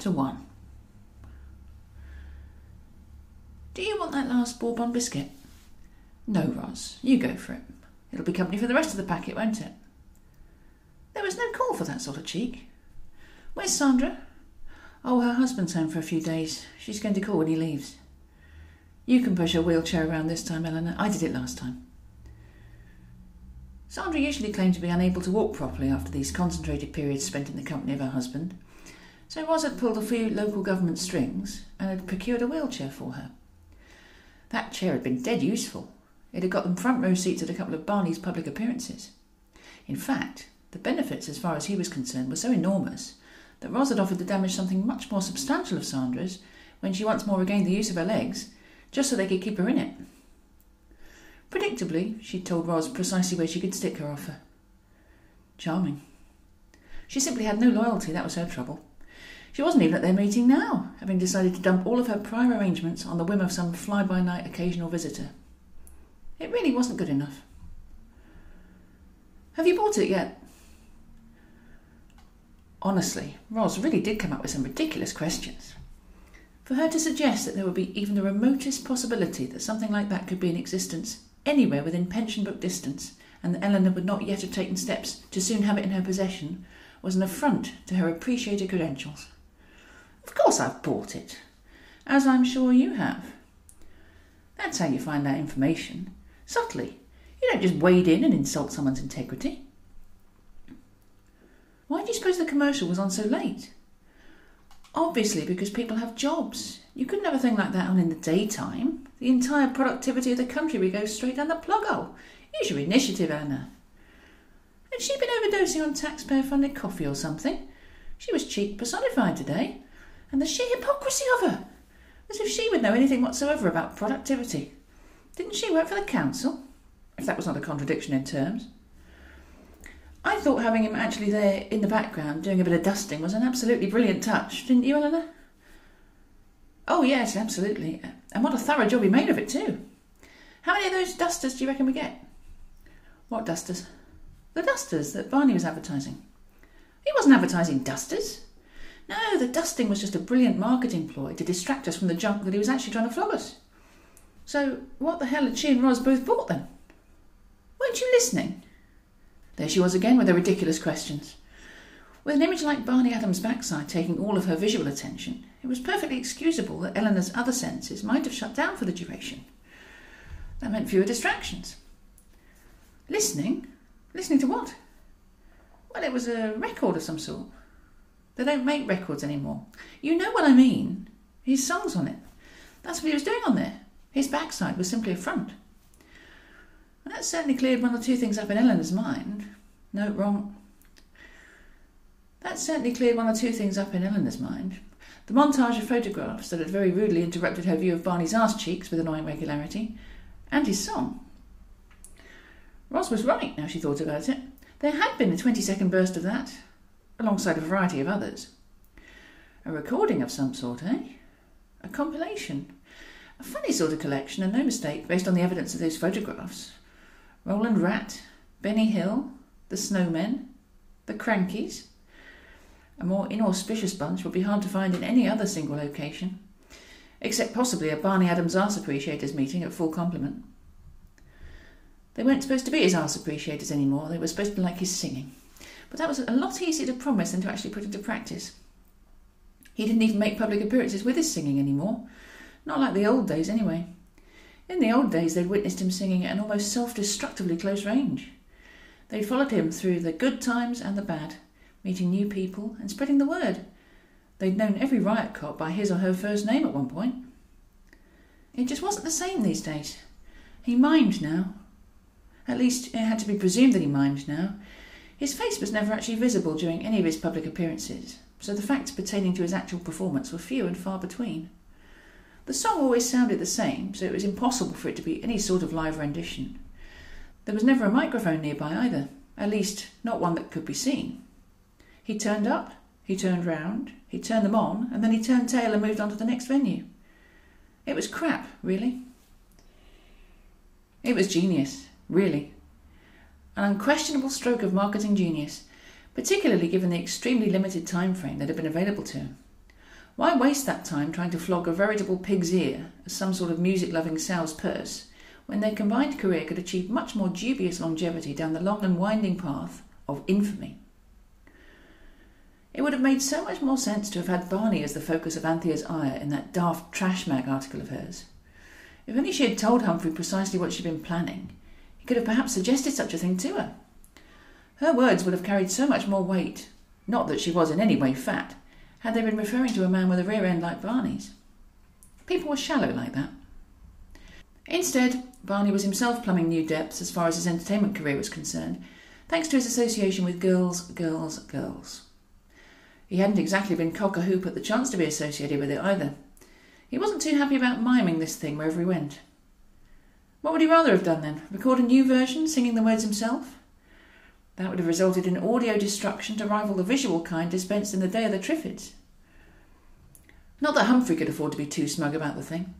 Chapter 1 Do you want that last bourbon biscuit? No, Ros, you go for it. It'll be company for the rest of the packet, won't it? There was no call for that sort of cheek. Where's Sandra? Oh, her husband's home for a few days. She's going to call when he leaves. You can push her wheelchair around this time, Eleanor. I did it last time. Sandra usually claimed to be unable to walk properly after these concentrated periods spent in the company of her husband, so Ros had pulled a few local government strings and had procured a wheelchair for her. That chair had been dead useful. It had got them front row seats at a couple of Barney's public appearances. In fact, the benefits, as far as he was concerned, were so enormous that Ros had offered to damage something much more substantial of Sandra's when she once more regained the use of her legs, just so they could keep her in it. Predictably, she'd told Ros precisely where she could stick her offer. Charming. She simply had no loyalty, that was her trouble. She wasn't even at their meeting now, having decided to dump all of her prior arrangements on the whim of some fly by night occasional visitor. It really wasn't good enough. Have you bought it yet? Honestly, Ros really did come up with some ridiculous questions. For her to suggest that there would be even the remotest possibility that something like that could be in existence anywhere within pension book distance, and that Eleanor would not yet have taken steps to soon have it in her possession, was an affront to her appreciated credentials. Of course I've bought it, as I'm sure you have. That's how you find out information. Subtly. You don't just wade in and insult someone's integrity. Why do you suppose the commercial was on so late? Obviously, because people have jobs. You couldn't have a thing like that on in the daytime. The entire productivity of the country would go straight down the plug hole. Use your initiative, Anna. Had she been overdosing on taxpayer funded coffee or something? She was cheek personified today, and the sheer hypocrisy of her! As if she would know anything whatsoever about productivity. Didn't she work for the council? If that was not a contradiction in terms. I thought having him actually there in the background doing a bit of dusting was an absolutely brilliant touch, didn't you, Eleanor? Oh, yes, absolutely. And what a thorough job he made of it, too. How many of those dusters do you reckon we get? What dusters? The dusters that Barney was advertising. He wasn't advertising dusters. No, the dusting was just a brilliant marketing ploy to distract us from the junk that he was actually trying to flog us. So, what the hell had she and Ros both bought then? Weren't you listening? There she was again with her ridiculous questions. With an image like Barney Adams' backside taking all of her visual attention, it was perfectly excusable that Eleanor's other senses might have shut down for the duration. That meant fewer distractions. Listening? Listening to what? Well, it was a record of some sort. They don't make records anymore. You know what I mean. His song's on it. That's what he was doing on there. His backside was simply a front. And that certainly cleared one or two things up in Eleanor's mind. No, wrong. That certainly cleared one or two things up in Eleanor's mind. The montage of photographs that had very rudely interrupted her view of Barney's arse cheeks with annoying regularity, and his song. Ros was right now she thought about it. There had been a 20 second burst of that, alongside a variety of others. A recording of some sort, eh? A compilation. A funny sort of collection, and no mistake, based on the evidence of those photographs. Roland Rat, Benny Hill, the Snowmen, the Krankies. A more inauspicious bunch would be hard to find in any other single location, except possibly a Barney Adams Arse Appreciators meeting at full complement. They weren't supposed to be his arse appreciators anymore, they were supposed to like his singing. But that was a lot easier to promise than to actually put into practice. He didn't even make public appearances with his singing anymore. Not like the old days, anyway. In the old days, they'd witnessed him singing at an almost self destructively close range. They'd followed him through the good times and the bad, meeting new people and spreading the word. They'd known every riot cop by his or her first name at one point. It just wasn't the same these days. He mimed now. At least, it had to be presumed that he mimed now. His face was never actually visible during any of his public appearances, so the facts pertaining to his actual performance were few and far between. The song always sounded the same, so it was impossible for it to be any sort of live rendition. There was never a microphone nearby either, at least not one that could be seen. He turned up, he turned round, he turned them on, and then he turned tail and moved on to the next venue. It was crap, really. It was genius, really. An unquestionable stroke of marketing genius, particularly given the extremely limited time frame that had been available to him. Why waste that time trying to flog a veritable pig's ear as some sort of music loving sow's purse when their combined career could achieve much more dubious longevity down the long and winding path of infamy? It would have made so much more sense to have had Barney as the focus of Anthea's ire in that daft trash mag article of hers. If only she had told Humphrey precisely what she'd been planning, could have perhaps suggested such a thing to her. Her words would have carried so much more weight, not that she was in any way fat, had they been referring to a man with a rear end like Barney's. People were shallow like that. Instead, Barney was himself plumbing new depths as far as his entertainment career was concerned, thanks to his association with girls, girls, girls. He hadn't exactly been cock a hoop at the chance to be associated with it either. He wasn't too happy about miming this thing wherever he went. What would he rather have done then? Record a new version, singing the words himself? That would have resulted in audio destruction to rival the visual kind dispensed in the day of the Triffids. Not that Humphrey could afford to be too smug about the thing.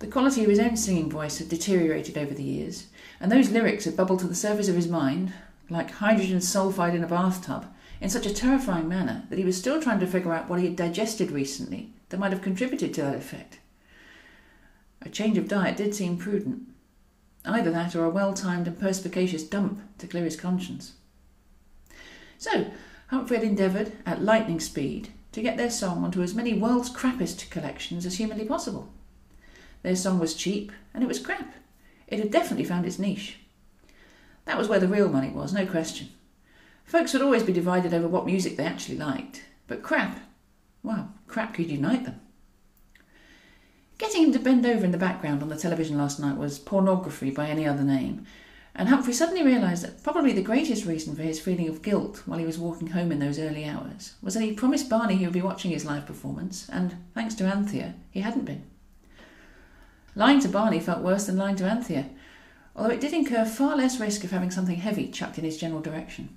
The quality of his own singing voice had deteriorated over the years, and those lyrics had bubbled to the surface of his mind, like hydrogen sulfide in a bathtub, in such a terrifying manner that he was still trying to figure out what he had digested recently that might have contributed to that effect. A change of diet did seem prudent. Either that or a well timed and perspicacious dump to clear his conscience. So, Humphrey had endeavoured, at lightning speed, to get their song onto as many world's crappest collections as humanly possible. Their song was cheap, and it was crap. It had definitely found its niche. That was where the real money was, no question. Folks would always be divided over what music they actually liked, but crap, well, crap could unite them. Getting him to bend over in the background on the television last night was pornography by any other name, and Humphrey suddenly realised that probably the greatest reason for his feeling of guilt while he was walking home in those early hours was that he promised Barney he would be watching his live performance, and, thanks to Anthea, he hadn't been. Lying to Barney felt worse than lying to Anthea, although it did incur far less risk of having something heavy chucked in his general direction.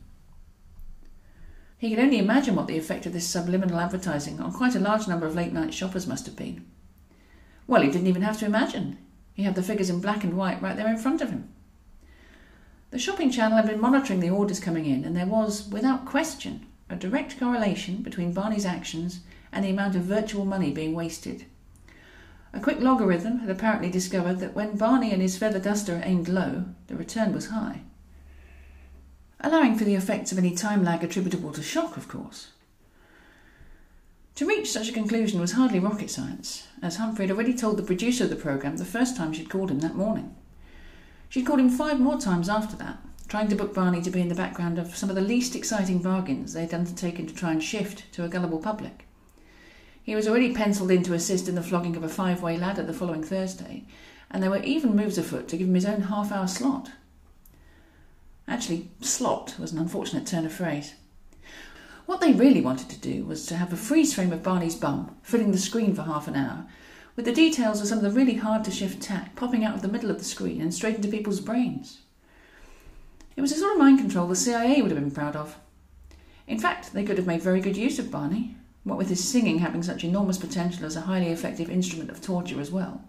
He could only imagine what the effect of this subliminal advertising on quite a large number of late night shoppers must have been. Well, he didn't even have to imagine. He had the figures in black and white right there in front of him. The shopping channel had been monitoring the orders coming in, and there was, without question, a direct correlation between Barney's actions and the amount of virtual money being wasted. A quick logarithm had apparently discovered that when Barney and his feather duster aimed low, the return was high. Allowing for the effects of any time lag attributable to shock, of course. To reach such a conclusion was hardly rocket science, as Humphrey had already told the producer of the programme the first time she'd called him that morning. She'd called him five more times after that, trying to book Barney to be in the background of some of the least exciting bargains they'd undertaken to try and shift to a gullible public. He was already penciled in to assist in the flogging of a five way ladder the following Thursday, and there were even moves afoot to give him his own half hour slot. Actually, slot was an unfortunate turn of phrase. What they really wanted to do was to have a freeze frame of Barney's bum filling the screen for half an hour, with the details of some of the really hard to shift tack popping out of the middle of the screen and straight into people's brains. It was a sort of mind control the CIA would have been proud of. In fact, they could have made very good use of Barney, what with his singing having such enormous potential as a highly effective instrument of torture as well.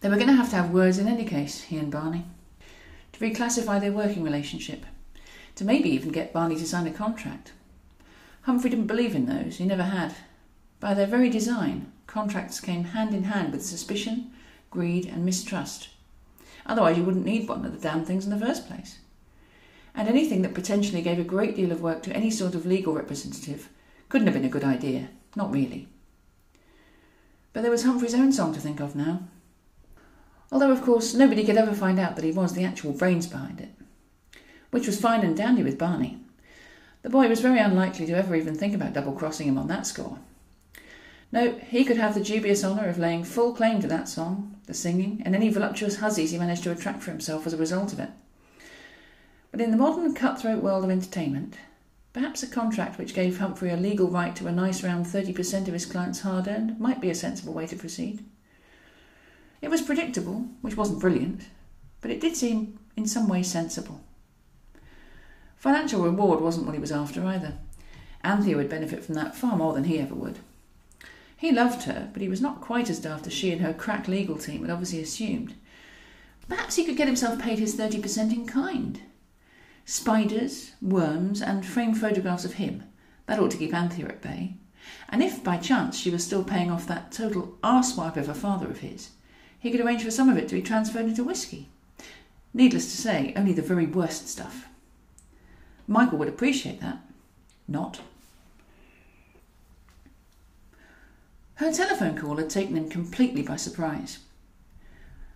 They were going to have to have words in any case, he and Barney, to reclassify their working relationship, to maybe even get Barney to sign a contract. Humphrey didn't believe in those, he never had. By their very design, contracts came hand in hand with suspicion, greed, and mistrust. Otherwise, you wouldn't need one of the damn things in the first place. And anything that potentially gave a great deal of work to any sort of legal representative couldn't have been a good idea. Not really. But there was Humphrey's own song to think of now. Although, of course, nobody could ever find out that he was the actual brains behind it. Which was fine and dandy with Barney. The boy was very unlikely to ever even think about double crossing him on that score. No, he could have the dubious honour of laying full claim to that song, the singing, and any voluptuous hussies he managed to attract for himself as a result of it. But in the modern cutthroat world of entertainment, perhaps a contract which gave Humphrey a legal right to a nice round 30% of his client's hard earned might be a sensible way to proceed. It was predictable, which wasn't brilliant, but it did seem in some way sensible. Financial reward wasn't what he was after either. Anthea would benefit from that far more than he ever would. He loved her, but he was not quite as daft as she and her crack legal team had obviously assumed. Perhaps he could get himself paid his 30% in kind. Spiders, worms, and framed photographs of him. That ought to keep Anthea at bay. And if by chance she was still paying off that total arsewipe of a father of his, he could arrange for some of it to be transferred into whisky. Needless to say, only the very worst stuff. Michael would appreciate that. Not. Her telephone call had taken him completely by surprise.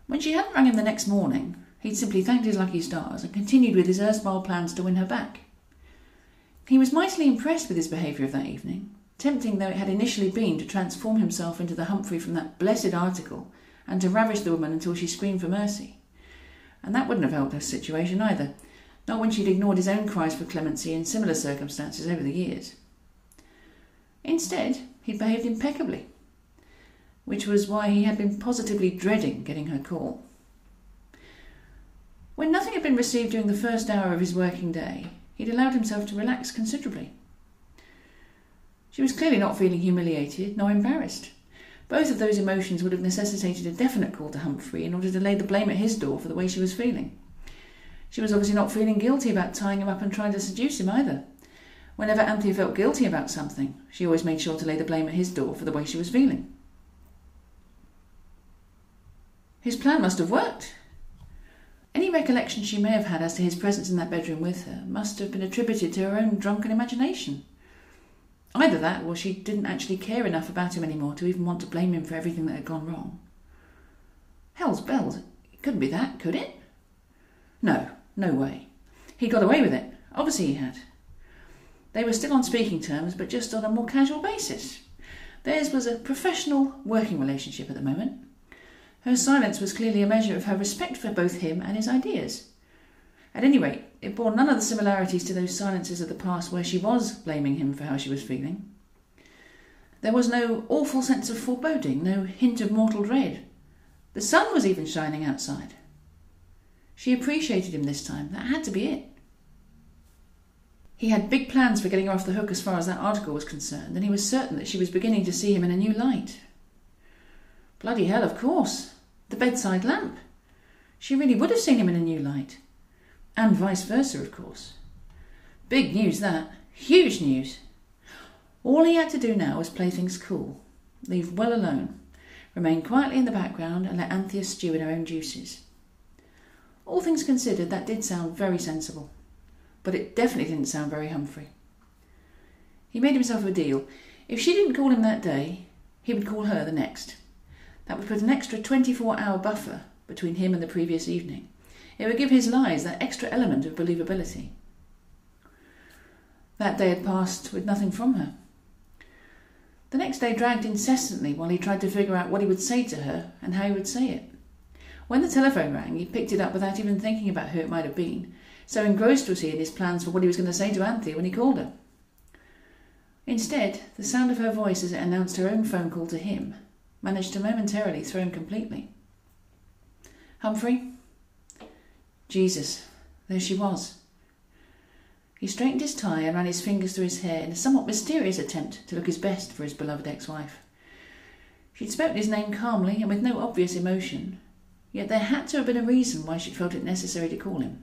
When she hadn't rang him the next morning, he'd simply thanked his lucky stars and continued with his erstwhile plans to win her back. He was mightily impressed with his behaviour of that evening, tempting though it had initially been to transform himself into the Humphrey from that blessed article and to ravish the woman until she screamed for mercy. And that wouldn't have helped her situation either, not when she'd ignored his own cries for clemency in similar circumstances over the years. Instead, he'd behaved impeccably, which was why he had been positively dreading getting her call. When nothing had been received during the first hour of his working day, he'd allowed himself to relax considerably. She was clearly not feeling humiliated nor embarrassed. Both of those emotions would have necessitated a definite call to Humphrey in order to lay the blame at his door for the way she was feeling. She was obviously not feeling guilty about tying him up and trying to seduce him either. Whenever Anthea felt guilty about something, she always made sure to lay the blame at his door for the way she was feeling. His plan must have worked. Any recollection she may have had as to his presence in that bedroom with her must have been attributed to her own drunken imagination. Either that, or she didn't actually care enough about him anymore to even want to blame him for everything that had gone wrong. Hell's bells, it couldn't be that, could it? No, no way. He got away with it. Obviously he had. They were still on speaking terms, but just on a more casual basis. Theirs was a professional working relationship at the moment. Her silence was clearly a measure of her respect for both him and his ideas. At any rate, it bore none of the similarities to those silences of the past where she was blaming him for how she was feeling. There was no awful sense of foreboding, no hint of mortal dread. The sun was even shining outside. She appreciated him this time. That had to be it. He had big plans for getting her off the hook as far as that article was concerned, and he was certain that she was beginning to see him in a new light. Bloody hell, of course. The bedside lamp. She really would have seen him in a new light. And vice versa, of course. Big news, that. Huge news. All he had to do now was play things cool, leave well alone, remain quietly in the background, and let Anthea stew in her own juices. All things considered, that did sound very sensible, but it definitely didn't sound very Humphrey. He made himself a deal. If she didn't call him that day, he would call her the next. That would put an extra 24 hour buffer between him and the previous evening. It would give his lies that extra element of believability. That day had passed with nothing from her. The next day dragged incessantly while he tried to figure out what he would say to her and how he would say it. When the telephone rang, he picked it up without even thinking about who it might have been, so engrossed was he in his plans for what he was going to say to Anthea when he called her. Instead, the sound of her voice as it announced her own phone call to him managed to momentarily throw him completely. Humphrey? Jesus, there she was. He straightened his tie and ran his fingers through his hair in a somewhat mysterious attempt to look his best for his beloved ex wife. She'd spoken his name calmly and with no obvious emotion, yet there had to have been a reason why she'd felt it necessary to call him.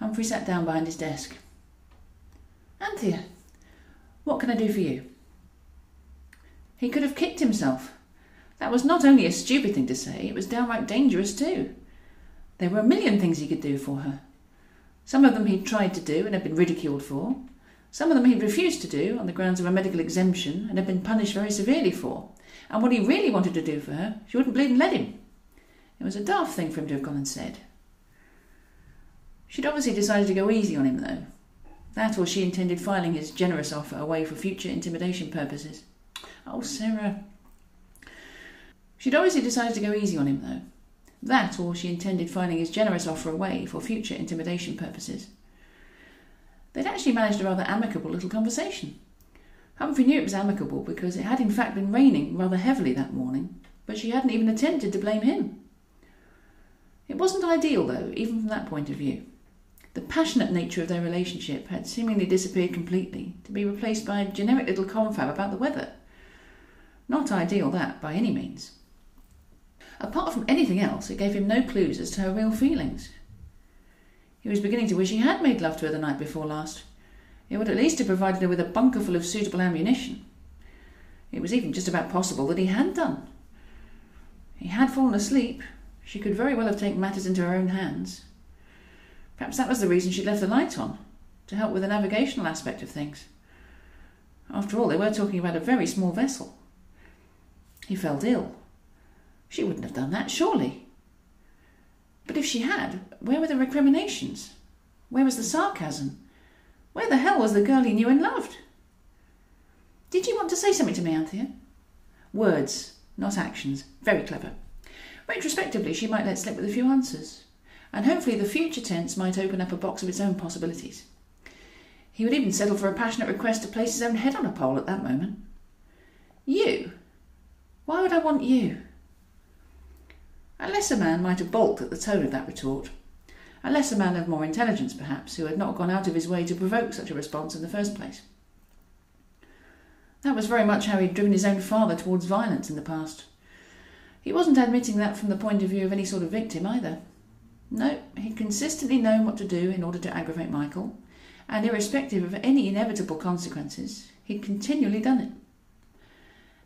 Humphrey sat down behind his desk. Anthea, what can I do for you? He could have kicked himself. That was not only a stupid thing to say, it was downright dangerous too. There were a million things he could do for her. Some of them he'd tried to do and had been ridiculed for. Some of them he'd refused to do on the grounds of a medical exemption and had been punished very severely for. And what he really wanted to do for her, she wouldn't bleed and let him. It was a daft thing for him to have gone and said. She'd obviously decided to go easy on him, though. That or she intended filing his generous offer away for future intimidation purposes. Oh, Sarah. She'd obviously decided to go easy on him, though. That, or she intended filing his generous offer away for future intimidation purposes. They'd actually managed a rather amicable little conversation. Humphrey knew it was amicable because it had in fact been raining rather heavily that morning, but she hadn't even attempted to blame him. It wasn't ideal, though, even from that point of view. The passionate nature of their relationship had seemingly disappeared completely, to be replaced by a generic little confab about the weather. Not ideal, that, by any means. Apart from anything else, it gave him no clues as to her real feelings. He was beginning to wish he had made love to her the night before last. It would at least have provided her with a bunker full of suitable ammunition. It was even just about possible that he had done. He had fallen asleep. She could very well have taken matters into her own hands. Perhaps that was the reason she'd left the light on, to help with the navigational aspect of things. After all, they were talking about a very small vessel. He felt ill. She wouldn't have done that, surely. But if she had, where were the recriminations? Where was the sarcasm? Where the hell was the girl he knew and loved? Did you want to say something to me, Anthea? Words, not actions. Very clever. Retrospectively, she might let slip with a few answers, and hopefully the future tense might open up a box of its own possibilities. He would even settle for a passionate request to place his own head on a pole at that moment. You? Why would I want you? A lesser man might have balked at the tone of that retort. A lesser man of more intelligence, perhaps, who had not gone out of his way to provoke such a response in the first place. That was very much how he'd driven his own father towards violence in the past. He wasn't admitting that from the point of view of any sort of victim either. No, he'd consistently known what to do in order to aggravate Michael, and irrespective of any inevitable consequences, he'd continually done it.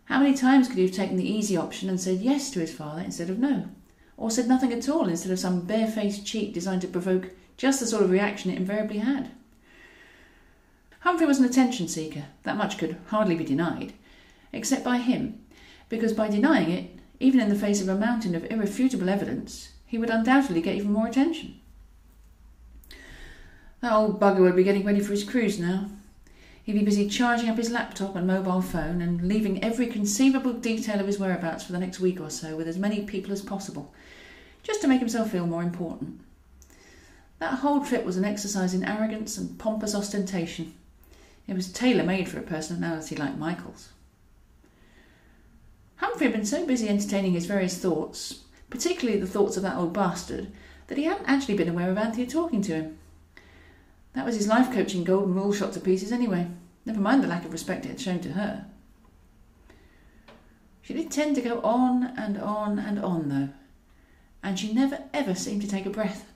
How many times could he have taken the easy option and said yes to his father instead of no? Or said nothing at all instead of some barefaced cheat designed to provoke just the sort of reaction it invariably had? Humphrey was an attention seeker, that much could hardly be denied, except by him, because by denying it, even in the face of a mountain of irrefutable evidence, he would undoubtedly get even more attention. That old bugger would be getting ready for his cruise now. He'd be busy charging up his laptop and mobile phone and leaving every conceivable detail of his whereabouts for the next week or so with as many people as possible, just to make himself feel more important. That whole trip was an exercise in arrogance and pompous ostentation. It was tailor made for a personality like Michael's. Humphrey had been so busy entertaining his various thoughts, particularly the thoughts of that old bastard, that he hadn't actually been aware of Anthea talking to him. That was his life coaching golden rule shot to pieces anyway. Never mind the lack of respect it had shown to her. She did tend to go on and on and on, though, and she never ever seemed to take a breath.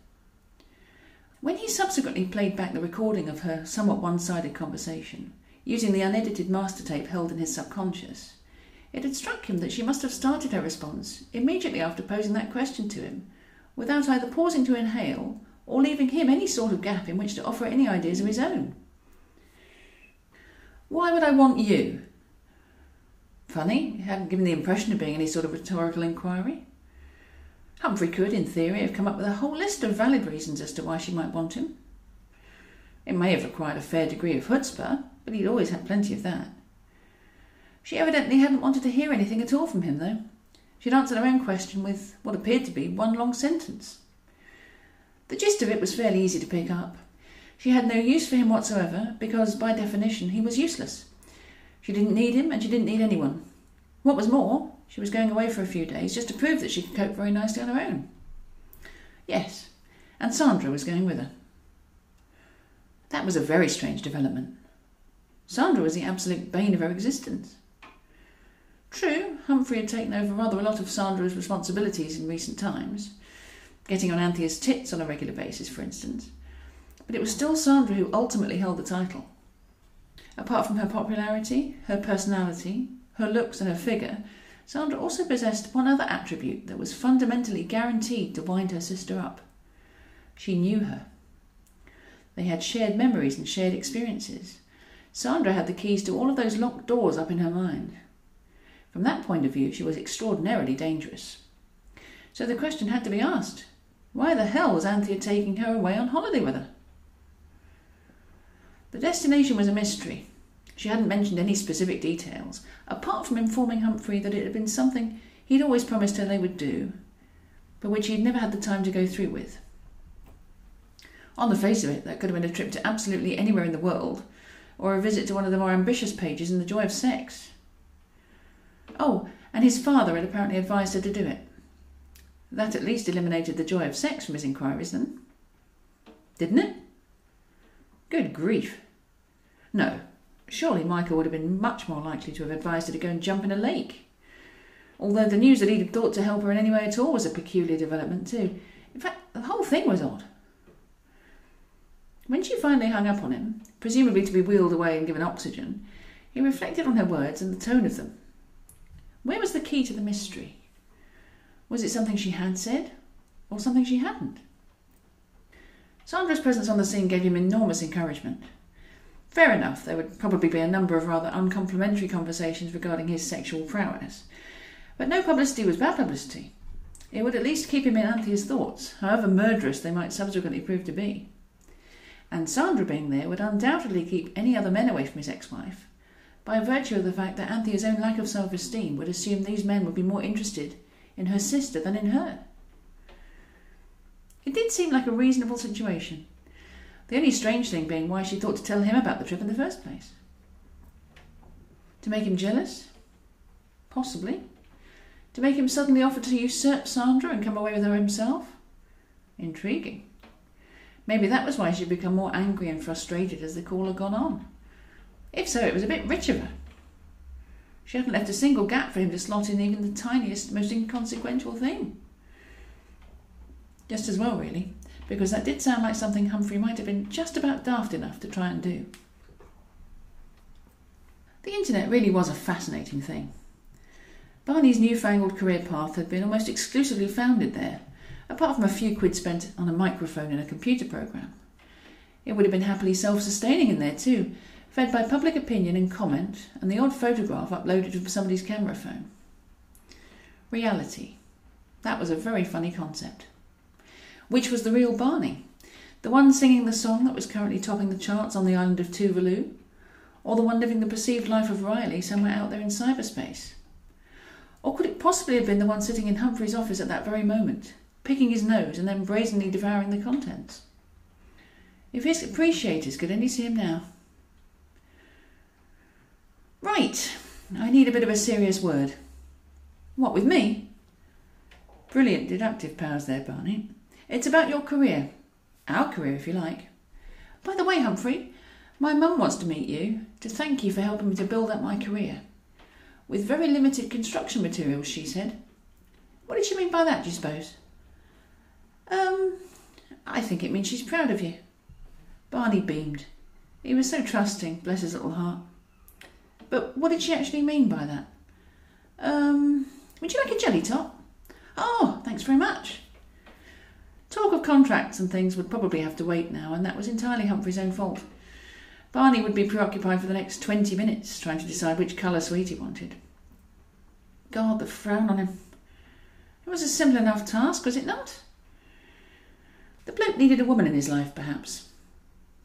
When he subsequently played back the recording of her somewhat one sided conversation, using the unedited master tape held in his subconscious, it had struck him that she must have started her response immediately after posing that question to him, without either pausing to inhale or leaving him any sort of gap in which to offer any ideas of his own. Why would I want you? Funny, it hadn't given the impression of being any sort of rhetorical inquiry. Humphrey could, in theory, have come up with a whole list of valid reasons as to why she might want him. It may have required a fair degree of chutzpah, but he'd always had plenty of that. She evidently hadn't wanted to hear anything at all from him, though. She'd answered her own question with what appeared to be one long sentence. The gist of it was fairly easy to pick up. She had no use for him whatsoever, because, by definition, he was useless. She didn't need him, and she didn't need anyone. What was more, she was going away for a few days just to prove that she could cope very nicely on her own. Yes, and Sandra was going with her. That was a very strange development. Sandra was the absolute bane of her existence. True, Humphrey had taken over rather a lot of Sandra's responsibilities in recent times, getting on Anthea's tits on a regular basis, for instance, but it was still Sandra who ultimately held the title. Apart from her popularity, her personality, her looks, and her figure, Sandra also possessed one other attribute that was fundamentally guaranteed to wind her sister up. She knew her. They had shared memories and shared experiences. Sandra had the keys to all of those locked doors up in her mind. From that point of view, she was extraordinarily dangerous. So the question had to be asked why the hell was Anthea taking her away on holiday with her? The destination was a mystery, she hadn't mentioned any specific details, apart from informing Humphrey that it had been something he'd always promised her they would do, but which he'd never had the time to go through with. On the face of it, that could have been a trip to absolutely anywhere in the world, or a visit to one of the more ambitious pages in The Joy of Sex. Oh, and his father had apparently advised her to do it. That at least eliminated the joy of sex from his inquiries, then. Didn't it? Good grief. No, Surely Michael would have been much more likely to have advised her to go and jump in a lake. Although the news that he'd thought to help her in any way at all was a peculiar development, too. In fact, the whole thing was odd. When she finally hung up on him, presumably to be wheeled away and given oxygen, he reflected on her words and the tone of them. Where was the key to the mystery? Was it something she had said, or something she hadn't? Sandra's presence on the scene gave him enormous encouragement. Fair enough, there would probably be a number of rather uncomplimentary conversations regarding his sexual prowess. But no publicity was bad publicity. It would at least keep him in Anthea's thoughts, however murderous they might subsequently prove to be. And Sandra being there would undoubtedly keep any other men away from his ex wife, by virtue of the fact that Anthea's own lack of self esteem would assume these men would be more interested in her sister than in her. It did seem like a reasonable situation, the only strange thing being why she thought to tell him about the trip in the first place. To make him jealous? Possibly. To make him suddenly offer to usurp Sandra and come away with her himself? Intriguing. Maybe that was why she'd become more angry and frustrated as the call had gone on. If so, it was a bit rich of her. She hadn't left a single gap for him to slot in even the tiniest, most inconsequential thing. Just as well, really because that did sound like something Humphrey might have been just about daft enough to try and do. The internet really was a fascinating thing. Barney's newfangled career path had been almost exclusively founded there, apart from a few quid spent on a microphone and a computer program. It would have been happily self sustaining in there too, fed by public opinion and comment, and the odd photograph uploaded from somebody's camera phone. Reality. That was a very funny concept. Which was the real Barney? The one singing the song that was currently topping the charts on the island of Tuvalu? Or the one living the perceived life of Riley somewhere out there in cyberspace? Or could it possibly have been the one sitting in Humphrey's office at that very moment, picking his nose and then brazenly devouring the contents? If his appreciators could only see him now. Right, I need a bit of a serious word. What, with me? Brilliant deductive powers there, Barney. It's about your career. Our career, if you like. By the way, Humphrey, my mum wants to meet you to thank you for helping me to build up my career. With very limited construction materials, she said. What did she mean by that, do you suppose? Um, I think it means she's proud of you. Barney beamed. He was so trusting, bless his little heart. But what did she actually mean by that? Um, would you like a jelly tot? Oh, thanks very much. Talk of contracts and things would probably have to wait now, and that was entirely Humphrey's own fault. Barney would be preoccupied for the next twenty minutes trying to decide which colour sweet he wanted. God, the frown on him. It was a simple enough task, was it not? The bloke needed a woman in his life, perhaps.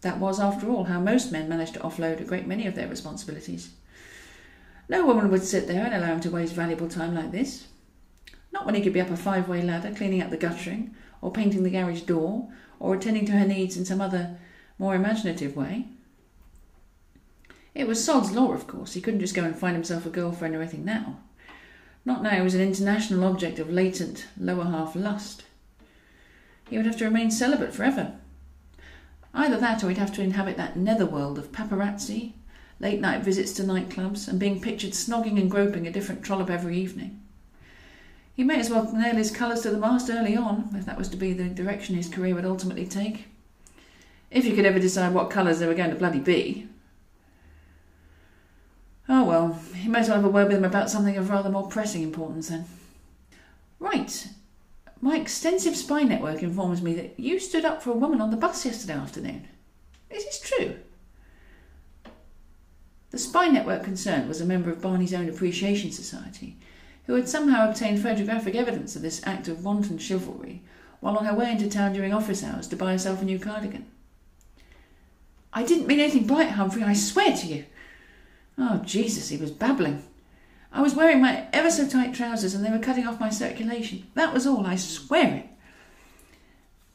That was, after all, how most men managed to offload a great many of their responsibilities. No woman would sit there and allow him to waste valuable time like this. Not when he could be up a five way ladder cleaning up the guttering, or painting the garage door, or attending to her needs in some other, more imaginative way. It was sod's law, of course. He couldn't just go and find himself a girlfriend or anything now. Not now he was an international object of latent, lower half lust. He would have to remain celibate forever. Either that or he'd have to inhabit that netherworld of paparazzi, late night visits to nightclubs, and being pictured snogging and groping a different trollop every evening. He may as well nail his colours to the mast early on, if that was to be the direction his career would ultimately take. If he could ever decide what colours they were going to bloody be. Oh well, he might as well have a word with him about something of rather more pressing importance then. Right. My extensive spy network informs me that you stood up for a woman on the bus yesterday afternoon. Is this true? The spy network concerned was a member of Barney's own Appreciation Society, who had somehow obtained photographic evidence of this act of wanton chivalry while on her way into town during office hours to buy herself a new cardigan. I didn't mean anything by it, Humphrey, I swear to you. Oh, Jesus, he was babbling. I was wearing my ever so tight trousers and they were cutting off my circulation. That was all, I swear it.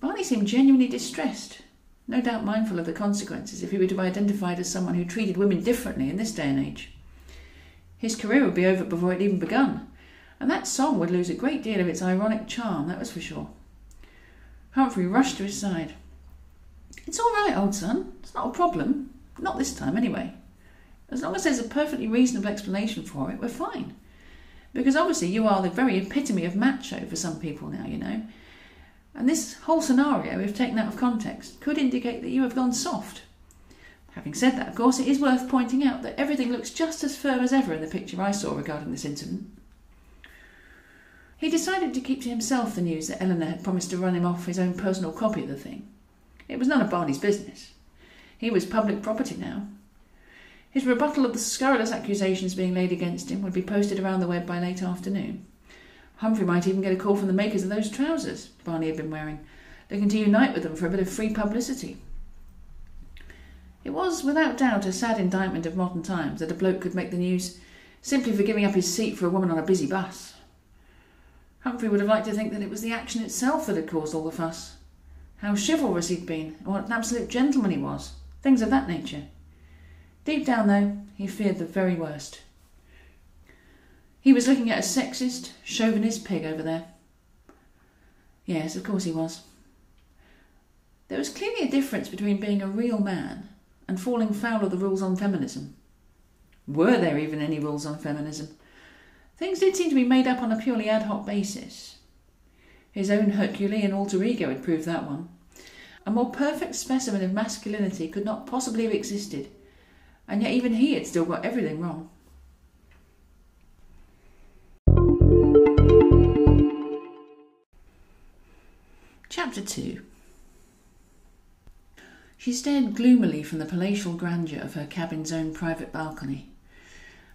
Barney seemed genuinely distressed, no doubt mindful of the consequences if he were to be identified as someone who treated women differently in this day and age. His career would be over before it even begun, and that song would lose a great deal of its ironic charm, that was for sure. Humphrey rushed to his side. It's all right, old son. It's not a problem. Not this time, anyway. As long as there's a perfectly reasonable explanation for it, we're fine. Because obviously you are the very epitome of macho for some people now, you know. And this whole scenario, if taken out of context, could indicate that you have gone soft. Having said that, of course, it is worth pointing out that everything looks just as firm as ever in the picture I saw regarding this incident. He decided to keep to himself the news that Eleanor had promised to run him off his own personal copy of the thing. It was none of Barney's business. He was public property now. His rebuttal of the scurrilous accusations being laid against him would be posted around the web by late afternoon. Humphrey might even get a call from the makers of those trousers Barney had been wearing, looking to unite with them for a bit of free publicity. It was, without doubt, a sad indictment of modern times that a bloke could make the news simply for giving up his seat for a woman on a busy bus. Humphrey would have liked to think that it was the action itself that had caused all the fuss. How chivalrous he'd been, and what an absolute gentleman he was. Things of that nature. Deep down, though, he feared the very worst. He was looking at a sexist, chauvinist pig over there. Yes, of course he was. There was clearly a difference between being a real man and falling foul of the rules on feminism. Were there even any rules on feminism? Things did seem to be made up on a purely ad hoc basis. His own Herculean alter ego had proved that one. A more perfect specimen of masculinity could not possibly have existed, and yet even he had still got everything wrong. Chapter 2 she stared gloomily from the palatial grandeur of her cabin's own private balcony.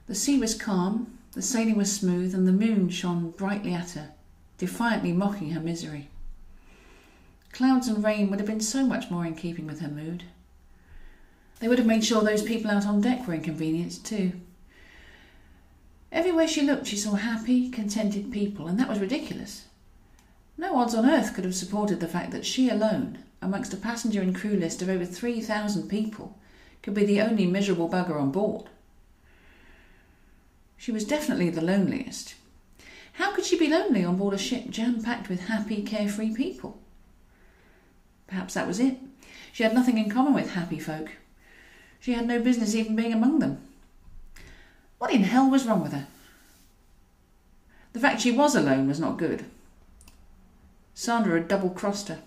The sea was calm, the sailing was smooth, and the moon shone brightly at her, defiantly mocking her misery. Clouds and rain would have been so much more in keeping with her mood. They would have made sure those people out on deck were inconvenienced too. Everywhere she looked, she saw happy, contented people, and that was ridiculous. No odds on earth could have supported the fact that she alone, amongst a passenger and crew list of over 3,000 people, could be the only miserable bugger on board. She was definitely the loneliest. How could she be lonely on board a ship jam packed with happy, carefree people? Perhaps that was it. She had nothing in common with happy folk. She had no business even being among them. What in hell was wrong with her? The fact she was alone was not good. Sandra had double crossed her.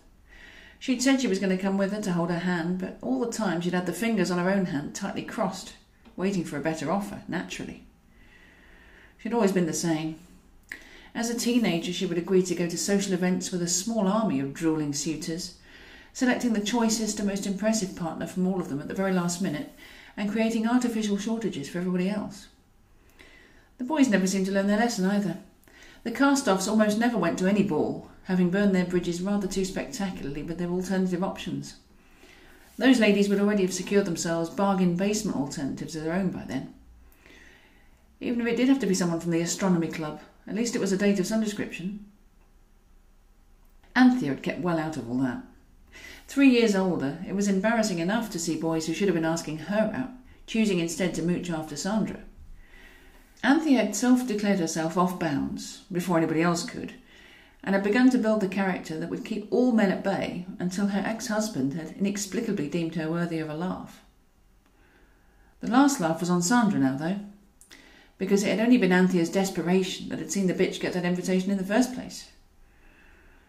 She'd said she was going to come with her to hold her hand, but all the time she'd had the fingers on her own hand tightly crossed, waiting for a better offer, naturally. She'd always been the same. As a teenager, she would agree to go to social events with a small army of drooling suitors, selecting the choicest and most impressive partner from all of them at the very last minute, and creating artificial shortages for everybody else. The boys never seemed to learn their lesson either. The cast offs almost never went to any ball, having burned their bridges rather too spectacularly with their alternative options. Those ladies would already have secured themselves bargain basement alternatives of their own by then. Even if it did have to be someone from the astronomy club, at least it was a date of some description. Anthea had kept well out of all that. Three years older, it was embarrassing enough to see boys who should have been asking her out, choosing instead to mooch after Sandra. Anthea had self declared herself off bounds, before anybody else could, and had begun to build the character that would keep all men at bay until her ex husband had inexplicably deemed her worthy of a laugh. The last laugh was on Sandra now, though, because it had only been Anthea's desperation that had seen the bitch get that invitation in the first place.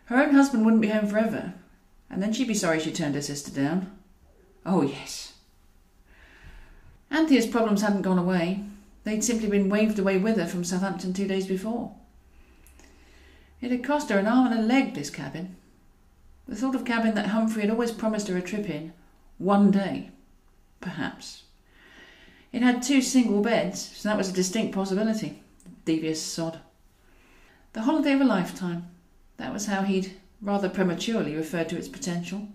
Her own husband wouldn't be home forever, and then she'd be sorry she turned her sister down. Oh, yes. Anthea's problems hadn't gone away. They'd simply been waved away with her from Southampton two days before. It had cost her an arm and a leg, this cabin. The sort of cabin that Humphrey had always promised her a trip in. One day. Perhaps. It had two single beds, so that was a distinct possibility. Devious sod. The holiday of a lifetime. That was how he'd rather prematurely referred to its potential.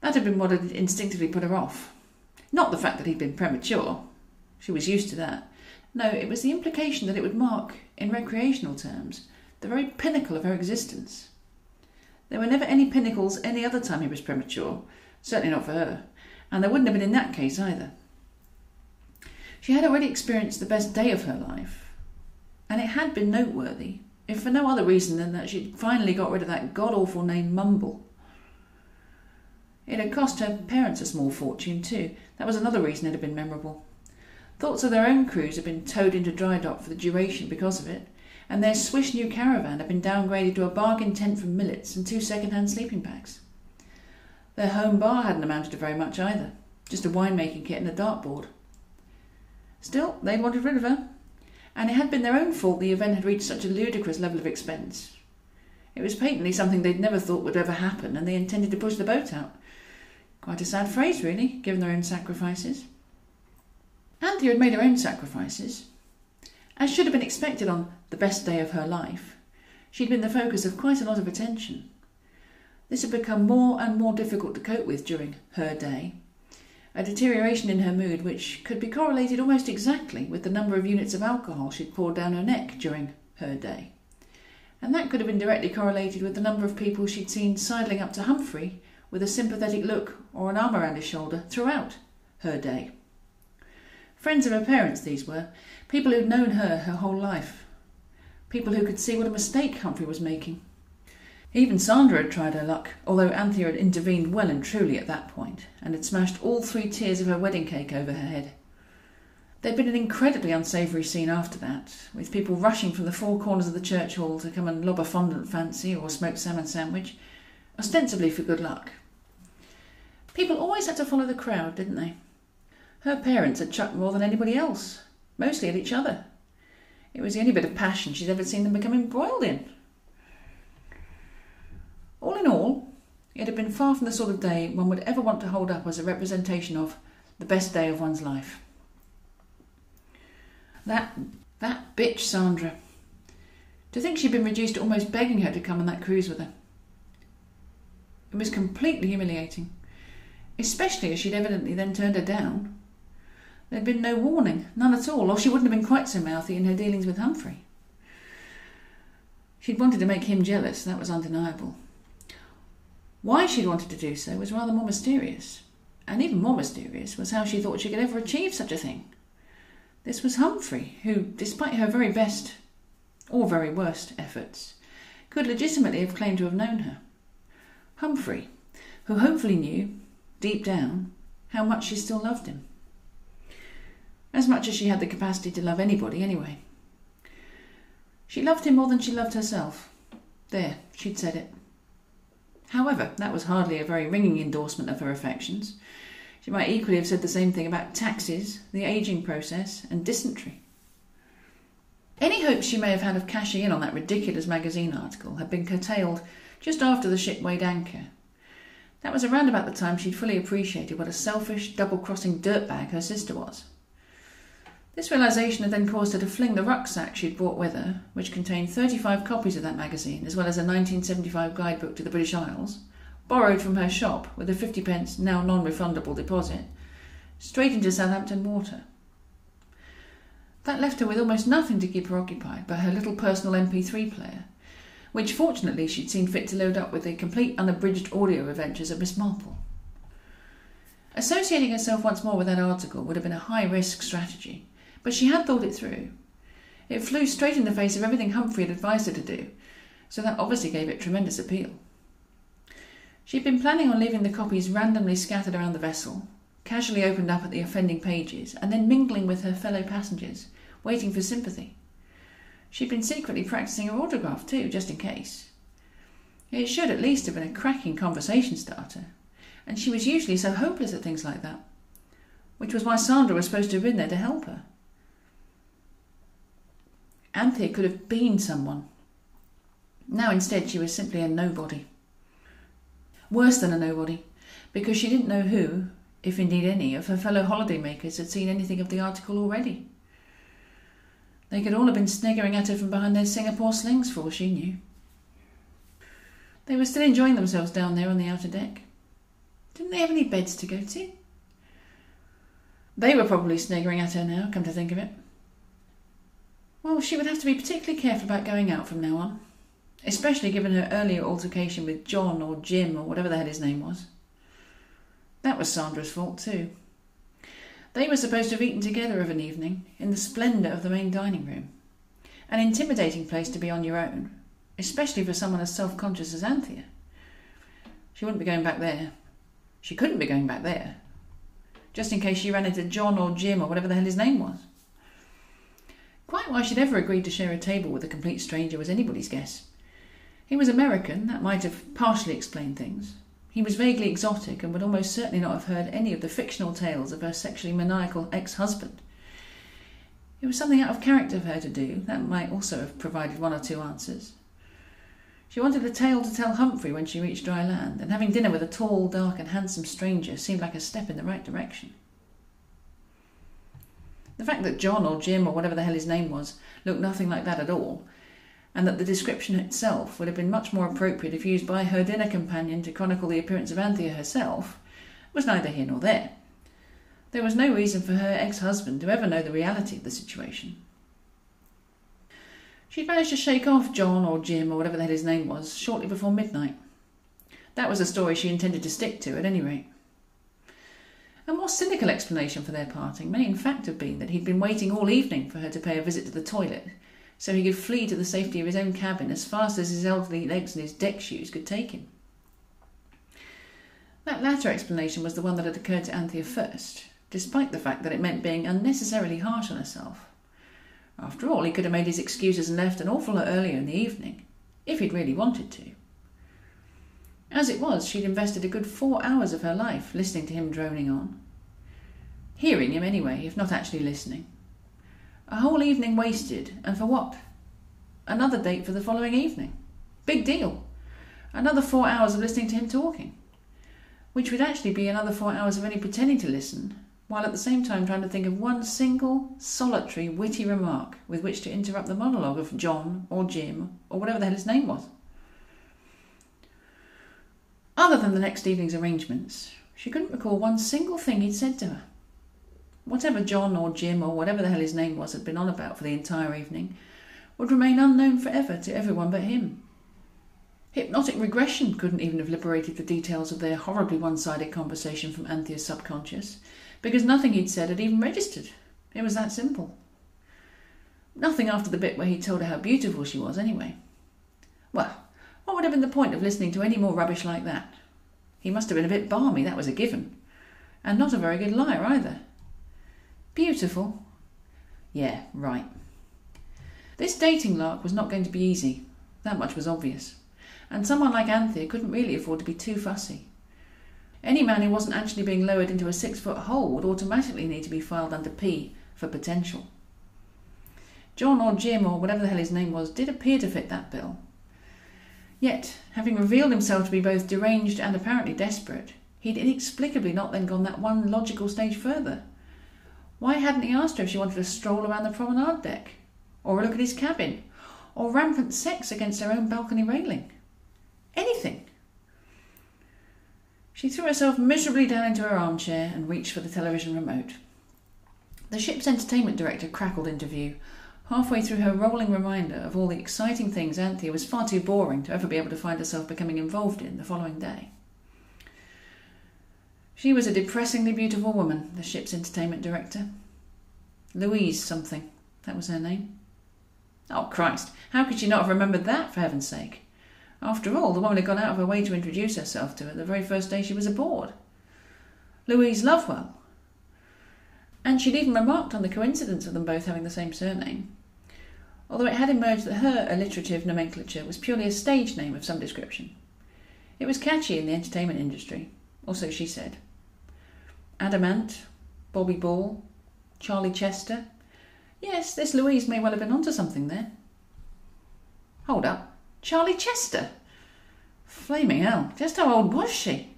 That had been what had instinctively put her off. Not the fact that he'd been premature. She was used to that. No, it was the implication that it would mark, in recreational terms, the very pinnacle of her existence. There were never any pinnacles any other time he was premature, certainly not for her, and there wouldn't have been in that case either. She had already experienced the best day of her life, and it had been noteworthy, if for no other reason than that she'd finally got rid of that god awful name Mumble. It had cost her parents a small fortune, too. That was another reason it had been memorable. Thoughts of their own cruise had been towed into dry dock for the duration because of it, and their swish new caravan had been downgraded to a bargain tent from Millets and two second-hand sleeping bags. Their home bar hadn't amounted to very much either, just a winemaking kit and a dartboard. Still, they wanted rid of her, and it had been their own fault the event had reached such a ludicrous level of expense. It was patently something they'd never thought would ever happen, and they intended to push the boat out. Quite a sad phrase, really, given their own sacrifices. Anthea had made her own sacrifices. As should have been expected on the best day of her life, she'd been the focus of quite a lot of attention. This had become more and more difficult to cope with during her day, a deterioration in her mood which could be correlated almost exactly with the number of units of alcohol she'd poured down her neck during her day. And that could have been directly correlated with the number of people she'd seen sidling up to Humphrey with a sympathetic look or an arm around his shoulder throughout her day. Friends of her parents, these were, people who'd known her her whole life, people who could see what a mistake Humphrey was making. Even Sandra had tried her luck, although Anthea had intervened well and truly at that point, and had smashed all three tiers of her wedding cake over her head. There'd been an incredibly unsavoury scene after that, with people rushing from the four corners of the church hall to come and lob a fondant fancy or a smoked salmon sandwich, ostensibly for good luck. People always had to follow the crowd, didn't they? Her parents had chucked more than anybody else, mostly at each other. It was the only bit of passion she'd ever seen them become embroiled in. All in all, it had been far from the sort of day one would ever want to hold up as a representation of the best day of one's life. That that bitch Sandra. To think she'd been reduced to almost begging her to come on that cruise with her. It was completely humiliating, especially as she'd evidently then turned her down. There'd been no warning, none at all, or she wouldn't have been quite so mouthy in her dealings with Humphrey. She'd wanted to make him jealous, that was undeniable. Why she'd wanted to do so was rather more mysterious, and even more mysterious was how she thought she could ever achieve such a thing. This was Humphrey, who, despite her very best or very worst efforts, could legitimately have claimed to have known her. Humphrey, who hopefully knew, deep down, how much she still loved him. As much as she had the capacity to love anybody, anyway. She loved him more than she loved herself. There, she'd said it. However, that was hardly a very ringing endorsement of her affections. She might equally have said the same thing about taxes, the ageing process, and dysentery. Any hopes she may have had of cashing in on that ridiculous magazine article had been curtailed just after the ship weighed anchor. That was around about the time she'd fully appreciated what a selfish, double crossing dirtbag her sister was. This realization had then caused her to fling the rucksack she'd brought with her, which contained 35 copies of that magazine, as well as a 1975 guidebook to the British Isles, borrowed from her shop with a 50 pence now non refundable deposit, straight into Southampton Water. That left her with almost nothing to keep her occupied but her little personal MP3 player, which fortunately she'd seen fit to load up with the complete unabridged audio adventures of Miss Marple. Associating herself once more with that article would have been a high risk strategy, but she had thought it through. It flew straight in the face of everything Humphrey had advised her to do, so that obviously gave it tremendous appeal. She'd been planning on leaving the copies randomly scattered around the vessel, casually opened up at the offending pages, and then mingling with her fellow passengers, waiting for sympathy. She'd been secretly practicing her autograph too, just in case. It should at least have been a cracking conversation starter, and she was usually so hopeless at things like that, which was why Sandra was supposed to have been there to help her. Anthea could have been someone. Now instead she was simply a nobody. Worse than a nobody, because she didn't know who, if indeed any, of her fellow holiday makers had seen anything of the article already. They could all have been sniggering at her from behind their Singapore slings for all she knew. They were still enjoying themselves down there on the outer deck. Didn't they have any beds to go to? They were probably sniggering at her now, come to think of it. Well, she would have to be particularly careful about going out from now on, especially given her earlier altercation with John or Jim or whatever the hell his name was. That was Sandra's fault too. They were supposed to have eaten together of an evening in the splendour of the main dining room. An intimidating place to be on your own, especially for someone as self conscious as Anthea. She wouldn't be going back there. She couldn't be going back there. Just in case she ran into John or Jim or whatever the hell his name was. Quite why she'd ever agreed to share a table with a complete stranger was anybody's guess. He was American, that might have partially explained things. He was vaguely exotic and would almost certainly not have heard any of the fictional tales of her sexually maniacal ex husband. It was something out of character for her to do, that might also have provided one or two answers. She wanted a tale to tell Humphrey when she reached dry land, and having dinner with a tall, dark, and handsome stranger seemed like a step in the right direction. The fact that John or Jim or whatever the hell his name was looked nothing like that at all, and that the description itself would have been much more appropriate if used by her dinner companion to chronicle the appearance of Anthea herself, was neither here nor there. There was no reason for her ex husband to ever know the reality of the situation. She'd managed to shake off John or Jim or whatever the hell his name was shortly before midnight. That was a story she intended to stick to at any rate. A more cynical explanation for their parting may in fact have been that he'd been waiting all evening for her to pay a visit to the toilet, so he could flee to the safety of his own cabin as fast as his elderly legs and his deck shoes could take him. That latter explanation was the one that had occurred to Anthea first, despite the fact that it meant being unnecessarily harsh on herself. After all, he could have made his excuses and left an awful lot earlier in the evening, if he'd really wanted to. As it was, she'd invested a good four hours of her life listening to him droning on. Hearing him anyway, if not actually listening. A whole evening wasted, and for what? Another date for the following evening. Big deal. Another four hours of listening to him talking. Which would actually be another four hours of only pretending to listen, while at the same time trying to think of one single, solitary, witty remark with which to interrupt the monologue of John or Jim or whatever the hell his name was. Other than the next evening's arrangements, she couldn't recall one single thing he'd said to her. Whatever John or Jim or whatever the hell his name was had been on about for the entire evening would remain unknown forever to everyone but him. Hypnotic regression couldn't even have liberated the details of their horribly one sided conversation from Anthea's subconscious, because nothing he'd said had even registered. It was that simple. Nothing after the bit where he told her how beautiful she was, anyway. Well, what would have been the point of listening to any more rubbish like that? He must have been a bit balmy, that was a given. And not a very good liar either. Beautiful? Yeah, right. This dating lark was not going to be easy. That much was obvious. And someone like Anthea couldn't really afford to be too fussy. Any man who wasn't actually being lowered into a six foot hole would automatically need to be filed under P for potential. John or Jim or whatever the hell his name was did appear to fit that bill. Yet, having revealed himself to be both deranged and apparently desperate, he'd inexplicably not then gone that one logical stage further. Why hadn't he asked her if she wanted a stroll around the promenade deck? Or a look at his cabin? Or rampant sex against her own balcony railing? Anything. She threw herself miserably down into her armchair and reached for the television remote. The ship's entertainment director crackled into view, halfway through her rolling reminder of all the exciting things Anthea was far too boring to ever be able to find herself becoming involved in the following day. She was a depressingly beautiful woman, the ship's entertainment director. Louise something, that was her name. Oh, Christ, how could she not have remembered that, for heaven's sake? After all, the woman had gone out of her way to introduce herself to her the very first day she was aboard. Louise Lovewell. And she'd even remarked on the coincidence of them both having the same surname although it had emerged that her alliterative nomenclature was purely a stage name of some description. It was catchy in the entertainment industry, or so she said. Adam Ant, Bobby Ball, Charlie Chester. Yes, this Louise may well have been onto something there. Hold up. Charlie Chester? Flaming hell, just how old was she?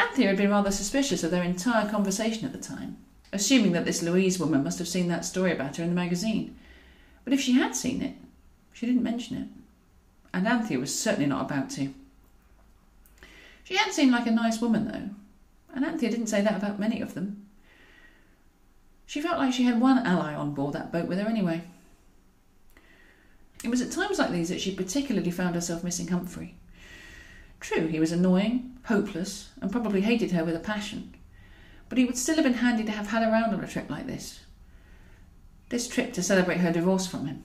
Anthea had been rather suspicious of their entire conversation at the time assuming that this Louise woman must have seen that story about her in the magazine. But if she had seen it, she didn't mention it. And Anthea was certainly not about to. She had seemed like a nice woman, though, and Anthea didn't say that about many of them. She felt like she had one ally on board that boat with her anyway. It was at times like these that she particularly found herself missing Humphrey. True, he was annoying, hopeless, and probably hated her with a passion but he would still have been handy to have had around on a trip like this. This trip to celebrate her divorce from him.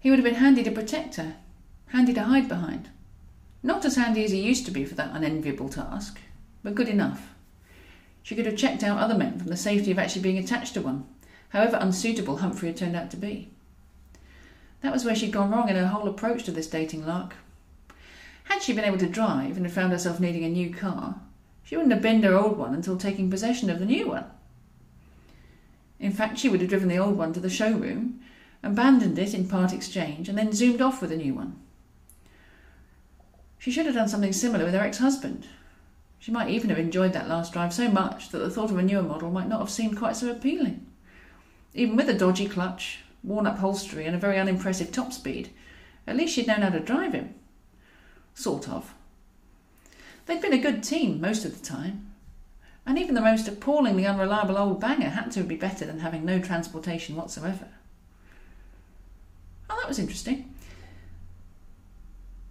He would have been handy to protect her, handy to hide behind. Not as handy as he used to be for that unenviable task, but good enough. She could have checked out other men from the safety of actually being attached to one, however unsuitable Humphrey had turned out to be. That was where she'd gone wrong in her whole approach to this dating lark. Had she been able to drive and had found herself needing a new car, she wouldn't have binned her old one until taking possession of the new one. In fact, she would have driven the old one to the showroom, abandoned it in part exchange, and then zoomed off with a new one. She should have done something similar with her ex husband. She might even have enjoyed that last drive so much that the thought of a newer model might not have seemed quite so appealing. Even with a dodgy clutch, worn upholstery, and a very unimpressive top speed, at least she'd known how to drive him. Sort of. They'd been a good team most of the time, and even the most appallingly unreliable old banger had to be better than having no transportation whatsoever. Oh, that was interesting.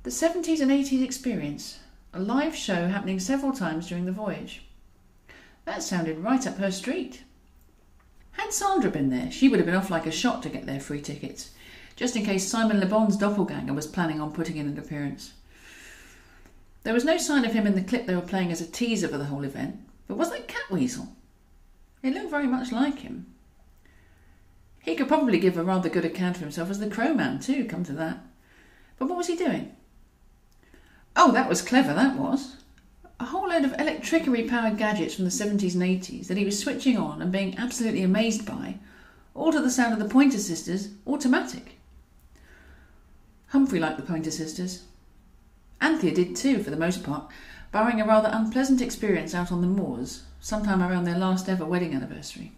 The 70s and 80s experience, a live show happening several times during the voyage. That sounded right up her street. Had Sandra been there, she would have been off like a shot to get their free tickets, just in case Simon Le Bon's doppelganger was planning on putting in an appearance. There was no sign of him in the clip they were playing as a teaser for the whole event, but was that Catweazle? It looked very much like him. He could probably give a rather good account of himself as the Crowman, too, come to that. But what was he doing? Oh, that was clever, that was. A whole load of electrically powered gadgets from the 70s and 80s that he was switching on and being absolutely amazed by, all to the sound of the Pointer Sisters, automatic. Humphrey liked the Pointer Sisters. Anthea did too, for the most part, barring a rather unpleasant experience out on the moors, sometime around their last ever wedding anniversary.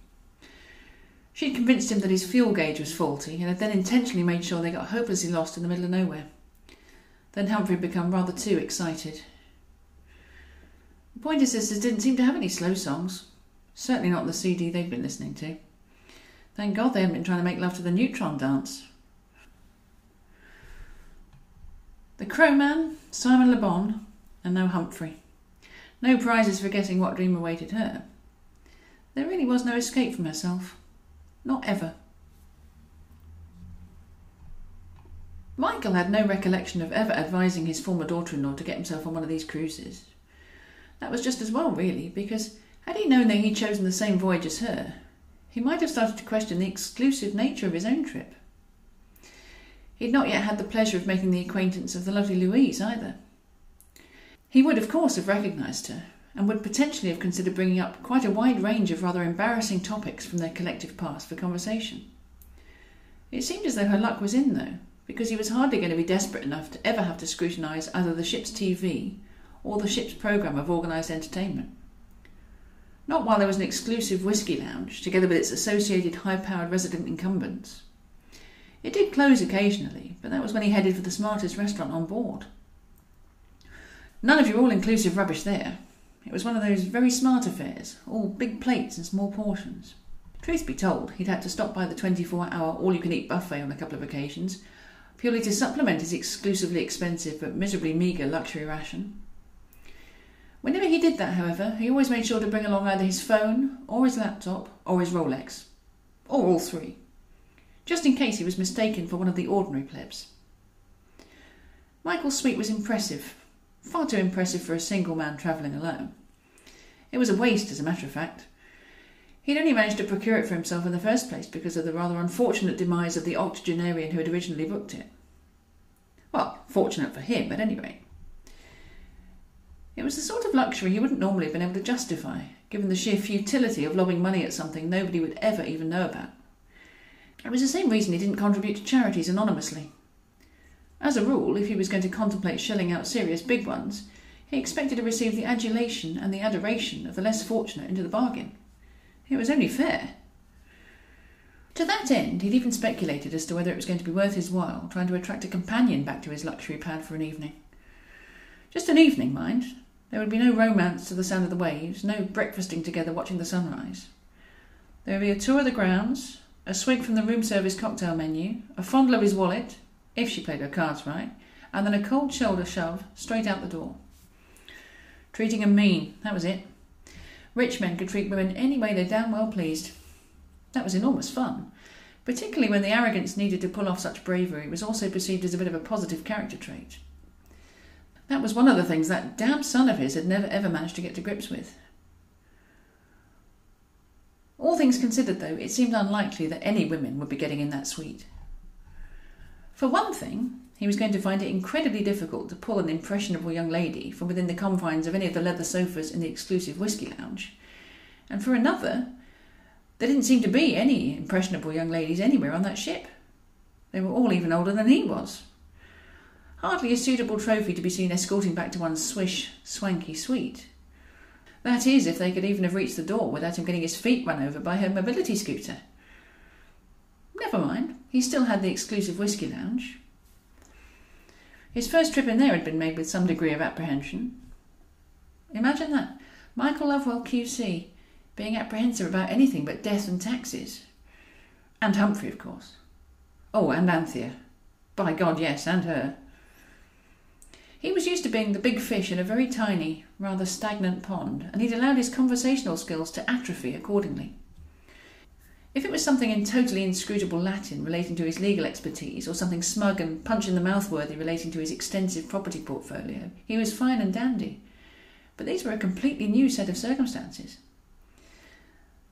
She had convinced him that his fuel gauge was faulty and had then intentionally made sure they got hopelessly lost in the middle of nowhere. Then Humphrey had become rather too excited. Pointer Sisters didn't seem to have any slow songs. Certainly not the CD they'd been listening to. Thank God they hadn't been trying to make love to the neutron dance. The Crowman, Simon Le Bon, and no Humphrey. No prizes for guessing what dream awaited her. There really was no escape from herself. Not ever. Michael had no recollection of ever advising his former daughter in law to get himself on one of these cruises. That was just as well, really, because had he known that he'd chosen the same voyage as her, he might have started to question the exclusive nature of his own trip. He'd not yet had the pleasure of making the acquaintance of the lovely Louise either. He would, of course, have recognised her, and would potentially have considered bringing up quite a wide range of rather embarrassing topics from their collective past for conversation. It seemed as though her luck was in, though, because he was hardly going to be desperate enough to ever have to scrutinise either the ship's TV or the ship's programme of organised entertainment. Not while there was an exclusive whisky lounge, together with its associated high powered resident incumbents. It did close occasionally, but that was when he headed for the smartest restaurant on board. None of your all inclusive rubbish there. It was one of those very smart affairs, all big plates and small portions. Truth be told, he'd had to stop by the 24 hour all you can eat buffet on a couple of occasions, purely to supplement his exclusively expensive but miserably meagre luxury ration. Whenever he did that, however, he always made sure to bring along either his phone, or his laptop, or his Rolex, or all three, just in case he was mistaken for one of the ordinary plebs. Michael's suite was impressive, far too impressive for a single man travelling alone. It was a waste, as a matter of fact. He'd only managed to procure it for himself in the first place because of the rather unfortunate demise of the octogenarian who had originally booked it. Well, fortunate for him, at any rate. It was the sort of luxury he wouldn't normally have been able to justify, given the sheer futility of lobbing money at something nobody would ever even know about. It was the same reason he didn't contribute to charities anonymously. As a rule, if he was going to contemplate shelling out serious big ones, he expected to receive the adulation and the adoration of the less fortunate into the bargain. It was only fair. To that end, he'd even speculated as to whether it was going to be worth his while trying to attract a companion back to his luxury pad for an evening. Just an evening, mind. There would be no romance to the sound of the waves, no breakfasting together watching the sunrise. There would be a tour of the grounds, a swig from the room service cocktail menu, a fondle of his wallet, if she played her cards right, and then a cold shoulder shove straight out the door. Treating 'em mean, that was it. Rich men could treat women any way they damn well pleased. That was enormous fun, particularly when the arrogance needed to pull off such bravery was also perceived as a bit of a positive character trait. That was one of the things that damn son of his had never ever managed to get to grips with. All things considered, though, it seemed unlikely that any women would be getting in that suite. For one thing, he was going to find it incredibly difficult to pull an impressionable young lady from within the confines of any of the leather sofas in the exclusive whisky lounge. And for another, there didn't seem to be any impressionable young ladies anywhere on that ship. They were all even older than he was. Hardly a suitable trophy to be seen escorting back to one's swish, swanky suite. That is, if they could even have reached the door without him getting his feet run over by her mobility scooter. Never mind, he still had the exclusive whisky lounge. His first trip in there had been made with some degree of apprehension. Imagine that Michael Lovewell, QC, being apprehensive about anything but death and taxes. And Humphrey, of course. Oh, and Anthea. By God, yes, and her. He was used to being the big fish in a very tiny, rather stagnant pond, and he'd allowed his conversational skills to atrophy accordingly. If it was something in totally inscrutable Latin relating to his legal expertise, or something smug and punch in the mouth worthy relating to his extensive property portfolio, he was fine and dandy. But these were a completely new set of circumstances.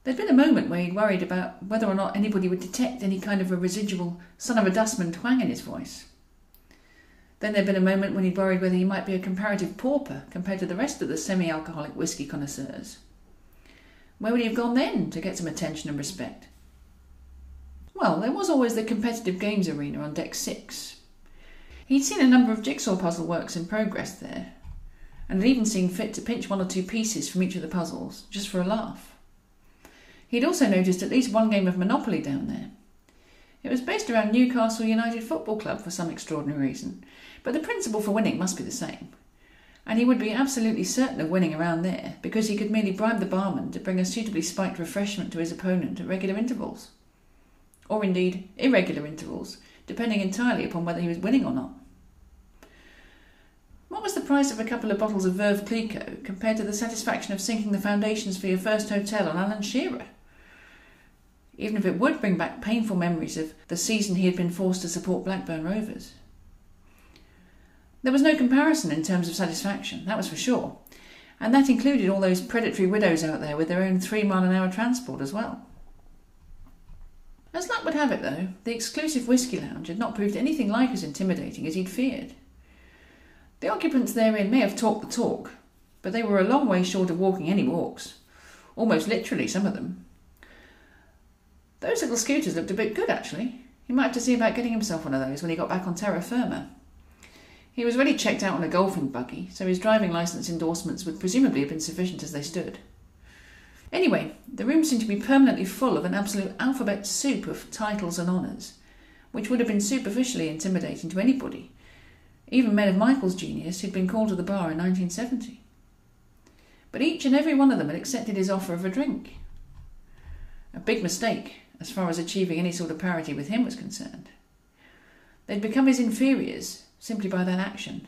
There'd been a moment where he'd worried about whether or not anybody would detect any kind of a residual son of a dustman twang in his voice. Then there'd been a moment when he'd worried whether he might be a comparative pauper compared to the rest of the semi alcoholic whisky connoisseurs. Where would he have gone then to get some attention and respect? Well, there was always the competitive games arena on deck six. He'd seen a number of jigsaw puzzle works in progress there, and had even seen fit to pinch one or two pieces from each of the puzzles, just for a laugh. He'd also noticed at least one game of Monopoly down there. It was based around Newcastle United Football Club for some extraordinary reason, but the principle for winning must be the same. And he would be absolutely certain of winning around there because he could merely bribe the barman to bring a suitably spiked refreshment to his opponent at regular intervals. Or indeed, irregular intervals, depending entirely upon whether he was winning or not. What was the price of a couple of bottles of Veuve Clicquot compared to the satisfaction of sinking the foundations for your first hotel on Alan Shearer? Even if it would bring back painful memories of the season he had been forced to support Blackburn Rovers. There was no comparison in terms of satisfaction, that was for sure, and that included all those predatory widows out there with their own three mile an hour transport as well. As luck would have it, though, the exclusive whisky lounge had not proved anything like as intimidating as he'd feared. The occupants therein may have talked the talk, but they were a long way short of walking any walks, almost literally, some of them. Those little scooters looked a bit good, actually. He might have to see about getting himself one of those when he got back on terra firma. He was already checked out on a golfing buggy, so his driving licence endorsements would presumably have been sufficient as they stood. Anyway, the room seemed to be permanently full of an absolute alphabet soup of titles and honours, which would have been superficially intimidating to anybody, even men of Michael's genius who'd been called to the bar in 1970. But each and every one of them had accepted his offer of a drink. A big mistake, as far as achieving any sort of parity with him was concerned. They'd become his inferiors simply by that action,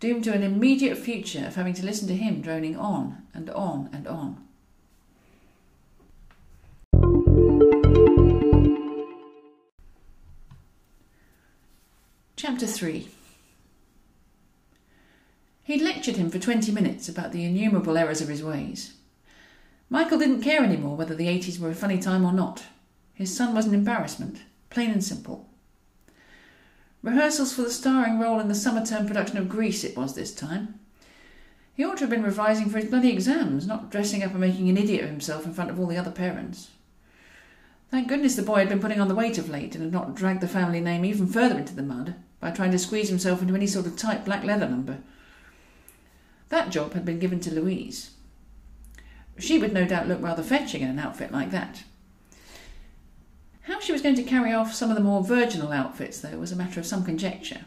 doomed to an immediate future of having to listen to him droning on and on and on. Chapter 3 He'd lectured him for 20 minutes about the innumerable errors of his ways. Michael didn't care any more whether the 80s were a funny time or not. His son was an embarrassment, plain and simple. Rehearsals for the starring role in the summer term production of Grease it was this time. He ought to have been revising for his bloody exams, not dressing up and making an idiot of himself in front of all the other parents. Thank goodness the boy had been putting on the weight of late and had not dragged the family name even further into the mud by trying to squeeze himself into any sort of tight black leather number. That job had been given to Louise. She would no doubt look rather fetching in an outfit like that. How she was going to carry off some of the more virginal outfits, though, was a matter of some conjecture.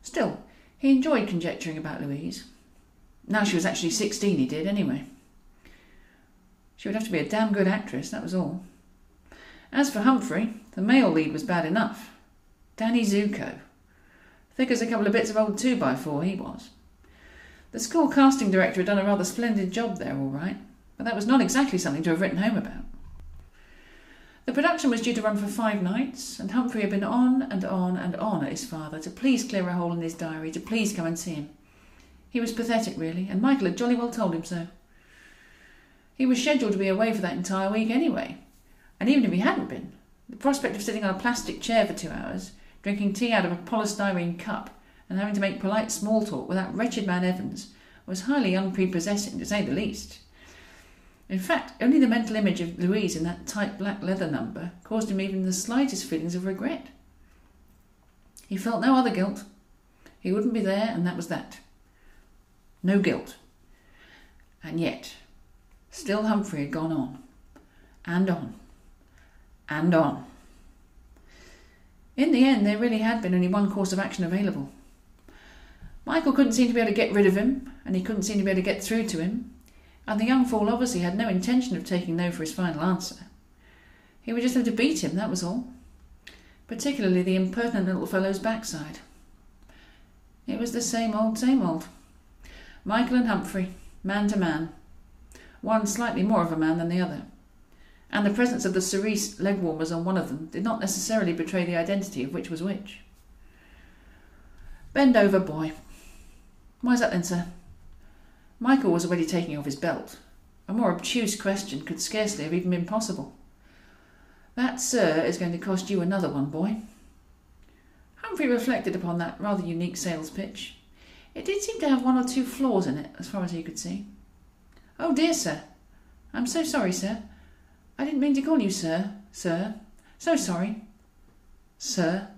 Still, he enjoyed conjecturing about Louise. Now she was actually sixteen, he did, anyway. She would have to be a damn good actress, that was all. As for Humphrey, the male lead was bad enough. Danny Zuko. Thick as a couple of bits of old two by four, he was. The school casting director had done a rather splendid job there, all right, but that was not exactly something to have written home about. The production was due to run for five nights, and Humphrey had been on and on and on at his father to please clear a hole in his diary, to please come and see him. He was pathetic, really, and Michael had jolly well told him so. He was scheduled to be away for that entire week anyway. And even if he hadn't been, the prospect of sitting on a plastic chair for two hours, drinking tea out of a polystyrene cup, and having to make polite small talk with that wretched man Evans was highly unprepossessing, to say the least. In fact, only the mental image of Louise in that tight black leather number caused him even the slightest feelings of regret. He felt no other guilt. He wouldn't be there, and that was that. No guilt. And yet, still Humphrey had gone on, and on, and on. In the end, there really had been only one course of action available. Michael couldn't seem to be able to get rid of him, and he couldn't seem to be able to get through to him, and the young fool obviously had no intention of taking no for his final answer. He would just have to beat him, that was all. Particularly the impertinent little fellow's backside. It was the same old, same old. Michael and Humphrey, man to man. One slightly more of a man than the other. And the presence of the cerise leg warmers on one of them did not necessarily betray the identity of which was which. Bend over, boy. Why's that then, sir? Michael was already taking off his belt. A more obtuse question could scarcely have even been possible. That, sir, is going to cost you another one, boy. Humphrey reflected upon that rather unique sales pitch. It did seem to have one or two flaws in it, as far as he could see. Oh dear, sir. I'm so sorry, sir. I didn't mean to call you sir, sir. So sorry. Sir.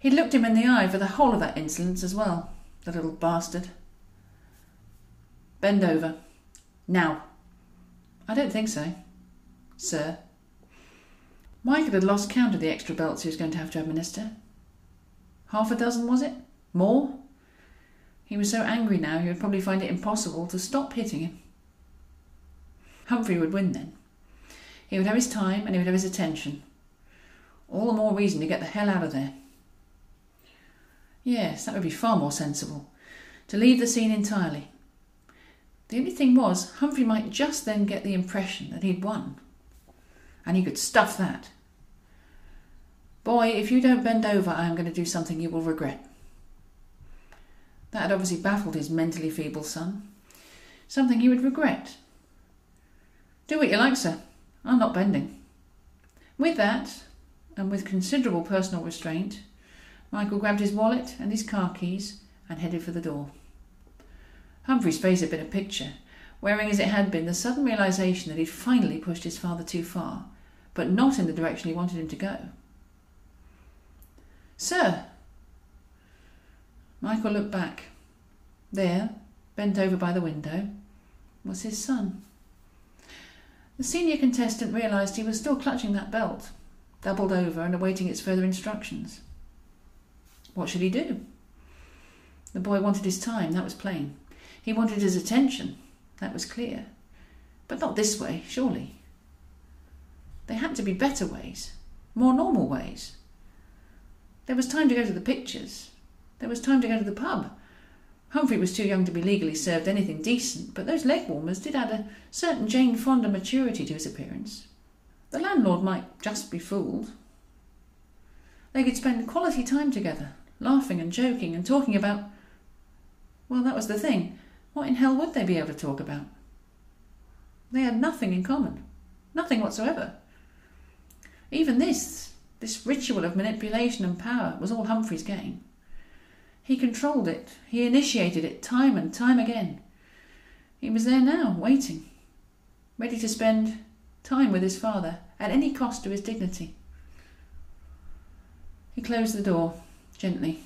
He'd looked him in the eye for the whole of that insolence as well, the little bastard. Bend over. Now. I don't think so. Sir. Michael had lost count of the extra belts he was going to have to administer. Half a dozen, was it? More? He was so angry now he would probably find it impossible to stop hitting him. Humphrey would win then. He would have his time and he would have his attention. All the more reason to get the hell out of there. Yes, that would be far more sensible. To leave the scene entirely. The only thing was, Humphrey might just then get the impression that he'd won. And he could stuff that. Boy, if you don't bend over, I am going to do something you will regret. That had obviously baffled his mentally feeble son. Something he would regret. Do what you like, sir. I'm not bending. With that, and with considerable personal restraint, Michael grabbed his wallet and his car keys and headed for the door. Humphrey's face had been a picture, wearing as it had been the sudden realization that he'd finally pushed his father too far, but not in the direction he wanted him to go. Sir! Michael looked back. There, bent over by the window, was his son. The senior contestant realised he was still clutching that belt, doubled over and awaiting its further instructions. What should he do? The boy wanted his time, that was plain. He wanted his attention, that was clear. But not this way, surely. There had to be better ways, more normal ways. There was time to go to the pictures. There was time to go to the pub. Humphrey was too young to be legally served anything decent, but those leg warmers did add a certain Jane Fonda maturity to his appearance. The landlord might just be fooled. They could spend quality time together, laughing and joking and talking about. Well, that was the thing. What in hell would they be able to talk about? They had nothing in common. Nothing whatsoever. Even this, this ritual of manipulation and power, was all Humphrey's game. He controlled it, he initiated it time and time again. He was there now, waiting, ready to spend time with his father at any cost to his dignity. He closed the door gently.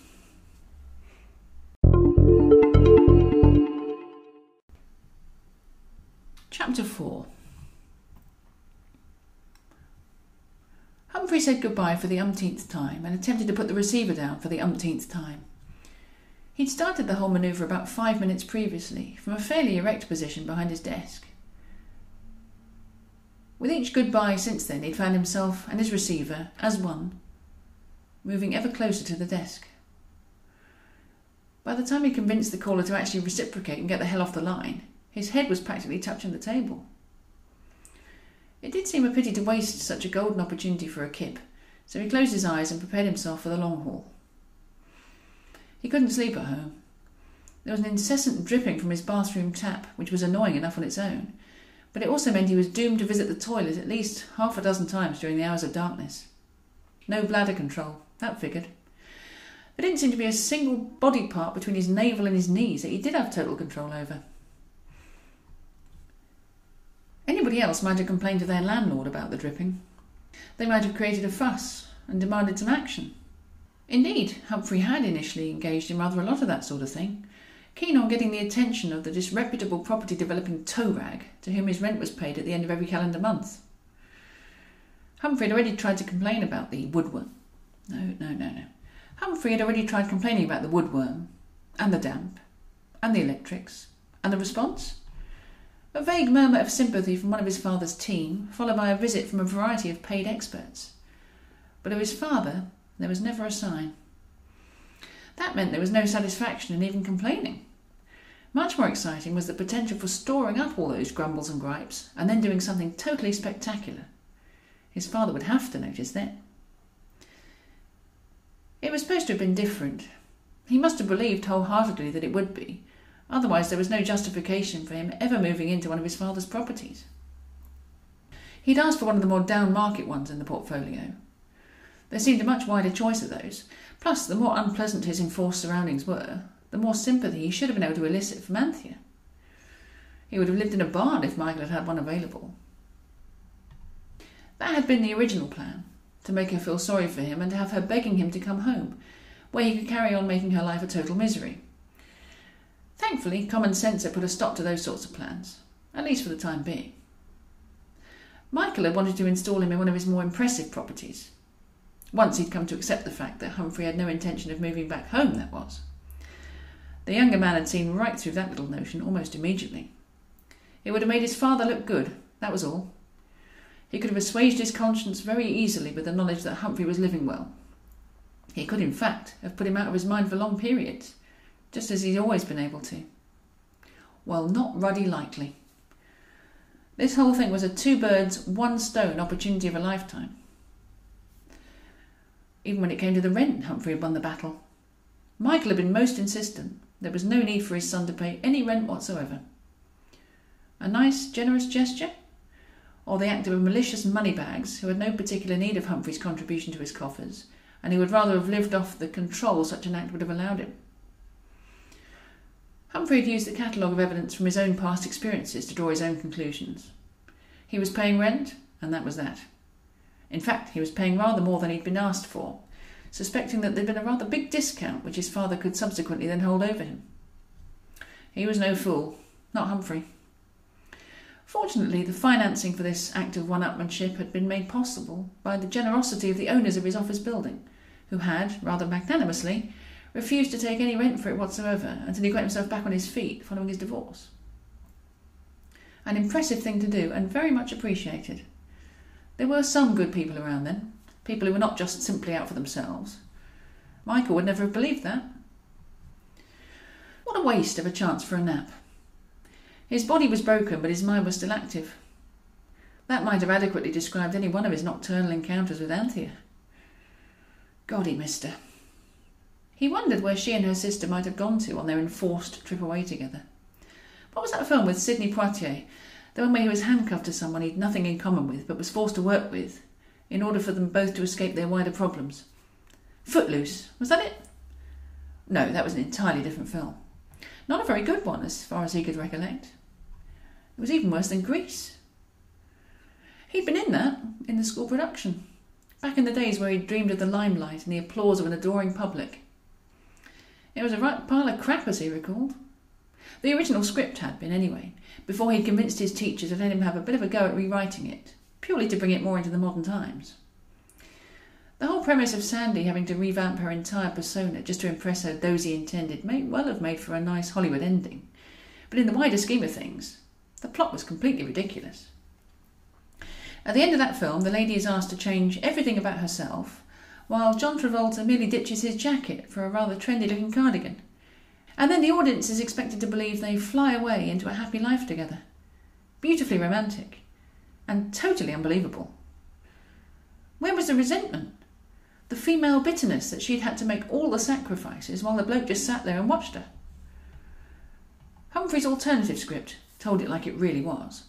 Chapter 4 Humphrey said goodbye for the umpteenth time and attempted to put the receiver down for the umpteenth time. He'd started the whole manoeuvre about five minutes previously, from a fairly erect position behind his desk. With each goodbye since then, he'd found himself and his receiver, as one, moving ever closer to the desk. By the time he convinced the caller to actually reciprocate and get the hell off the line, his head was practically touching the table. It did seem a pity to waste such a golden opportunity for a kip, so he closed his eyes and prepared himself for the long haul. He couldn't sleep at home. There was an incessant dripping from his bathroom tap, which was annoying enough on its own, but it also meant he was doomed to visit the toilet at least half a dozen times during the hours of darkness. No bladder control, that figured. There didn't seem to be a single body part between his navel and his knees that he did have total control over. Anybody else might have complained to their landlord about the dripping. They might have created a fuss and demanded some action. Indeed, Humphrey had initially engaged in rather a lot of that sort of thing, keen on getting the attention of the disreputable property developing tow rag to whom his rent was paid at the end of every calendar month. Humphrey had already tried to complain about the woodworm. No, no, no, no. Humphrey had already tried complaining about the woodworm, and the damp, and the electrics, and the response? A vague murmur of sympathy from one of his father's team, followed by a visit from a variety of paid experts. But of his father, there was never a sign. That meant there was no satisfaction in even complaining. Much more exciting was the potential for storing up all those grumbles and gripes and then doing something totally spectacular. His father would have to notice then. It was supposed to have been different. He must have believed wholeheartedly that it would be, otherwise, there was no justification for him ever moving into one of his father's properties. He'd asked for one of the more down market ones in the portfolio. There seemed a much wider choice of those, plus, the more unpleasant his enforced surroundings were, the more sympathy he should have been able to elicit from Anthea. He would have lived in a barn if Michael had had one available. That had been the original plan to make her feel sorry for him and to have her begging him to come home, where he could carry on making her life a total misery. Thankfully, common sense had put a stop to those sorts of plans, at least for the time being. Michael had wanted to install him in one of his more impressive properties. Once he'd come to accept the fact that Humphrey had no intention of moving back home, that was. The younger man had seen right through that little notion almost immediately. It would have made his father look good, that was all. He could have assuaged his conscience very easily with the knowledge that Humphrey was living well. He could, in fact, have put him out of his mind for long periods, just as he'd always been able to. Well, not ruddy likely. This whole thing was a two birds, one stone opportunity of a lifetime. Even when it came to the rent, Humphrey had won the battle. Michael had been most insistent. There was no need for his son to pay any rent whatsoever. A nice, generous gesture? or the act of a malicious moneybags who had no particular need of Humphrey's contribution to his coffers, and who would rather have lived off the control such an act would have allowed him. Humphrey had used the catalogue of evidence from his own past experiences to draw his own conclusions. He was paying rent, and that was that. In fact, he was paying rather more than he'd been asked for, suspecting that there'd been a rather big discount which his father could subsequently then hold over him. He was no fool, not Humphrey. Fortunately, the financing for this act of one upmanship had been made possible by the generosity of the owners of his office building, who had, rather magnanimously, refused to take any rent for it whatsoever until he got himself back on his feet following his divorce. An impressive thing to do, and very much appreciated. There were some good people around then, people who were not just simply out for themselves. Michael would never have believed that. What a waste of a chance for a nap. His body was broken, but his mind was still active. That might have adequately described any one of his nocturnal encounters with Anthea. God, he missed her. He wondered where she and her sister might have gone to on their enforced trip away together. What was that film with Sidney Poitier? The one where he was handcuffed to someone he'd nothing in common with, but was forced to work with, in order for them both to escape their wider problems. Footloose, was that it? No, that was an entirely different film. Not a very good one, as far as he could recollect. It was even worse than Grease. He'd been in that, in the school production, back in the days where he'd dreamed of the limelight and the applause of an adoring public. It was a right pile of crap, as he recalled. The original script had been, anyway, before he'd convinced his teachers to let him have a bit of a go at rewriting it, purely to bring it more into the modern times. The whole premise of Sandy having to revamp her entire persona just to impress her dozy intended may well have made for a nice Hollywood ending, but in the wider scheme of things, the plot was completely ridiculous. At the end of that film, the lady is asked to change everything about herself, while John Travolta merely ditches his jacket for a rather trendy looking cardigan. And then the audience is expected to believe they fly away into a happy life together. Beautifully romantic, and totally unbelievable. Where was the resentment? the female bitterness that she'd had to make all the sacrifices while the bloke just sat there and watched her. Humphrey's alternative script told it like it really was.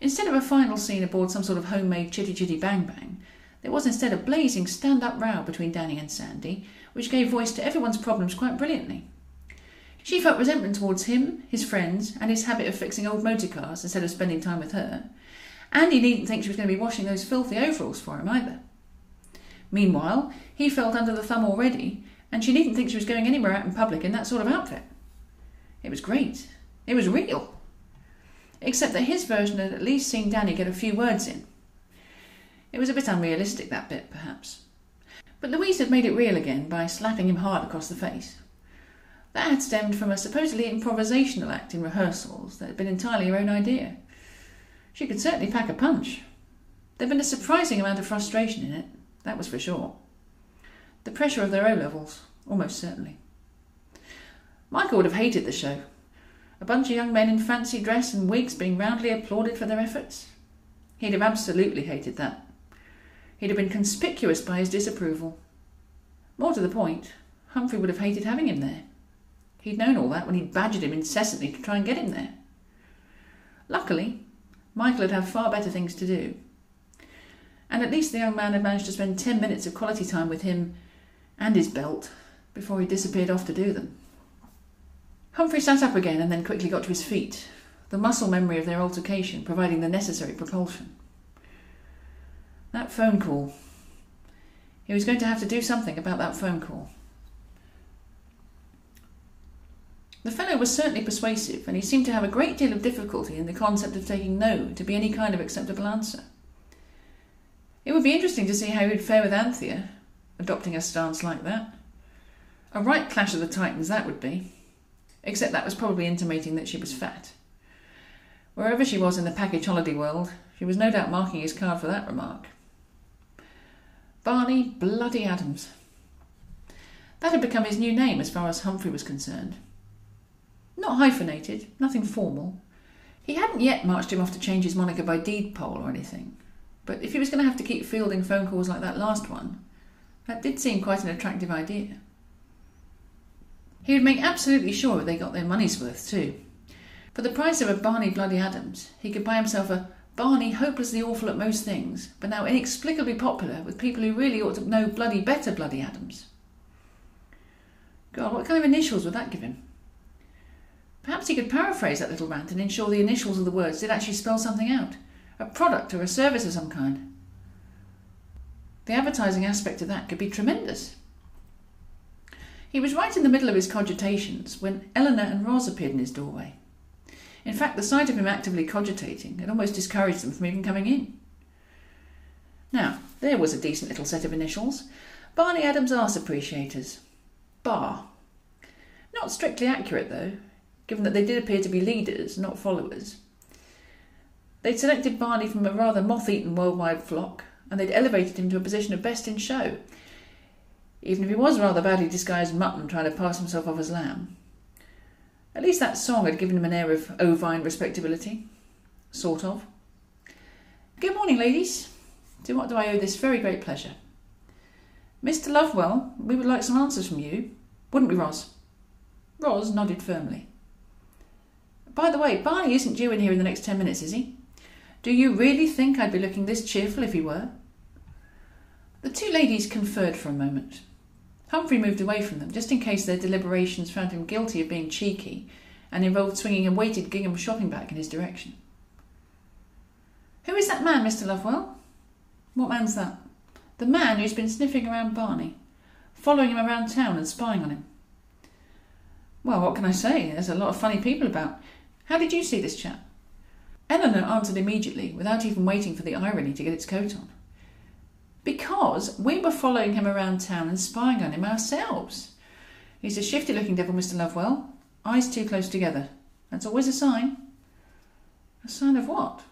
Instead of a final scene aboard some sort of homemade chitty chitty bang bang, there was instead a blazing stand up row between Danny and Sandy, which gave voice to everyone's problems quite brilliantly. She felt resentment towards him, his friends, and his habit of fixing old motor cars instead of spending time with her. And he needn't think she was going to be washing those filthy overalls for him either. Meanwhile, he felt under the thumb already, and she needn't think she was going anywhere out in public in that sort of outfit. It was great. It was real. Except that his version had at least seen Danny get a few words in. It was a bit unrealistic, that bit, perhaps. But Louise had made it real again by slapping him hard across the face. That had stemmed from a supposedly improvisational act in rehearsals that had been entirely her own idea. She could certainly pack a punch. There'd been a surprising amount of frustration in it, that was for sure. The pressure of their O levels, almost certainly. Michael would have hated the show. A bunch of young men in fancy dress and wigs being roundly applauded for their efforts. He'd have absolutely hated that. He'd have been conspicuous by his disapproval. More to the point, Humphrey would have hated having him there. He'd known all that when he'd badgered him incessantly to try and get him there. Luckily, Michael had had far better things to do. And at least the young man had managed to spend ten minutes of quality time with him and his belt before he disappeared off to do them. Humphrey sat up again and then quickly got to his feet, the muscle memory of their altercation providing the necessary propulsion. That phone call. He was going to have to do something about that phone call. The fellow was certainly persuasive, and he seemed to have a great deal of difficulty in the concept of taking no to be any kind of acceptable answer. It would be interesting to see how he'd fare with Anthea, adopting a stance like that. A right clash of the titans that would be, except that was probably intimating that she was fat. Wherever she was in the package holiday world, she was no doubt marking his card for that remark. Barney Bloody Adams. That had become his new name as far as Humphrey was concerned. Not hyphenated, nothing formal. He hadn't yet marched him off to change his moniker by deed poll or anything. But if he was going to have to keep fielding phone calls like that last one, that did seem quite an attractive idea. He would make absolutely sure they got their money's worth too. For the price of a Barney Bloody Adams, he could buy himself a Barney hopelessly awful at most things, but now inexplicably popular with people who really ought to know bloody better Bloody Adams. God, what kind of initials would that give him? Perhaps he could paraphrase that little rant and ensure the initials of the words did actually spell something out a product or a service of some kind. The advertising aspect of that could be tremendous. He was right in the middle of his cogitations when Eleanor and Roz appeared in his doorway. In fact, the sight of him actively cogitating had almost discouraged them from even coming in. Now, there was a decent little set of initials. Barney Adams Arse Appreciators. Bar. Not strictly accurate, though given that they did appear to be leaders, not followers. They'd selected Barney from a rather moth eaten worldwide flock, and they'd elevated him to a position of best in show, even if he was rather badly disguised mutton trying to pass himself off as lamb. At least that song had given him an air of ovine respectability. Sort of. Good morning, ladies. To what do I owe this very great pleasure? Mr. Lovewell, we would like some answers from you. Wouldn't we, Roz? Roz nodded firmly. By the way, Barney isn't due in here in the next ten minutes, is he? Do you really think I'd be looking this cheerful if he were? The two ladies conferred for a moment. Humphrey moved away from them, just in case their deliberations found him guilty of being cheeky and involved swinging a weighted gingham shopping bag in his direction. Who is that man, Mr. Lovewell? What man's that? The man who's been sniffing around Barney, following him around town and spying on him. Well, what can I say? There's a lot of funny people about. How did you see this chap? Eleanor answered immediately, without even waiting for the irony to get its coat on. Because we were following him around town and spying on him ourselves. He's a shifty looking devil, Mr. Lovewell. Eyes too close together. That's always a sign. A sign of what?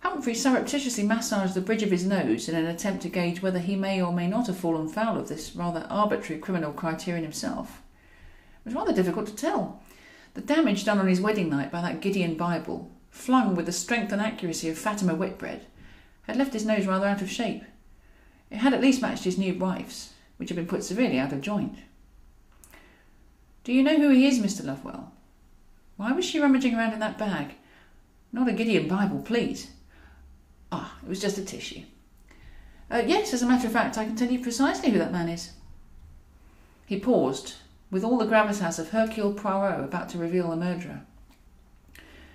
Humphrey surreptitiously massaged the bridge of his nose in an attempt to gauge whether he may or may not have fallen foul of this rather arbitrary criminal criterion himself. It was rather difficult to tell. The damage done on his wedding night by that Gideon Bible, flung with the strength and accuracy of Fatima Whitbread, had left his nose rather out of shape. It had at least matched his new wife's, which had been put severely out of joint. Do you know who he is, Mr. Lovewell? Why was she rummaging around in that bag? Not a Gideon Bible, please. Ah, it was just a tissue. Uh, yes, as a matter of fact, I can tell you precisely who that man is. He paused, with all the gravitas of Hercule Poirot about to reveal the murderer.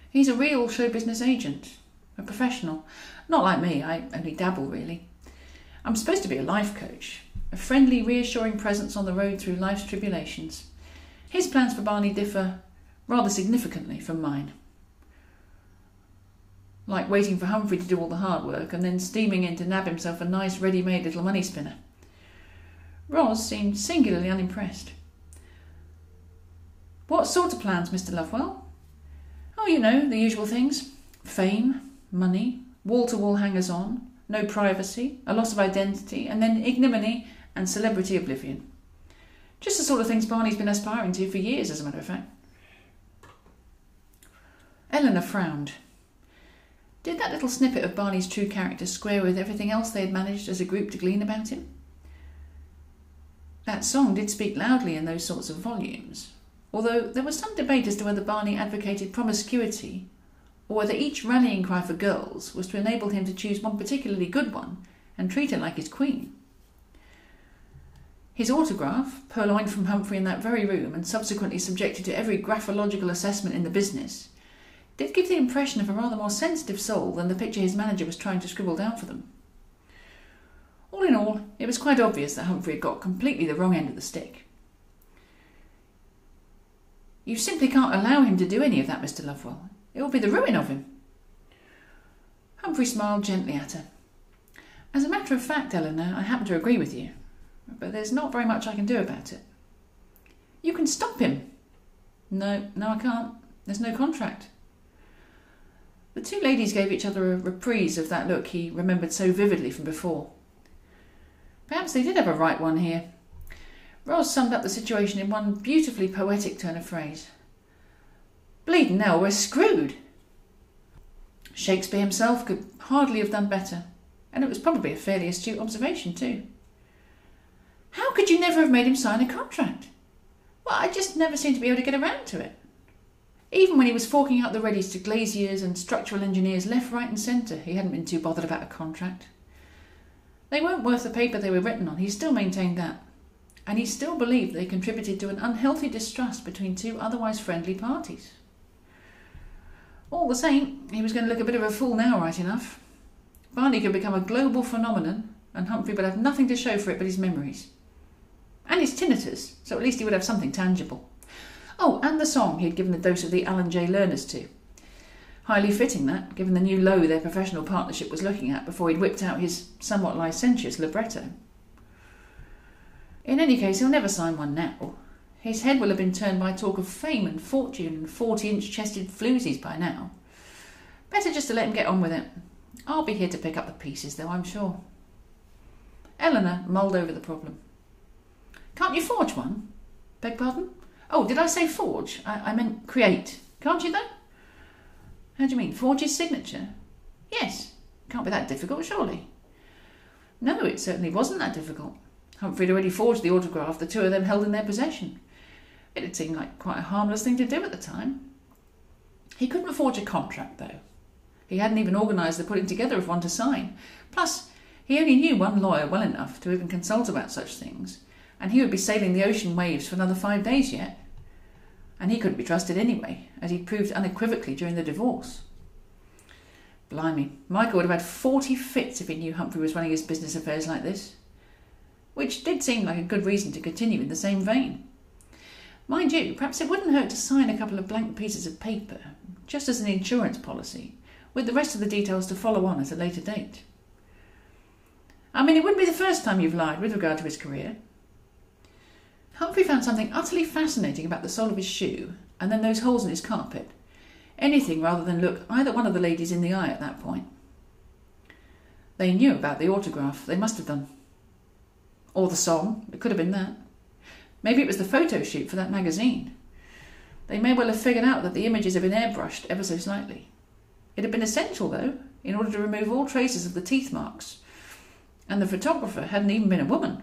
He's a real show business agent, a professional. Not like me, I only dabble really. I'm supposed to be a life coach, a friendly, reassuring presence on the road through life's tribulations. His plans for Barney differ rather significantly from mine. Like waiting for Humphrey to do all the hard work and then steaming in to nab himself a nice ready made little money spinner. Ros seemed singularly unimpressed. What sort of plans, Mr. Lovewell? Oh, you know, the usual things fame, money, wall to wall hangers on, no privacy, a loss of identity, and then ignominy and celebrity oblivion. Just the sort of things Barney's been aspiring to for years, as a matter of fact. Eleanor frowned. Did that little snippet of Barney's true character square with everything else they had managed as a group to glean about him? That song did speak loudly in those sorts of volumes, although there was some debate as to whether Barney advocated promiscuity or whether each rallying cry for girls was to enable him to choose one particularly good one and treat her like his queen. His autograph, purloined from Humphrey in that very room and subsequently subjected to every graphological assessment in the business, did give the impression of a rather more sensitive soul than the picture his manager was trying to scribble down for them. All in all, it was quite obvious that Humphrey had got completely the wrong end of the stick. You simply can't allow him to do any of that, Mr. Lovewell. It will be the ruin of him. Humphrey smiled gently at her. As a matter of fact, Eleanor, I happen to agree with you but there's not very much I can do about it. You can stop him. No, no, I can't. There's no contract. The two ladies gave each other a reprise of that look he remembered so vividly from before. Perhaps they did have a right one here. Ros summed up the situation in one beautifully poetic turn of phrase. Bleeding hell, we're screwed. Shakespeare himself could hardly have done better, and it was probably a fairly astute observation, too. How could you never have made him sign a contract? Well, I just never seemed to be able to get around to it. Even when he was forking out the readies to glaziers and structural engineers left, right, and centre, he hadn't been too bothered about a contract. They weren't worth the paper they were written on, he still maintained that. And he still believed they contributed to an unhealthy distrust between two otherwise friendly parties. All the same, he was going to look a bit of a fool now, right enough. Barney could become a global phenomenon, and Humphrey would have nothing to show for it but his memories. And his tinnitus, so at least he would have something tangible. Oh, and the song he had given a dose of the Alan Jay Lerners to. Highly fitting that, given the new low their professional partnership was looking at before he'd whipped out his somewhat licentious libretto. In any case, he'll never sign one now. His head will have been turned by talk of fame and fortune and forty inch chested floozies by now. Better just to let him get on with it. I'll be here to pick up the pieces, though, I'm sure. Eleanor mulled over the problem. Can't you forge one? Beg pardon? Oh, did I say forge? I, I meant create. Can't you though? How do you mean? Forge his signature? Yes. Can't be that difficult, surely. No, it certainly wasn't that difficult. Humphrey had already forged the autograph the two of them held in their possession. It had seemed like quite a harmless thing to do at the time. He couldn't forge a contract, though. He hadn't even organised the putting together of one to sign. Plus, he only knew one lawyer well enough to even consult about such things, and he would be sailing the ocean waves for another five days yet. And he couldn't be trusted anyway, as he'd proved unequivocally during the divorce. Blimey, Michael would have had forty fits if he knew Humphrey was running his business affairs like this. Which did seem like a good reason to continue in the same vein. Mind you, perhaps it wouldn't hurt to sign a couple of blank pieces of paper, just as an insurance policy, with the rest of the details to follow on at a later date. I mean, it wouldn't be the first time you've lied with regard to his career. Humphrey found something utterly fascinating about the sole of his shoe and then those holes in his carpet. Anything rather than look either one of the ladies in the eye at that point. They knew about the autograph, they must have done. Or the song, it could have been that. Maybe it was the photo shoot for that magazine. They may well have figured out that the images had been airbrushed ever so slightly. It had been essential, though, in order to remove all traces of the teeth marks. And the photographer hadn't even been a woman.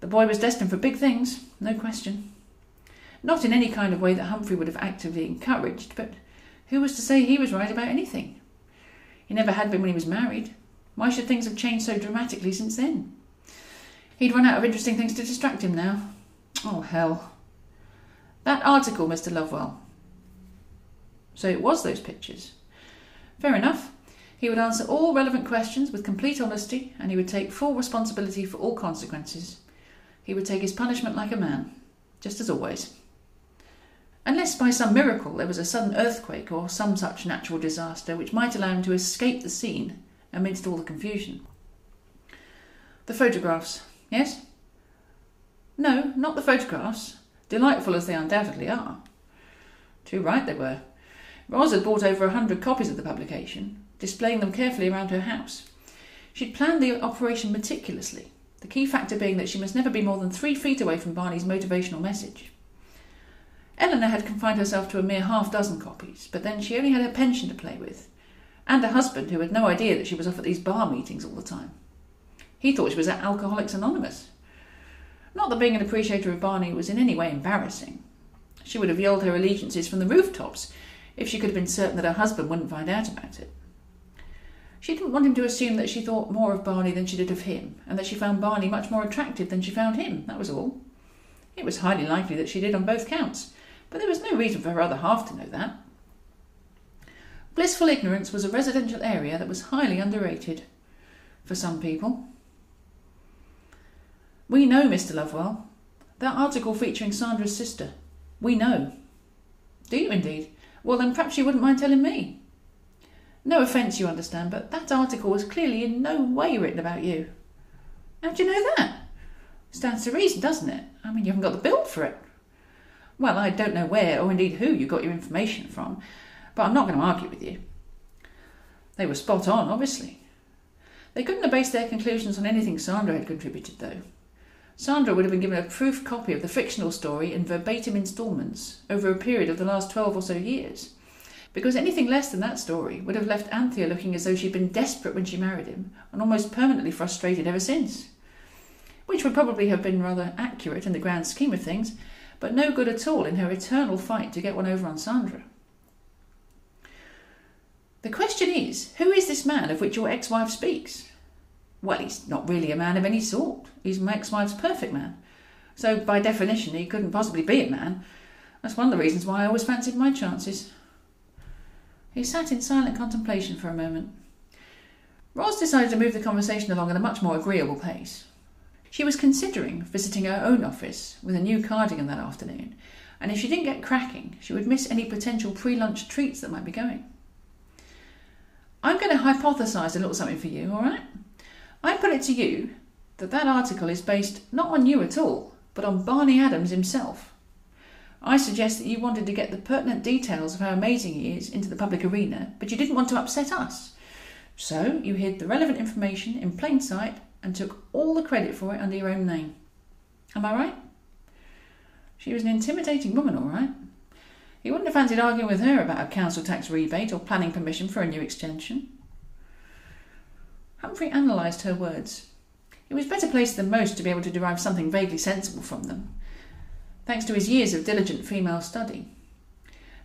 The boy was destined for big things, no question. Not in any kind of way that Humphrey would have actively encouraged, but who was to say he was right about anything? He never had been when he was married. Why should things have changed so dramatically since then? He'd run out of interesting things to distract him now. Oh, hell. That article, Mr. Lovewell. So it was those pictures. Fair enough. He would answer all relevant questions with complete honesty, and he would take full responsibility for all consequences. He would take his punishment like a man, just as always. Unless by some miracle there was a sudden earthquake or some such natural disaster which might allow him to escape the scene amidst all the confusion. The photographs, yes? No, not the photographs, delightful as they undoubtedly are. Too right they were. Ros had bought over a hundred copies of the publication, displaying them carefully around her house. She'd planned the operation meticulously, the key factor being that she must never be more than three feet away from Barney's motivational message. Eleanor had confined herself to a mere half dozen copies, but then she only had her pension to play with, and a husband who had no idea that she was off at these bar meetings all the time. He thought she was at Alcoholics Anonymous. Not that being an appreciator of Barney was in any way embarrassing. She would have yelled her allegiances from the rooftops if she could have been certain that her husband wouldn't find out about it. She didn't want him to assume that she thought more of Barney than she did of him, and that she found Barney much more attractive than she found him, that was all. It was highly likely that she did on both counts, but there was no reason for her other half to know that. Blissful ignorance was a residential area that was highly underrated for some people. We know, Mr. Lovewell. That article featuring Sandra's sister. We know. Do you indeed? Well, then perhaps you wouldn't mind telling me. No offence, you understand, but that article was clearly in no way written about you. How do you know that? Stands to reason, doesn't it? I mean, you haven't got the bill for it. Well, I don't know where, or indeed who, you got your information from, but I'm not going to argue with you. They were spot on, obviously. They couldn't have based their conclusions on anything Sandra had contributed, though. Sandra would have been given a proof copy of the fictional story in verbatim instalments over a period of the last 12 or so years. Because anything less than that story would have left Anthea looking as though she'd been desperate when she married him and almost permanently frustrated ever since. Which would probably have been rather accurate in the grand scheme of things, but no good at all in her eternal fight to get one over on Sandra. The question is, who is this man of which your ex wife speaks? Well, he's not really a man of any sort. He's my ex wife's perfect man. So, by definition, he couldn't possibly be a man. That's one of the reasons why I always fancied my chances. He sat in silent contemplation for a moment. Ros decided to move the conversation along at a much more agreeable pace. She was considering visiting her own office with a new cardigan that afternoon, and if she didn't get cracking, she would miss any potential pre lunch treats that might be going. I'm going to hypothesise a little something for you, all right? I put it to you that that article is based not on you at all, but on Barney Adams himself. I suggest that you wanted to get the pertinent details of how amazing he is into the public arena, but you didn't want to upset us. So you hid the relevant information in plain sight and took all the credit for it under your own name. Am I right? She was an intimidating woman, all right. He wouldn't have fancied arguing with her about a council tax rebate or planning permission for a new extension. Humphrey analysed her words. He was better placed than most to be able to derive something vaguely sensible from them, thanks to his years of diligent female study.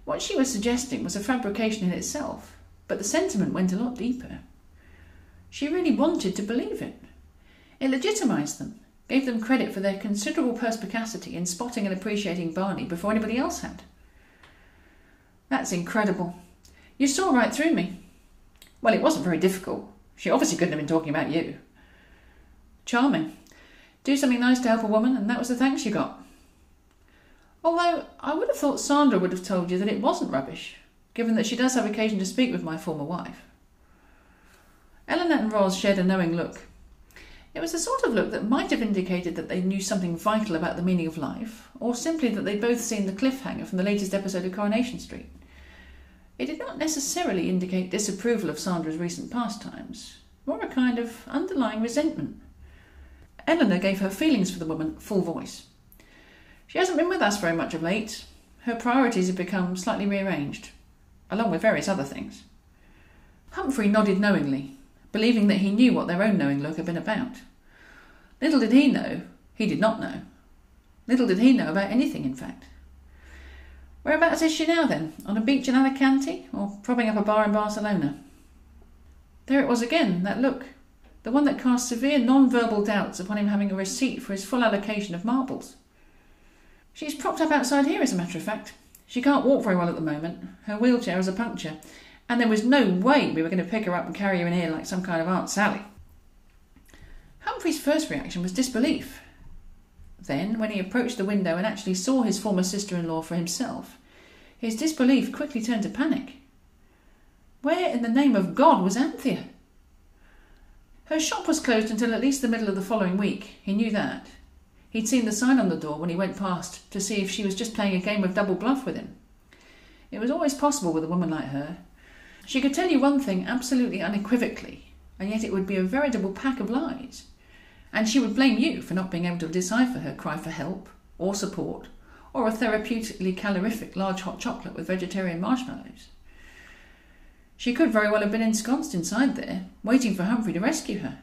What she was suggesting was a fabrication in itself, but the sentiment went a lot deeper. She really wanted to believe it. It legitimised them, gave them credit for their considerable perspicacity in spotting and appreciating Barney before anybody else had. That's incredible. You saw right through me. Well, it wasn't very difficult. She obviously couldn't have been talking about you. Charming. Do something nice to help a woman, and that was the thanks you got. Although I would have thought Sandra would have told you that it wasn't rubbish, given that she does have occasion to speak with my former wife. Eleanor and Ros shared a knowing look. It was the sort of look that might have indicated that they knew something vital about the meaning of life, or simply that they'd both seen the cliffhanger from the latest episode of Coronation Street. It did not necessarily indicate disapproval of Sandra's recent pastimes, more a kind of underlying resentment. Eleanor gave her feelings for the woman full voice. She hasn't been with us very much of late. Her priorities have become slightly rearranged, along with various other things. Humphrey nodded knowingly, believing that he knew what their own knowing look had been about. Little did he know, he did not know. Little did he know about anything, in fact. Whereabouts is she now then? On a beach in Alicante or propping up a bar in Barcelona? There it was again, that look, the one that cast severe non verbal doubts upon him having a receipt for his full allocation of marbles. She's propped up outside here, as a matter of fact. She can't walk very well at the moment. Her wheelchair has a puncture, and there was no way we were going to pick her up and carry her in here like some kind of Aunt Sally. Humphrey's first reaction was disbelief. Then, when he approached the window and actually saw his former sister in law for himself, his disbelief quickly turned to panic. Where in the name of God was Anthea? Her shop was closed until at least the middle of the following week. He knew that. He'd seen the sign on the door when he went past to see if she was just playing a game of double bluff with him. It was always possible with a woman like her. She could tell you one thing absolutely unequivocally, and yet it would be a veritable pack of lies. And she would blame you for not being able to decipher her cry for help, or support, or a therapeutically calorific large hot chocolate with vegetarian marshmallows. She could very well have been ensconced inside there, waiting for Humphrey to rescue her.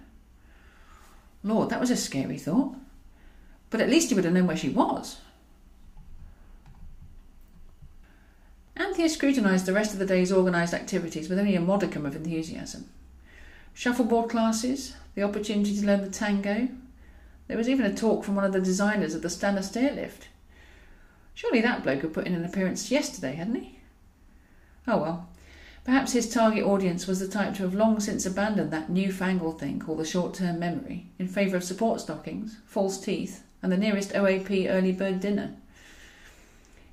Lord, that was a scary thought. But at least he would have known where she was. Anthea scrutinised the rest of the day's organised activities with only a modicum of enthusiasm. Shuffleboard classes, the opportunity to learn the tango. There was even a talk from one of the designers of the Stannah stairlift. Surely that bloke had put in an appearance yesterday, hadn't he? Oh well, Perhaps his target audience was the type to have long since abandoned that newfangled thing called the short term memory in favour of support stockings, false teeth, and the nearest OAP early bird dinner.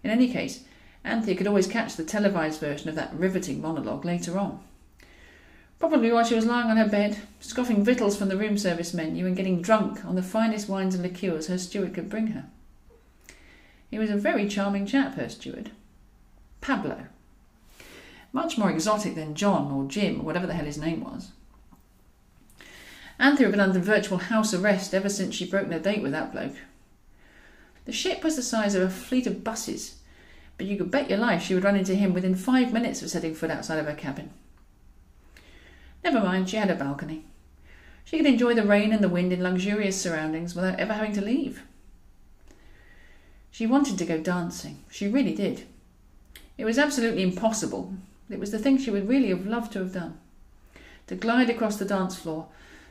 In any case, Anthea could always catch the televised version of that riveting monologue later on. Probably while she was lying on her bed, scoffing victuals from the room service menu and getting drunk on the finest wines and liqueurs her steward could bring her. He was a very charming chap, her steward. Pablo. Much more exotic than John or Jim or whatever the hell his name was. Anthea had been under virtual house arrest ever since she broke her date with that bloke. The ship was the size of a fleet of buses, but you could bet your life she would run into him within five minutes of setting foot outside of her cabin. Never mind, she had a balcony. She could enjoy the rain and the wind in luxurious surroundings without ever having to leave. She wanted to go dancing. She really did. It was absolutely impossible, it was the thing she would really have loved to have done. To glide across the dance floor,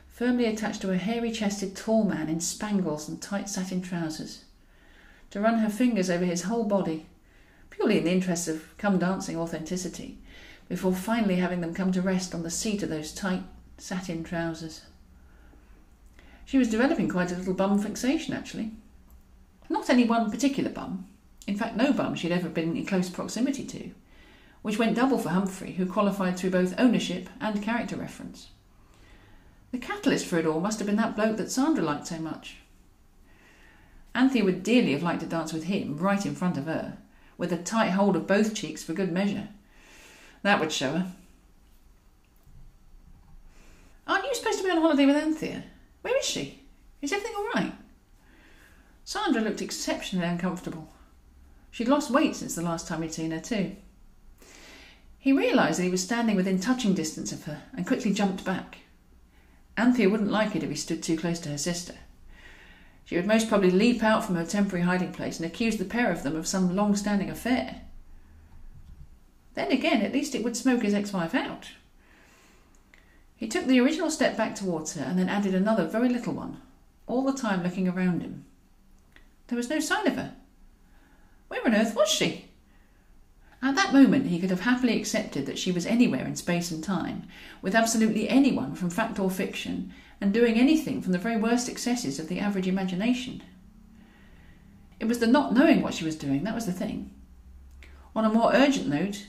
firmly attached to a hairy chested tall man in spangles and tight satin trousers. To run her fingers over his whole body, purely in the interest of come dancing authenticity, before finally having them come to rest on the seat of those tight satin trousers. She was developing quite a little bum fixation, actually. Not any one particular bum, in fact, no bum she'd ever been in close proximity to which went double for Humphrey, who qualified through both ownership and character reference. The catalyst for it all must have been that bloke that Sandra liked so much. Anthea would dearly have liked to dance with him right in front of her, with a tight hold of both cheeks for good measure. That would show her. Aren't you supposed to be on holiday with Anthea? Where is she? Is everything all right? Sandra looked exceptionally uncomfortable. She'd lost weight since the last time he'd seen her, too. He realised that he was standing within touching distance of her and quickly jumped back. Anthea wouldn't like it if he stood too close to her sister. She would most probably leap out from her temporary hiding place and accuse the pair of them of some long standing affair. Then again, at least it would smoke his ex wife out. He took the original step back towards her and then added another very little one, all the time looking around him. There was no sign of her. Where on earth was she? At that moment, he could have happily accepted that she was anywhere in space and time, with absolutely anyone from fact or fiction, and doing anything from the very worst excesses of the average imagination. It was the not knowing what she was doing that was the thing. On a more urgent note,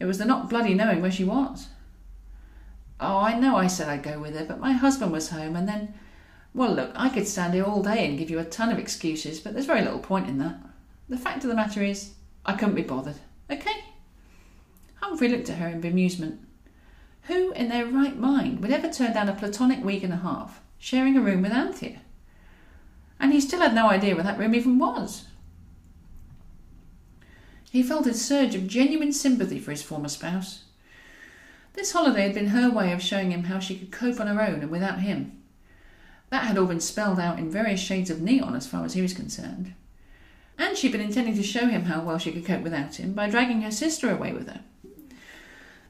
it was the not bloody knowing where she was. Oh, I know I said I'd go with her, but my husband was home, and then. Well, look, I could stand here all day and give you a ton of excuses, but there's very little point in that. The fact of the matter is, I couldn't be bothered. Okay? Humphrey looked at her in bemusement. Who in their right mind would ever turn down a platonic week and a half, sharing a room with Anthea? And he still had no idea where that room even was. He felt a surge of genuine sympathy for his former spouse. This holiday had been her way of showing him how she could cope on her own and without him. That had all been spelled out in various shades of neon as far as he was concerned. And she'd been intending to show him how well she could cope without him by dragging her sister away with her.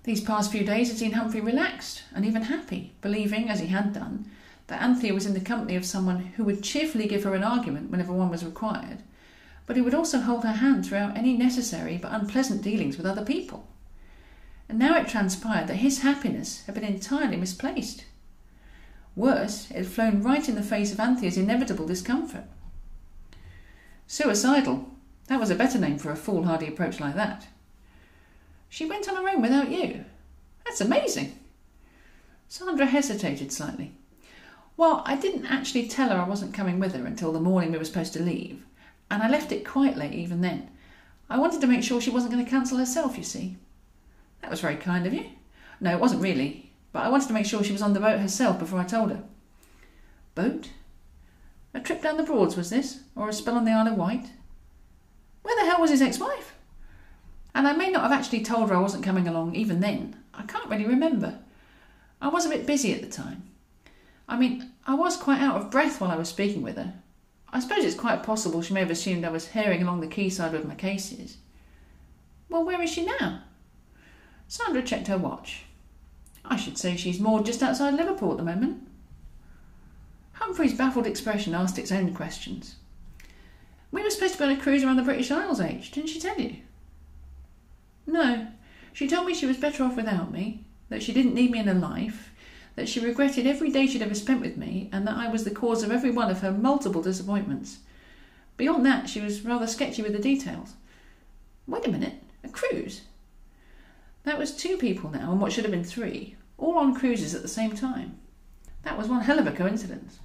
These past few days had seen Humphrey relaxed and even happy, believing, as he had done, that Anthea was in the company of someone who would cheerfully give her an argument whenever one was required, but he would also hold her hand throughout any necessary but unpleasant dealings with other people. And now it transpired that his happiness had been entirely misplaced. Worse, it had flown right in the face of Anthea's inevitable discomfort. Suicidal. That was a better name for a foolhardy approach like that. She went on her own without you. That's amazing. Sandra hesitated slightly. Well, I didn't actually tell her I wasn't coming with her until the morning we were supposed to leave, and I left it quite late even then. I wanted to make sure she wasn't going to cancel herself, you see. That was very kind of you. No, it wasn't really, but I wanted to make sure she was on the boat herself before I told her. Boat? A trip down the Broads, was this? Or a spell on the Isle of Wight? Where the hell was his ex wife? And I may not have actually told her I wasn't coming along even then. I can't really remember. I was a bit busy at the time. I mean, I was quite out of breath while I was speaking with her. I suppose it's quite possible she may have assumed I was herring along the quayside with my cases. Well, where is she now? Sandra checked her watch. I should say she's moored just outside Liverpool at the moment. Humphrey's baffled expression asked its own questions. We were supposed to be on a cruise around the British Isles, H. Didn't she tell you? No. She told me she was better off without me, that she didn't need me in her life, that she regretted every day she'd ever spent with me, and that I was the cause of every one of her multiple disappointments. Beyond that, she was rather sketchy with the details. Wait a minute, a cruise? That was two people now, and what should have been three, all on cruises at the same time. That was one hell of a coincidence.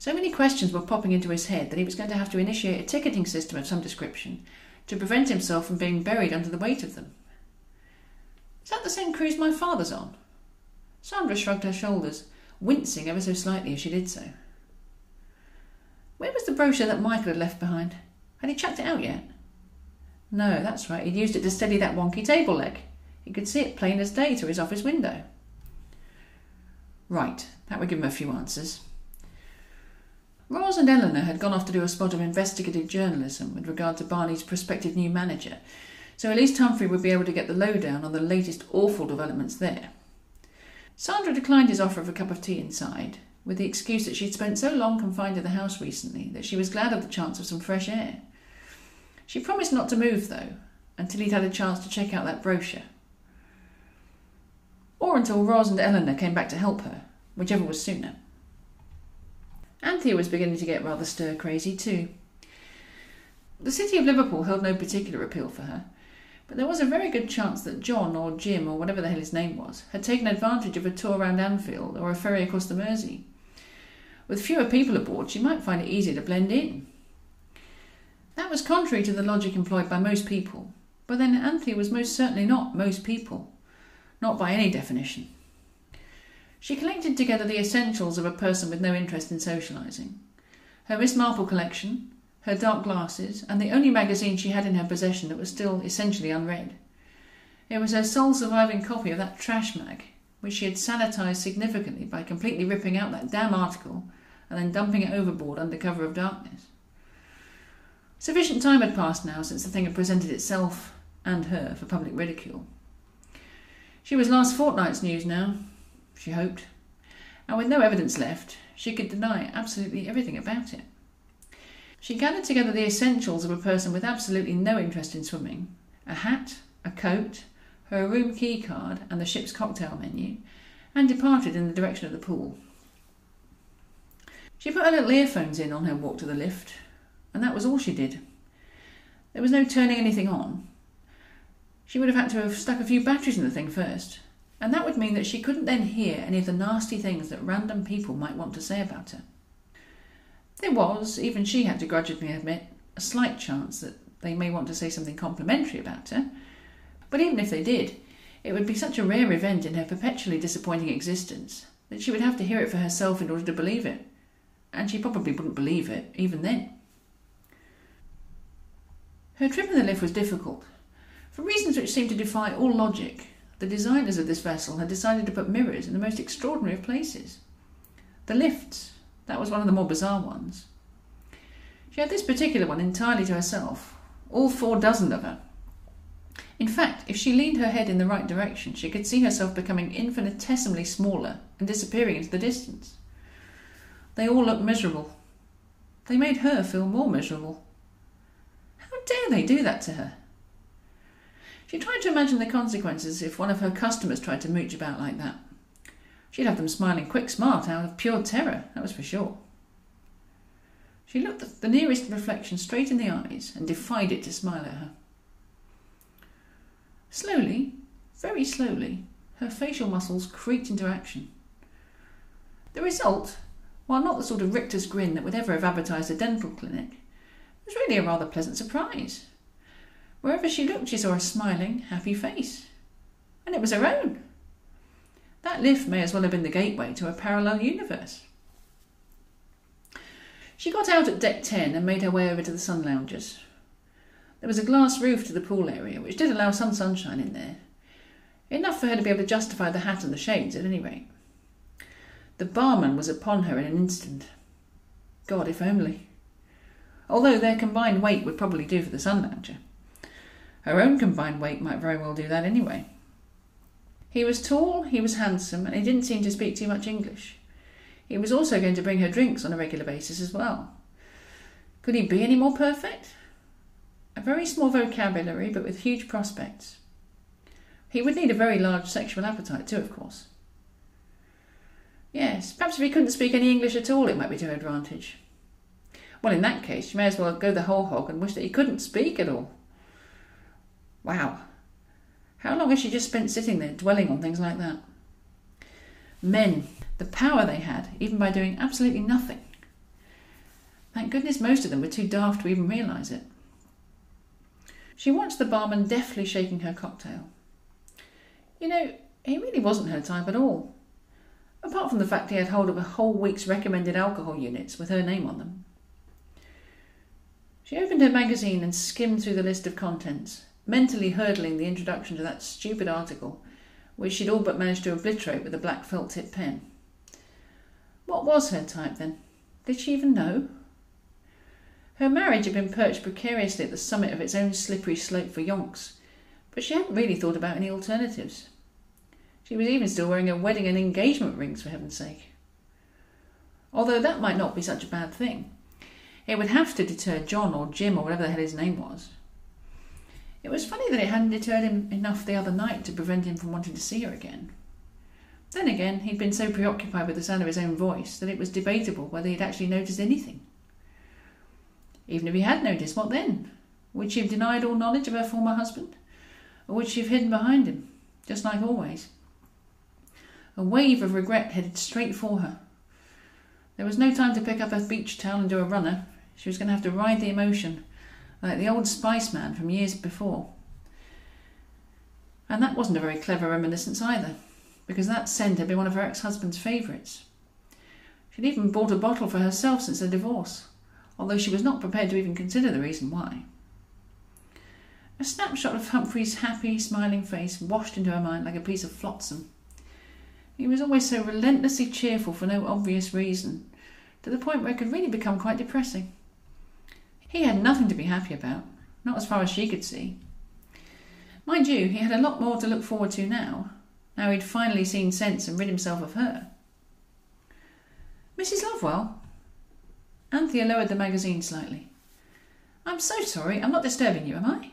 So many questions were popping into his head that he was going to have to initiate a ticketing system of some description to prevent himself from being buried under the weight of them. Is that the same cruise my father's on? Sandra shrugged her shoulders, wincing ever so slightly as she did so. Where was the brochure that Michael had left behind? Had he chucked it out yet? No, that's right, he'd used it to steady that wonky table leg. He could see it plain as day through his office window. Right, that would give him a few answers. Ros and Eleanor had gone off to do a spot of investigative journalism with regard to Barney's prospective new manager, so at least Humphrey would be able to get the lowdown on the latest awful developments there. Sandra declined his offer of a cup of tea inside, with the excuse that she'd spent so long confined to the house recently that she was glad of the chance of some fresh air. She promised not to move, though, until he'd had a chance to check out that brochure. Or until Ros and Eleanor came back to help her, whichever was sooner. Anthea was beginning to get rather stir crazy, too. The city of Liverpool held no particular appeal for her, but there was a very good chance that John, or Jim, or whatever the hell his name was, had taken advantage of a tour round Anfield or a ferry across the Mersey. With fewer people aboard, she might find it easier to blend in. That was contrary to the logic employed by most people, but then Anthea was most certainly not most people, not by any definition. She collected together the essentials of a person with no interest in socialising her Miss Marple collection, her dark glasses, and the only magazine she had in her possession that was still essentially unread. It was her sole surviving copy of that trash mag, which she had sanitised significantly by completely ripping out that damn article and then dumping it overboard under cover of darkness. Sufficient time had passed now since the thing had presented itself and her for public ridicule. She was last fortnight's news now, she hoped, and with no evidence left, she could deny absolutely everything about it. She gathered together the essentials of a person with absolutely no interest in swimming a hat, a coat, her room key card, and the ship's cocktail menu, and departed in the direction of the pool. She put her little earphones in on her walk to the lift, and that was all she did. There was no turning anything on. She would have had to have stuck a few batteries in the thing first, and that would mean that she couldn't then hear any of the nasty things that random people might want to say about her. There was, even she had to grudgingly admit, a slight chance that they may want to say something complimentary about her. But even if they did, it would be such a rare event in her perpetually disappointing existence that she would have to hear it for herself in order to believe it. And she probably wouldn't believe it, even then. Her trip in the lift was difficult. For reasons which seemed to defy all logic, the designers of this vessel had decided to put mirrors in the most extraordinary of places. The lifts, that was one of the more bizarre ones. She had this particular one entirely to herself, all four dozen of her. In fact, if she leaned her head in the right direction, she could see herself becoming infinitesimally smaller and disappearing into the distance. They all looked miserable. They made her feel more miserable. How dare they do that to her? She tried to imagine the consequences if one of her customers tried to mooch about like that. She'd have them smiling quick smart out of pure terror, that was for sure. She looked the nearest reflection straight in the eyes and defied it to smile at her. Slowly, very slowly, her facial muscles creaked into action. The result, while not the sort of rictus grin that would ever have advertised a dental clinic, was really a rather pleasant surprise. Wherever she looked, she saw a smiling, happy face. And it was her own. That lift may as well have been the gateway to a parallel universe. She got out at deck 10 and made her way over to the sun loungers. There was a glass roof to the pool area, which did allow some sunshine in there. Enough for her to be able to justify the hat and the shades, at any rate. The barman was upon her in an instant. God, if only. Although their combined weight would probably do for the sun lounger. Her own combined weight might very well do that anyway. He was tall, he was handsome, and he didn't seem to speak too much English. He was also going to bring her drinks on a regular basis as well. Could he be any more perfect? A very small vocabulary, but with huge prospects. He would need a very large sexual appetite too, of course. Yes, perhaps if he couldn't speak any English at all, it might be to her advantage. Well, in that case, she may as well go the whole hog and wish that he couldn't speak at all. Wow. How long has she just spent sitting there dwelling on things like that? Men, the power they had, even by doing absolutely nothing. Thank goodness most of them were too daft to even realise it. She watched the barman deftly shaking her cocktail. You know, he really wasn't her type at all. Apart from the fact he had hold of a whole week's recommended alcohol units with her name on them. She opened her magazine and skimmed through the list of contents, mentally hurdling the introduction to that stupid article, which she'd all but managed to obliterate with a black felt tip pen. What was her type then? Did she even know? Her marriage had been perched precariously at the summit of its own slippery slope for yonks, but she hadn't really thought about any alternatives. She was even still wearing her wedding and engagement rings, for heaven's sake. Although that might not be such a bad thing. It would have to deter John or Jim or whatever the hell his name was. It was funny that it hadn't deterred him enough the other night to prevent him from wanting to see her again. Then again, he'd been so preoccupied with the sound of his own voice that it was debatable whether he'd actually noticed anything. Even if he had noticed, what then? Would she have denied all knowledge of her former husband? Or would she have hidden behind him, just like always? A wave of regret headed straight for her. There was no time to pick up her beach towel and do a runner. She was going to have to ride the emotion, like the old Spice Man from years before. And that wasn't a very clever reminiscence either, because that scent had been one of her ex husband's favourites. She'd even bought a bottle for herself since their divorce, although she was not prepared to even consider the reason why. A snapshot of Humphrey's happy, smiling face washed into her mind like a piece of flotsam. He was always so relentlessly cheerful for no obvious reason, to the point where it could really become quite depressing. He had nothing to be happy about, not as far as she could see. Mind you, he had a lot more to look forward to now, now he'd finally seen sense and rid himself of her. Mrs. Lovewell? Anthea lowered the magazine slightly. I'm so sorry, I'm not disturbing you, am I?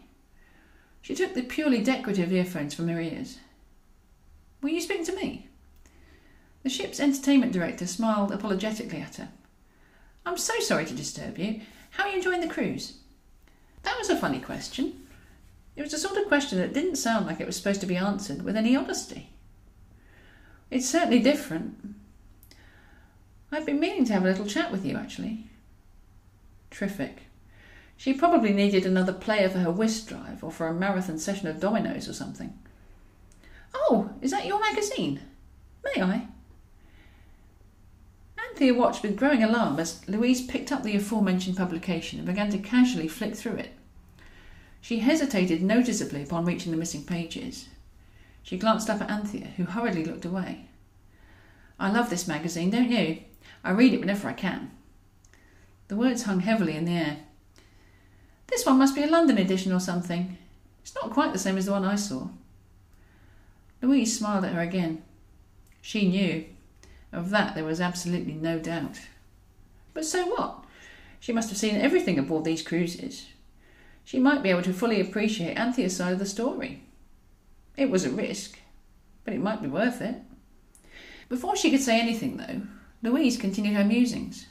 She took the purely decorative earphones from her ears. Were you speaking to me? The ship's entertainment director smiled apologetically at her. I'm so sorry to disturb you. How are you enjoying the cruise? That was a funny question. It was the sort of question that didn't sound like it was supposed to be answered with any honesty. It's certainly different. I've been meaning to have a little chat with you, actually. Terrific. She probably needed another player for her whist drive or for a marathon session of dominoes or something. Oh, is that your magazine? May I? Anthea watched with growing alarm as Louise picked up the aforementioned publication and began to casually flick through it. She hesitated noticeably upon reaching the missing pages. She glanced up at Anthea, who hurriedly looked away. I love this magazine, don't you? I read it whenever I can. The words hung heavily in the air. This one must be a London edition or something. It's not quite the same as the one I saw. Louise smiled at her again. She knew. Of that there was absolutely no doubt. But so what? She must have seen everything aboard these cruises. She might be able to fully appreciate Anthea's side of the story. It was a risk, but it might be worth it. Before she could say anything, though, Louise continued her musings.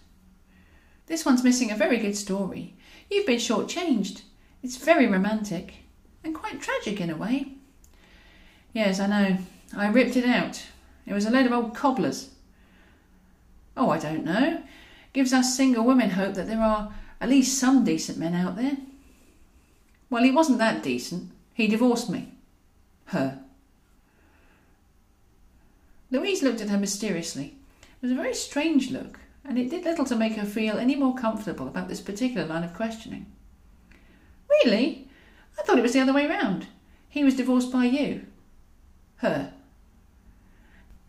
This one's missing a very good story. You've been shortchanged. It's very romantic and quite tragic in a way. Yes, I know. I ripped it out. It was a load of old cobblers. Oh, I don't know. Gives us single women hope that there are at least some decent men out there. Well, he wasn't that decent. He divorced me. Her. Louise looked at her mysteriously. It was a very strange look, and it did little to make her feel any more comfortable about this particular line of questioning. Really? I thought it was the other way round. He was divorced by you. Her.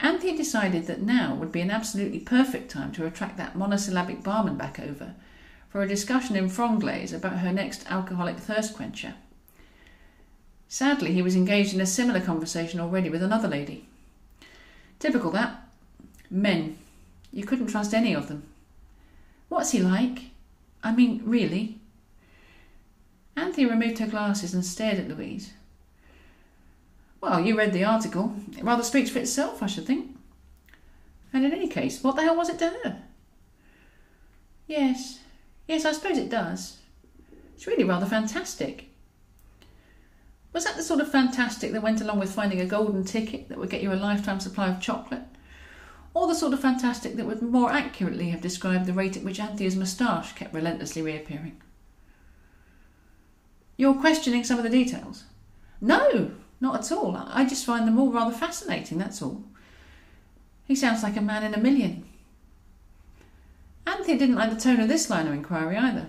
Anthea decided that now would be an absolutely perfect time to attract that monosyllabic barman back over for a discussion in Franglais about her next alcoholic thirst quencher. Sadly, he was engaged in a similar conversation already with another lady. Typical that. Men. You couldn't trust any of them. What's he like? I mean, really? Anthea removed her glasses and stared at Louise. Well, you read the article. It rather speaks for itself, I should think. And in any case, what the hell was it to her? Yes, yes, I suppose it does. It's really rather fantastic. Was that the sort of fantastic that went along with finding a golden ticket that would get you a lifetime supply of chocolate? Or the sort of fantastic that would more accurately have described the rate at which Anthea's moustache kept relentlessly reappearing? You're questioning some of the details? No, not at all. I just find them all rather fascinating, that's all. He sounds like a man in a million. Anthea didn't like the tone of this line of inquiry either.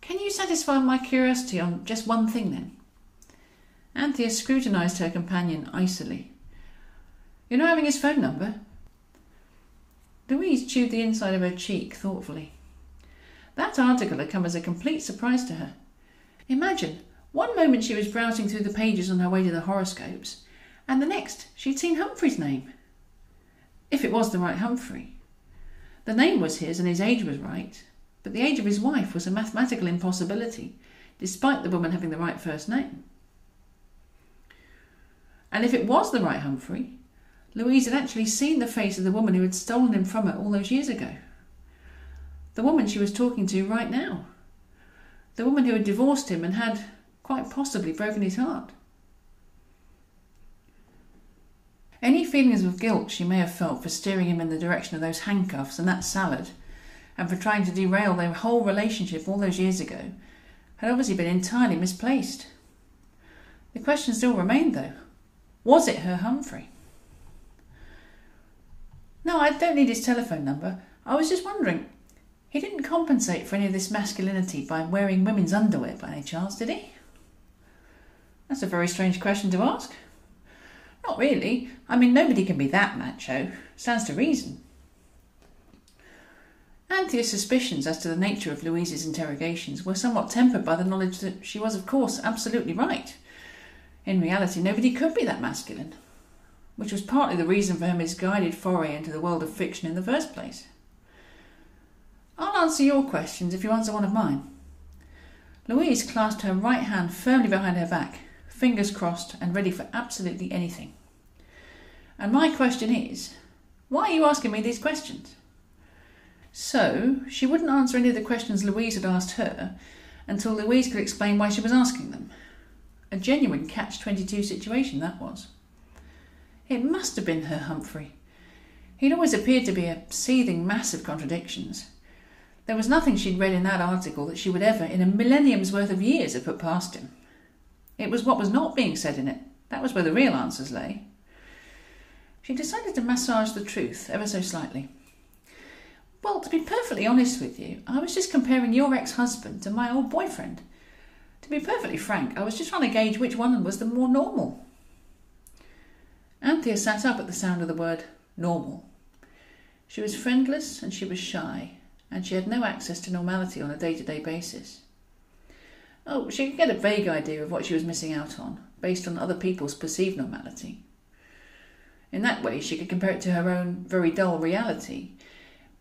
Can you satisfy my curiosity on just one thing then? Anthea scrutinised her companion icily. You're not having his phone number? Louise chewed the inside of her cheek thoughtfully. That article had come as a complete surprise to her. Imagine, one moment she was browsing through the pages on her way to the horoscopes, and the next she'd seen Humphrey's name. If it was the right Humphrey. The name was his and his age was right, but the age of his wife was a mathematical impossibility, despite the woman having the right first name. And if it was the right Humphrey, Louise had actually seen the face of the woman who had stolen him from her all those years ago. The woman she was talking to right now. The woman who had divorced him and had, quite possibly, broken his heart. Any feelings of guilt she may have felt for steering him in the direction of those handcuffs and that salad, and for trying to derail their whole relationship all those years ago, had obviously been entirely misplaced. The question still remained, though was it her Humphrey? No, I don't need his telephone number. I was just wondering. He didn't compensate for any of this masculinity by wearing women's underwear by any chance, did he? That's a very strange question to ask. Not really. I mean, nobody can be that macho. Stands to reason. Anthea's suspicions as to the nature of Louise's interrogations were somewhat tempered by the knowledge that she was, of course, absolutely right. In reality, nobody could be that masculine, which was partly the reason for her misguided foray into the world of fiction in the first place. I'll answer your questions if you answer one of mine. Louise clasped her right hand firmly behind her back, fingers crossed and ready for absolutely anything. And my question is why are you asking me these questions? So, she wouldn't answer any of the questions Louise had asked her until Louise could explain why she was asking them. A genuine catch 22 situation, that was. It must have been her Humphrey. He'd always appeared to be a seething mass of contradictions. There was nothing she'd read in that article that she would ever, in a millennium's worth of years, have put past him. It was what was not being said in it. That was where the real answers lay. She decided to massage the truth ever so slightly. Well, to be perfectly honest with you, I was just comparing your ex husband to my old boyfriend. To be perfectly frank, I was just trying to gauge which one was the more normal. Anthea sat up at the sound of the word normal. She was friendless and she was shy, and she had no access to normality on a day to day basis. Oh, she could get a vague idea of what she was missing out on, based on other people's perceived normality. In that way, she could compare it to her own very dull reality,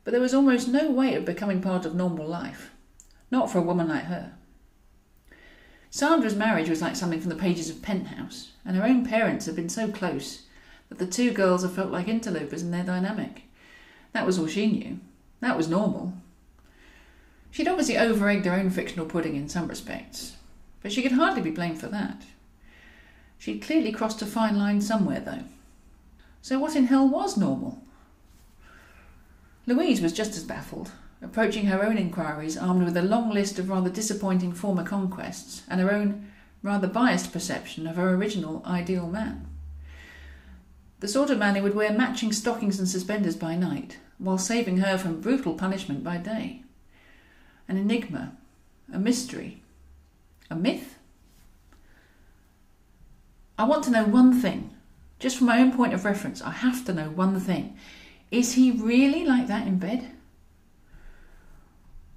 but there was almost no way of becoming part of normal life, not for a woman like her. Sandra's marriage was like something from the pages of Penthouse, and her own parents had been so close that the two girls had felt like interlopers in their dynamic. That was all she knew. That was normal. She'd obviously over egged her own fictional pudding in some respects, but she could hardly be blamed for that. She'd clearly crossed a fine line somewhere, though. So what in hell was normal? Louise was just as baffled approaching her own inquiries armed with a long list of rather disappointing former conquests and her own rather biased perception of her original ideal man. The sort of man who would wear matching stockings and suspenders by night, while saving her from brutal punishment by day. An enigma, a mystery, a myth? I want to know one thing. Just from my own point of reference, I have to know one thing. Is he really like that in bed?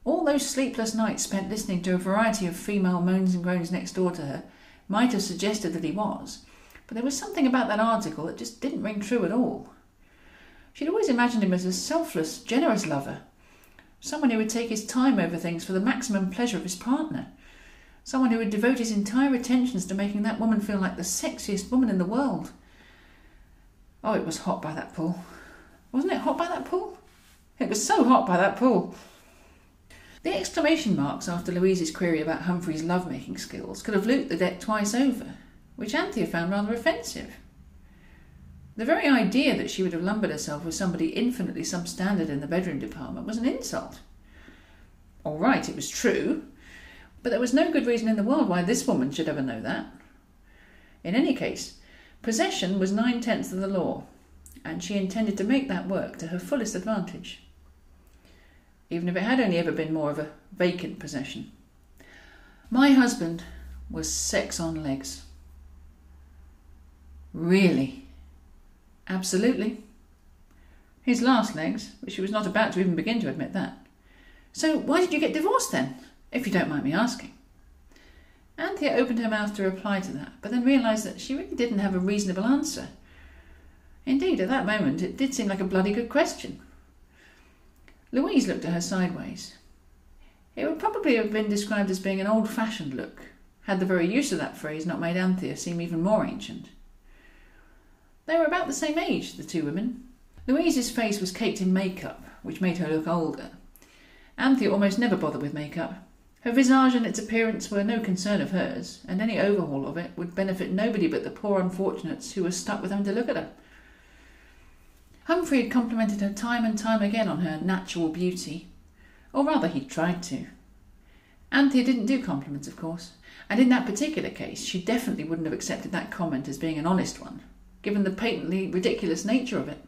All those sleepless nights spent listening to a variety of female moans and groans next door to her might have suggested that he was, but there was something about that article that just didn't ring true at all. She'd always imagined him as a selfless, generous lover, someone who would take his time over things for the maximum pleasure of his partner, someone who would devote his entire attentions to making that woman feel like the sexiest woman in the world. Oh, it was hot by that pool. Wasn't it hot by that pool? It was so hot by that pool. The exclamation marks after Louise's query about Humphrey's love-making skills could have looped the deck twice over, which Anthea found rather offensive. The very idea that she would have lumbered herself with somebody infinitely substandard in the bedroom department was an insult. All right, it was true, but there was no good reason in the world why this woman should ever know that. In any case, possession was nine tenths of the law, and she intended to make that work to her fullest advantage even if it had only ever been more of a vacant possession. My husband was sex on legs. Really? Absolutely. His last legs, but she was not about to even begin to admit that. So why did you get divorced then, if you don't mind me asking? Anthea opened her mouth to reply to that, but then realised that she really didn't have a reasonable answer. Indeed, at that moment, it did seem like a bloody good question. Louise looked at her sideways. It would probably have been described as being an old fashioned look, had the very use of that phrase not made Anthea seem even more ancient. They were about the same age, the two women. Louise's face was caked in makeup, which made her look older. Anthea almost never bothered with makeup. Her visage and its appearance were no concern of hers, and any overhaul of it would benefit nobody but the poor unfortunates who were stuck with having to look at her. Humphrey had complimented her time and time again on her natural beauty. Or rather, he'd tried to. Anthea didn't do compliments, of course, and in that particular case, she definitely wouldn't have accepted that comment as being an honest one, given the patently ridiculous nature of it.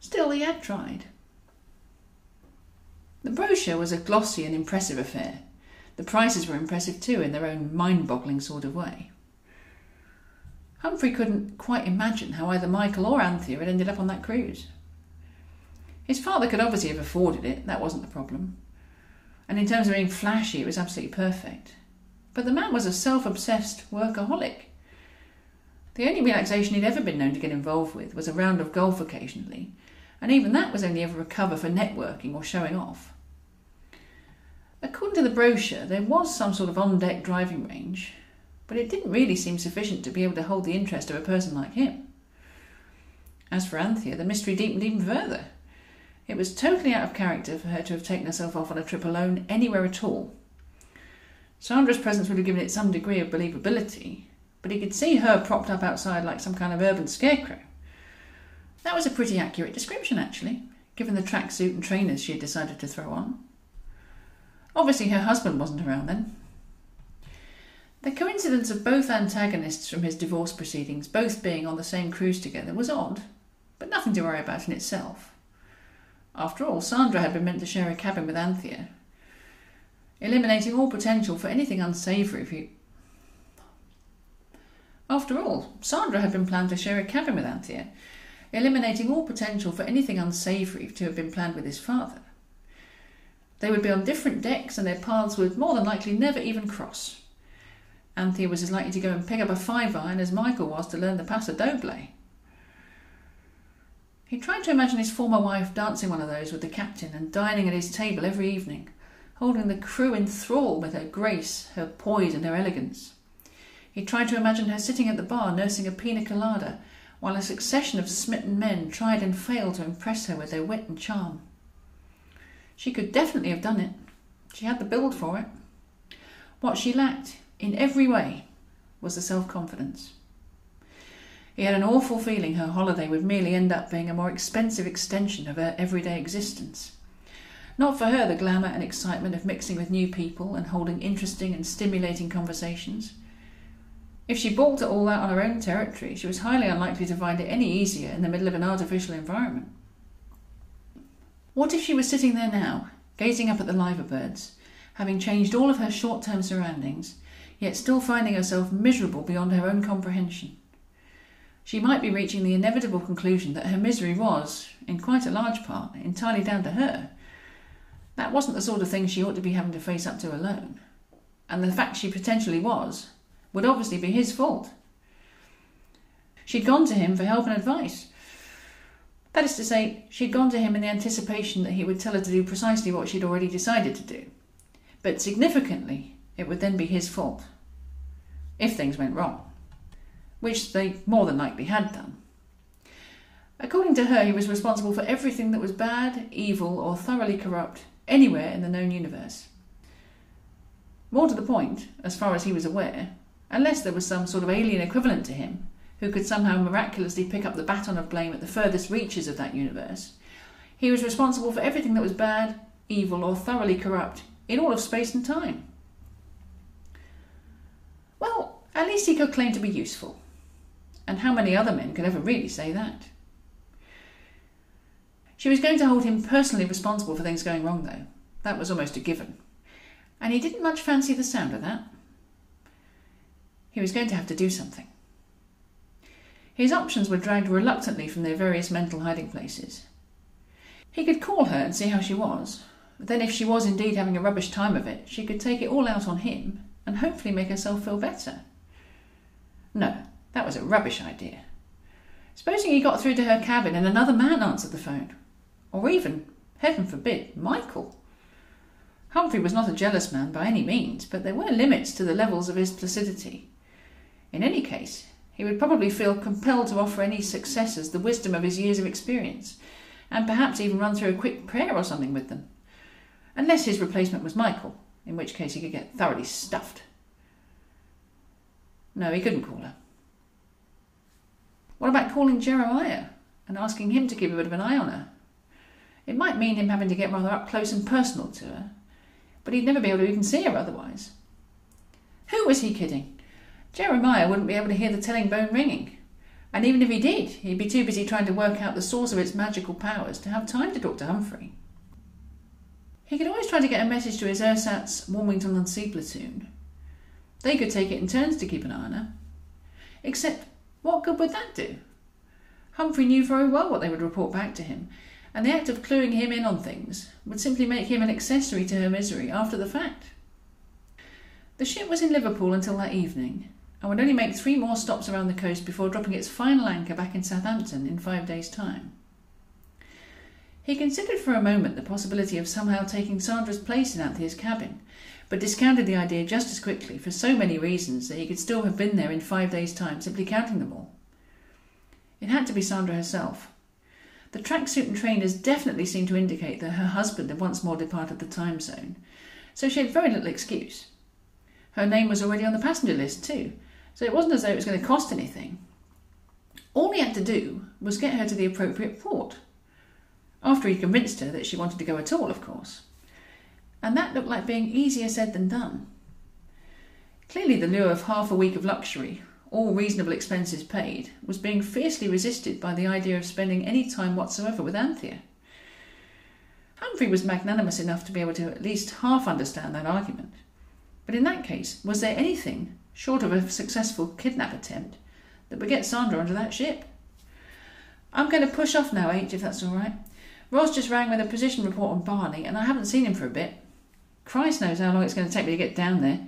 Still, he had tried. The brochure was a glossy and impressive affair. The prices were impressive too, in their own mind boggling sort of way. Humphrey couldn't quite imagine how either Michael or Anthea had ended up on that cruise. His father could obviously have afforded it, that wasn't the problem. And in terms of being flashy, it was absolutely perfect. But the man was a self obsessed workaholic. The only relaxation he'd ever been known to get involved with was a round of golf occasionally, and even that was only ever a cover for networking or showing off. According to the brochure, there was some sort of on deck driving range, but it didn't really seem sufficient to be able to hold the interest of a person like him. As for Anthea, the mystery deepened even further. It was totally out of character for her to have taken herself off on a trip alone anywhere at all. Sandra's presence would have given it some degree of believability, but he could see her propped up outside like some kind of urban scarecrow. That was a pretty accurate description, actually, given the tracksuit and trainers she had decided to throw on. Obviously, her husband wasn't around then, the coincidence of both antagonists from his divorce proceedings both being on the same cruise together was odd, but nothing to worry about in itself. After all, Sandra had been meant to share a cabin with Anthea, eliminating all potential for anything unsavoury. After all, Sandra had been planned to share a cabin with Anthea, eliminating all potential for anything unsavoury to have been planned with his father. They would be on different decks and their paths would more than likely never even cross. Anthea was as likely to go and pick up a five iron as Michael was to learn the paso doble. He tried to imagine his former wife dancing one of those with the captain and dining at his table every evening, holding the crew in thrall with her grace, her poise, and her elegance. He tried to imagine her sitting at the bar nursing a pina colada while a succession of smitten men tried and failed to impress her with their wit and charm. She could definitely have done it. She had the build for it. What she lacked, in every way, was the self confidence. He had an awful feeling her holiday would merely end up being a more expensive extension of her everyday existence. Not for her the glamour and excitement of mixing with new people and holding interesting and stimulating conversations. If she balked at all that on her own territory, she was highly unlikely to find it any easier in the middle of an artificial environment. What if she was sitting there now, gazing up at the liver birds, having changed all of her short term surroundings, yet still finding herself miserable beyond her own comprehension? She might be reaching the inevitable conclusion that her misery was, in quite a large part, entirely down to her. That wasn't the sort of thing she ought to be having to face up to alone. And the fact she potentially was would obviously be his fault. She'd gone to him for help and advice. That is to say, she'd gone to him in the anticipation that he would tell her to do precisely what she'd already decided to do. But significantly, it would then be his fault. If things went wrong. Which they more than likely had done. According to her, he was responsible for everything that was bad, evil, or thoroughly corrupt anywhere in the known universe. More to the point, as far as he was aware, unless there was some sort of alien equivalent to him who could somehow miraculously pick up the baton of blame at the furthest reaches of that universe. He was responsible for everything that was bad, evil, or thoroughly corrupt in all of space and time. Well, at least he could claim to be useful. And how many other men could ever really say that? She was going to hold him personally responsible for things going wrong, though. That was almost a given. And he didn't much fancy the sound of that. He was going to have to do something. His options were dragged reluctantly from their various mental hiding places. He could call her and see how she was. Then, if she was indeed having a rubbish time of it, she could take it all out on him and hopefully make herself feel better. No, that was a rubbish idea. Supposing he got through to her cabin and another man answered the phone? Or even, heaven forbid, Michael? Humphrey was not a jealous man by any means, but there were limits to the levels of his placidity. In any case, he would probably feel compelled to offer any successors the wisdom of his years of experience, and perhaps even run through a quick prayer or something with them. Unless his replacement was Michael, in which case he could get thoroughly stuffed. No, he couldn't call her. What about calling Jeremiah and asking him to keep a bit of an eye on her? It might mean him having to get rather up close and personal to her, but he'd never be able to even see her otherwise. Who was he kidding? Jeremiah wouldn't be able to hear the telling bone ringing. And even if he did, he'd be too busy trying to work out the source of its magical powers to have time to talk to Humphrey. He could always try to get a message to his ersatz Walmington-on-Sea platoon. They could take it in turns to keep an eye on her. Except, what good would that do? Humphrey knew very well what they would report back to him, and the act of cluing him in on things would simply make him an accessory to her misery after the fact. The ship was in Liverpool until that evening, and would only make three more stops around the coast before dropping its final anchor back in Southampton in five days' time. He considered for a moment the possibility of somehow taking Sandra's place in Anthea's cabin, but discounted the idea just as quickly for so many reasons that he could still have been there in five days' time simply counting them all. It had to be Sandra herself. The tracksuit and trainers definitely seemed to indicate that her husband had once more departed the time zone, so she had very little excuse. Her name was already on the passenger list, too, so it wasn't as though it was going to cost anything. All he had to do was get her to the appropriate port. After he'd convinced her that she wanted to go at all, of course. And that looked like being easier said than done. Clearly, the lure of half a week of luxury, all reasonable expenses paid, was being fiercely resisted by the idea of spending any time whatsoever with Anthea. Humphrey was magnanimous enough to be able to at least half understand that argument. But in that case, was there anything, short of a successful kidnap attempt, that would get Sandra onto that ship? I'm going to push off now, H, if that's all right. Ross just rang with a position report on Barney, and I haven't seen him for a bit. Christ knows how long it's going to take me to get down there.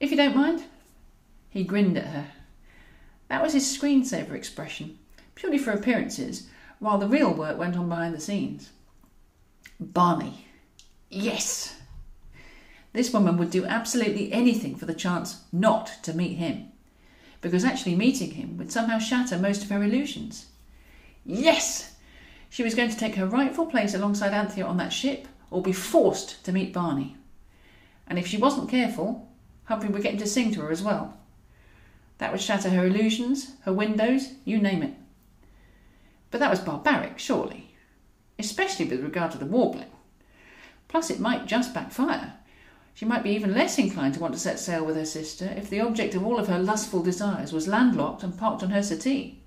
If you don't mind. He grinned at her. That was his screensaver expression, purely for appearances, while the real work went on behind the scenes. Barney. Yes! This woman would do absolutely anything for the chance not to meet him, because actually meeting him would somehow shatter most of her illusions. Yes! She was going to take her rightful place alongside Anthea on that ship, or be forced to meet Barney. And if she wasn't careful, Humphrey would get him to sing to her as well. That would shatter her illusions, her windows, you name it. But that was barbaric, surely, especially with regard to the warbling. Plus, it might just backfire. She might be even less inclined to want to set sail with her sister if the object of all of her lustful desires was landlocked and parked on her settee.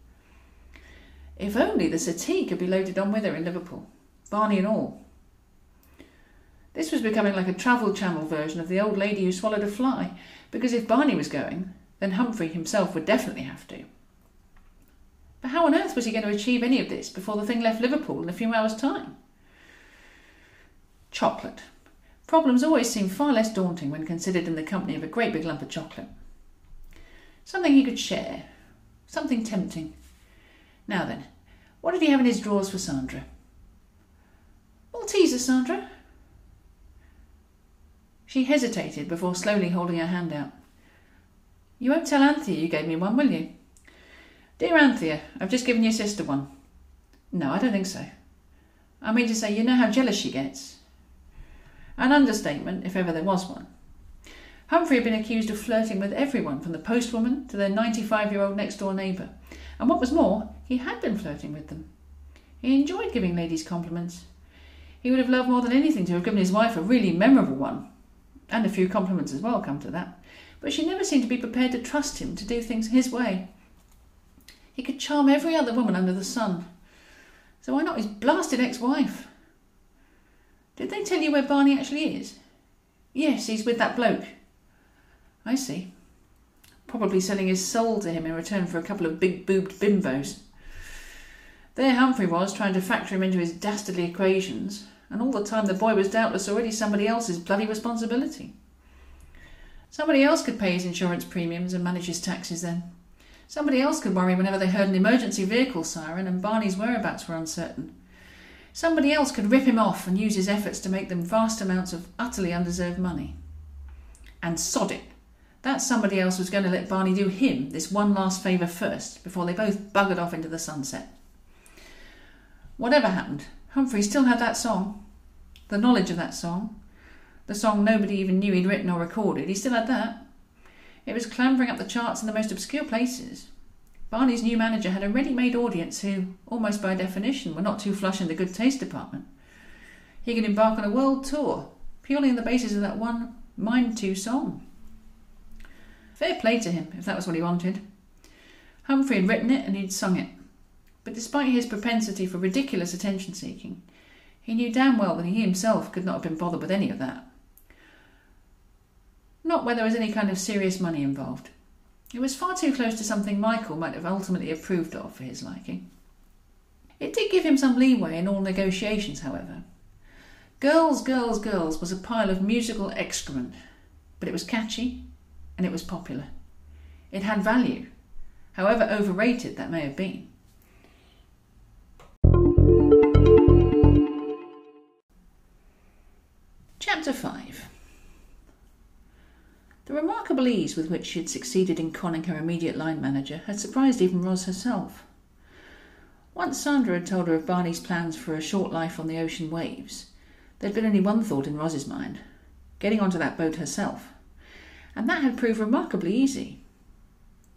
If only the settee could be loaded on with her in Liverpool, Barney and all. This was becoming like a travel channel version of the old lady who swallowed a fly, because if Barney was going, then Humphrey himself would definitely have to. But how on earth was he going to achieve any of this before the thing left Liverpool in a few hours' time? Chocolate. Problems always seem far less daunting when considered in the company of a great big lump of chocolate. Something he could share. Something tempting. Now then, what did he have in his drawers for Sandra? Malteser, Sandra? She hesitated before slowly holding her hand out. You won't tell Anthea you gave me one, will you? Dear Anthea, I've just given your sister one. No, I don't think so. I mean to say, you know how jealous she gets. An understatement, if ever there was one. Humphrey had been accused of flirting with everyone, from the postwoman to their 95 year old next door neighbour. And what was more, he had been flirting with them. He enjoyed giving ladies compliments. He would have loved more than anything to have given his wife a really memorable one. And a few compliments as well, come to that but she never seemed to be prepared to trust him to do things his way. He could charm every other woman under the sun. So why not his blasted ex wife? Did they tell you where Barney actually is? Yes, he's with that bloke. I see. Probably selling his soul to him in return for a couple of big boobed bimbos. There Humphrey was, trying to factor him into his dastardly equations, and all the time the boy was doubtless already somebody else's bloody responsibility. Somebody else could pay his insurance premiums and manage his taxes then. Somebody else could worry whenever they heard an emergency vehicle siren and Barney's whereabouts were uncertain. Somebody else could rip him off and use his efforts to make them vast amounts of utterly undeserved money. And sod it. That somebody else was going to let Barney do him this one last favour first before they both buggered off into the sunset. Whatever happened, Humphrey still had that song, the knowledge of that song, the song nobody even knew he'd written or recorded, he still had that. It was clambering up the charts in the most obscure places. Barney's new manager had a ready made audience who, almost by definition, were not too flush in the good taste department. He could embark on a world tour, purely on the basis of that one Mind To song. Fair play to him, if that was what he wanted. Humphrey had written it and he'd sung it. But despite his propensity for ridiculous attention seeking, he knew damn well that he himself could not have been bothered with any of that not where there was any kind of serious money involved. It was far too close to something Michael might have ultimately approved of for his liking. It did give him some leeway in all negotiations, however. Girls, Girls, Girls was a pile of musical excrement, but it was catchy and it was popular. It had value, however overrated that may have been. Chapter 5 the remarkable ease with which she had succeeded in conning her immediate line manager had surprised even Roz herself. Once Sandra had told her of Barney's plans for a short life on the ocean waves, there'd been only one thought in Roz's mind getting onto that boat herself. And that had proved remarkably easy.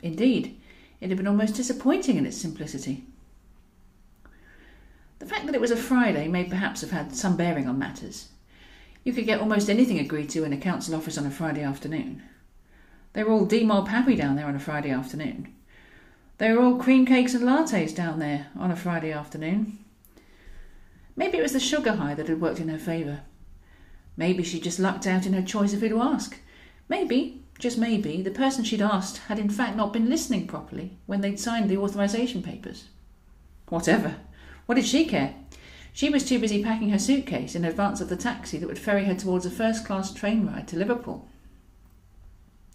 Indeed, it had been almost disappointing in its simplicity. The fact that it was a Friday may perhaps have had some bearing on matters. You could get almost anything agreed to in a council office on a Friday afternoon. They were all D-mob happy down there on a Friday afternoon. They were all cream cakes and lattes down there on a Friday afternoon. Maybe it was the sugar high that had worked in her favour. Maybe she just lucked out in her choice of who to ask. Maybe, just maybe, the person she'd asked had in fact not been listening properly when they'd signed the authorisation papers. Whatever. What did she care? She was too busy packing her suitcase in advance of the taxi that would ferry her towards a first class train ride to Liverpool.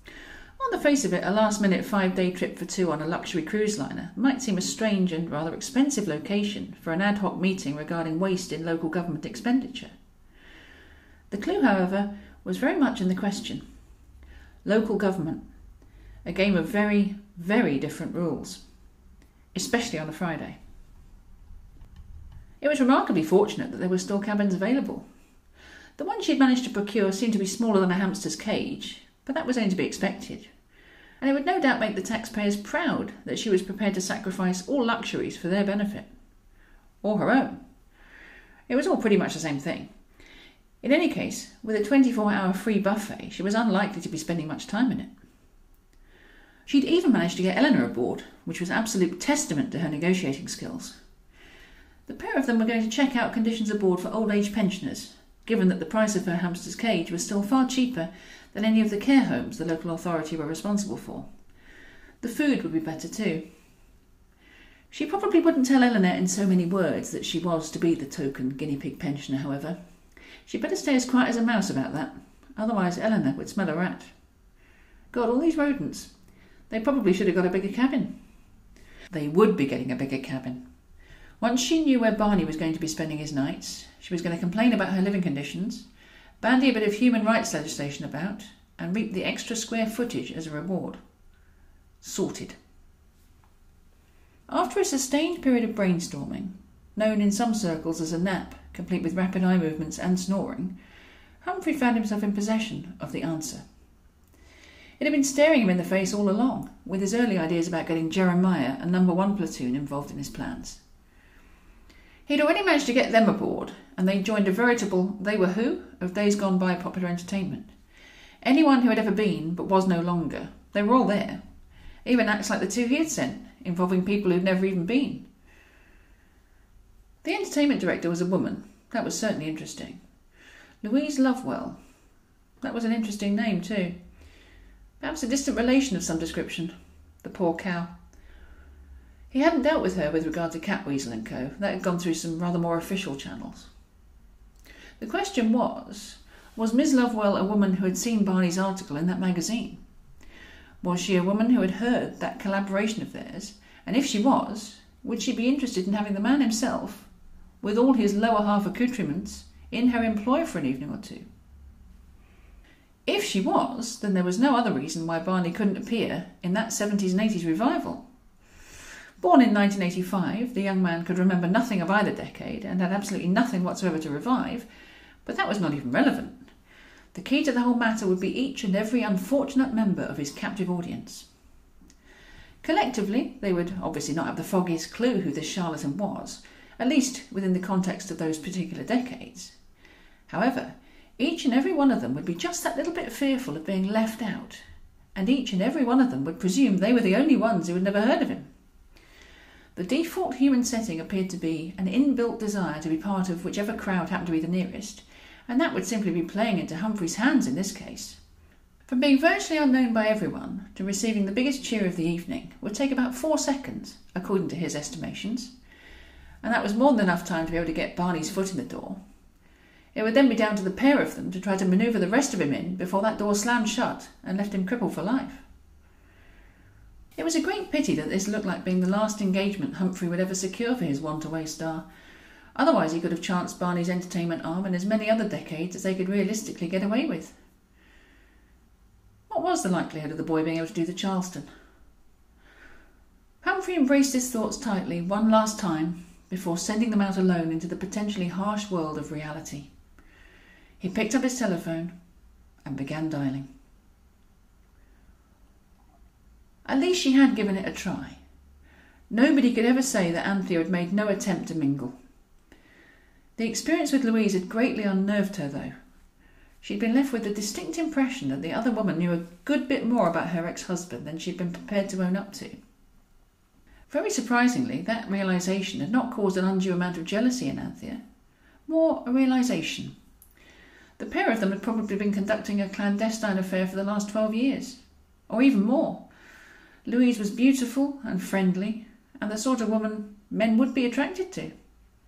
On the face of it, a last minute five day trip for two on a luxury cruise liner might seem a strange and rather expensive location for an ad hoc meeting regarding waste in local government expenditure. The clue, however, was very much in the question local government, a game of very, very different rules, especially on a Friday. It was remarkably fortunate that there were still cabins available. The one she had managed to procure seemed to be smaller than a hamster's cage, but that was only to be expected and it would no doubt make the taxpayers proud that she was prepared to sacrifice all luxuries for their benefit. Or her own. It was all pretty much the same thing. In any case, with a 24 hour free buffet, she was unlikely to be spending much time in it. She'd even managed to get Eleanor aboard, which was absolute testament to her negotiating skills. The pair of them were going to check out conditions aboard for old age pensioners, given that the price of her hamster's cage was still far cheaper than any of the care homes the local authority were responsible for. The food would be better too. She probably wouldn't tell Eleanor in so many words that she was to be the token guinea pig pensioner, however. She'd better stay as quiet as a mouse about that, otherwise Eleanor would smell a rat. God, all these rodents. They probably should have got a bigger cabin. They would be getting a bigger cabin. Once she knew where Barney was going to be spending his nights, she was going to complain about her living conditions, bandy a bit of human rights legislation about, and reap the extra square footage as a reward. Sorted. After a sustained period of brainstorming, known in some circles as a nap, complete with rapid eye movements and snoring, Humphrey found himself in possession of the answer. It had been staring him in the face all along, with his early ideas about getting Jeremiah and Number One Platoon involved in his plans. He'd already managed to get them aboard, and they joined a veritable they were who of days gone by popular entertainment. Anyone who had ever been, but was no longer, they were all there. Even acts like the two he had sent, involving people who'd never even been. The entertainment director was a woman. That was certainly interesting. Louise Lovewell. That was an interesting name, too. Perhaps a distant relation of some description. The poor cow. He hadn't dealt with her with regard to Catweazle and Co. That had gone through some rather more official channels. The question was Was Miss Lovewell a woman who had seen Barney's article in that magazine? Was she a woman who had heard that collaboration of theirs? And if she was, would she be interested in having the man himself, with all his lower half accoutrements, in her employ for an evening or two? If she was, then there was no other reason why Barney couldn't appear in that 70s and 80s revival. Born in 1985, the young man could remember nothing of either decade and had absolutely nothing whatsoever to revive, but that was not even relevant. The key to the whole matter would be each and every unfortunate member of his captive audience. Collectively, they would obviously not have the foggiest clue who this charlatan was, at least within the context of those particular decades. However, each and every one of them would be just that little bit fearful of being left out, and each and every one of them would presume they were the only ones who had never heard of him. The default human setting appeared to be an inbuilt desire to be part of whichever crowd happened to be the nearest, and that would simply be playing into Humphrey's hands in this case. From being virtually unknown by everyone to receiving the biggest cheer of the evening would take about four seconds, according to his estimations, and that was more than enough time to be able to get Barney's foot in the door. It would then be down to the pair of them to try to manoeuvre the rest of him in before that door slammed shut and left him crippled for life. It was a great pity that this looked like being the last engagement Humphrey would ever secure for his want-away star. Otherwise, he could have chanced Barney's entertainment arm in as many other decades as they could realistically get away with. What was the likelihood of the boy being able to do the Charleston? Humphrey embraced his thoughts tightly one last time before sending them out alone into the potentially harsh world of reality. He picked up his telephone and began dialing. At least she had given it a try. Nobody could ever say that Anthea had made no attempt to mingle. The experience with Louise had greatly unnerved her, though. She'd been left with the distinct impression that the other woman knew a good bit more about her ex husband than she'd been prepared to own up to. Very surprisingly, that realization had not caused an undue amount of jealousy in Anthea, more a realization. The pair of them had probably been conducting a clandestine affair for the last twelve years, or even more. Louise was beautiful and friendly, and the sort of woman men would be attracted to.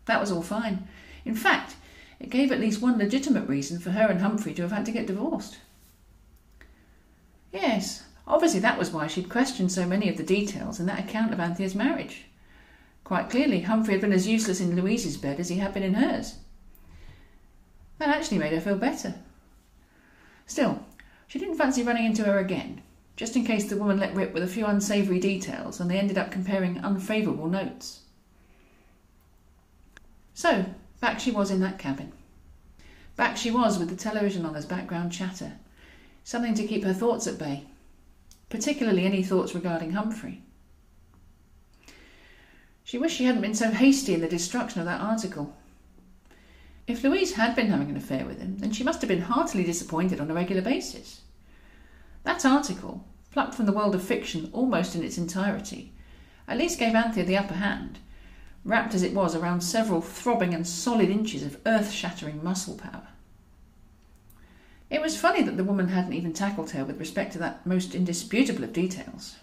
That was all fine. In fact, it gave at least one legitimate reason for her and Humphrey to have had to get divorced. Yes, obviously that was why she'd questioned so many of the details in that account of Anthea's marriage. Quite clearly, Humphrey had been as useless in Louise's bed as he had been in hers. That actually made her feel better. Still, she didn't fancy running into her again, just in case the woman let rip with a few unsavoury details and they ended up comparing unfavourable notes. So, back she was in that cabin. Back she was with the television on as background chatter, something to keep her thoughts at bay, particularly any thoughts regarding Humphrey. She wished she hadn't been so hasty in the destruction of that article. If Louise had been having an affair with him, then she must have been heartily disappointed on a regular basis. That article, plucked from the world of fiction almost in its entirety, at least gave Anthea the upper hand, wrapped as it was around several throbbing and solid inches of earth shattering muscle power. It was funny that the woman hadn't even tackled her with respect to that most indisputable of details.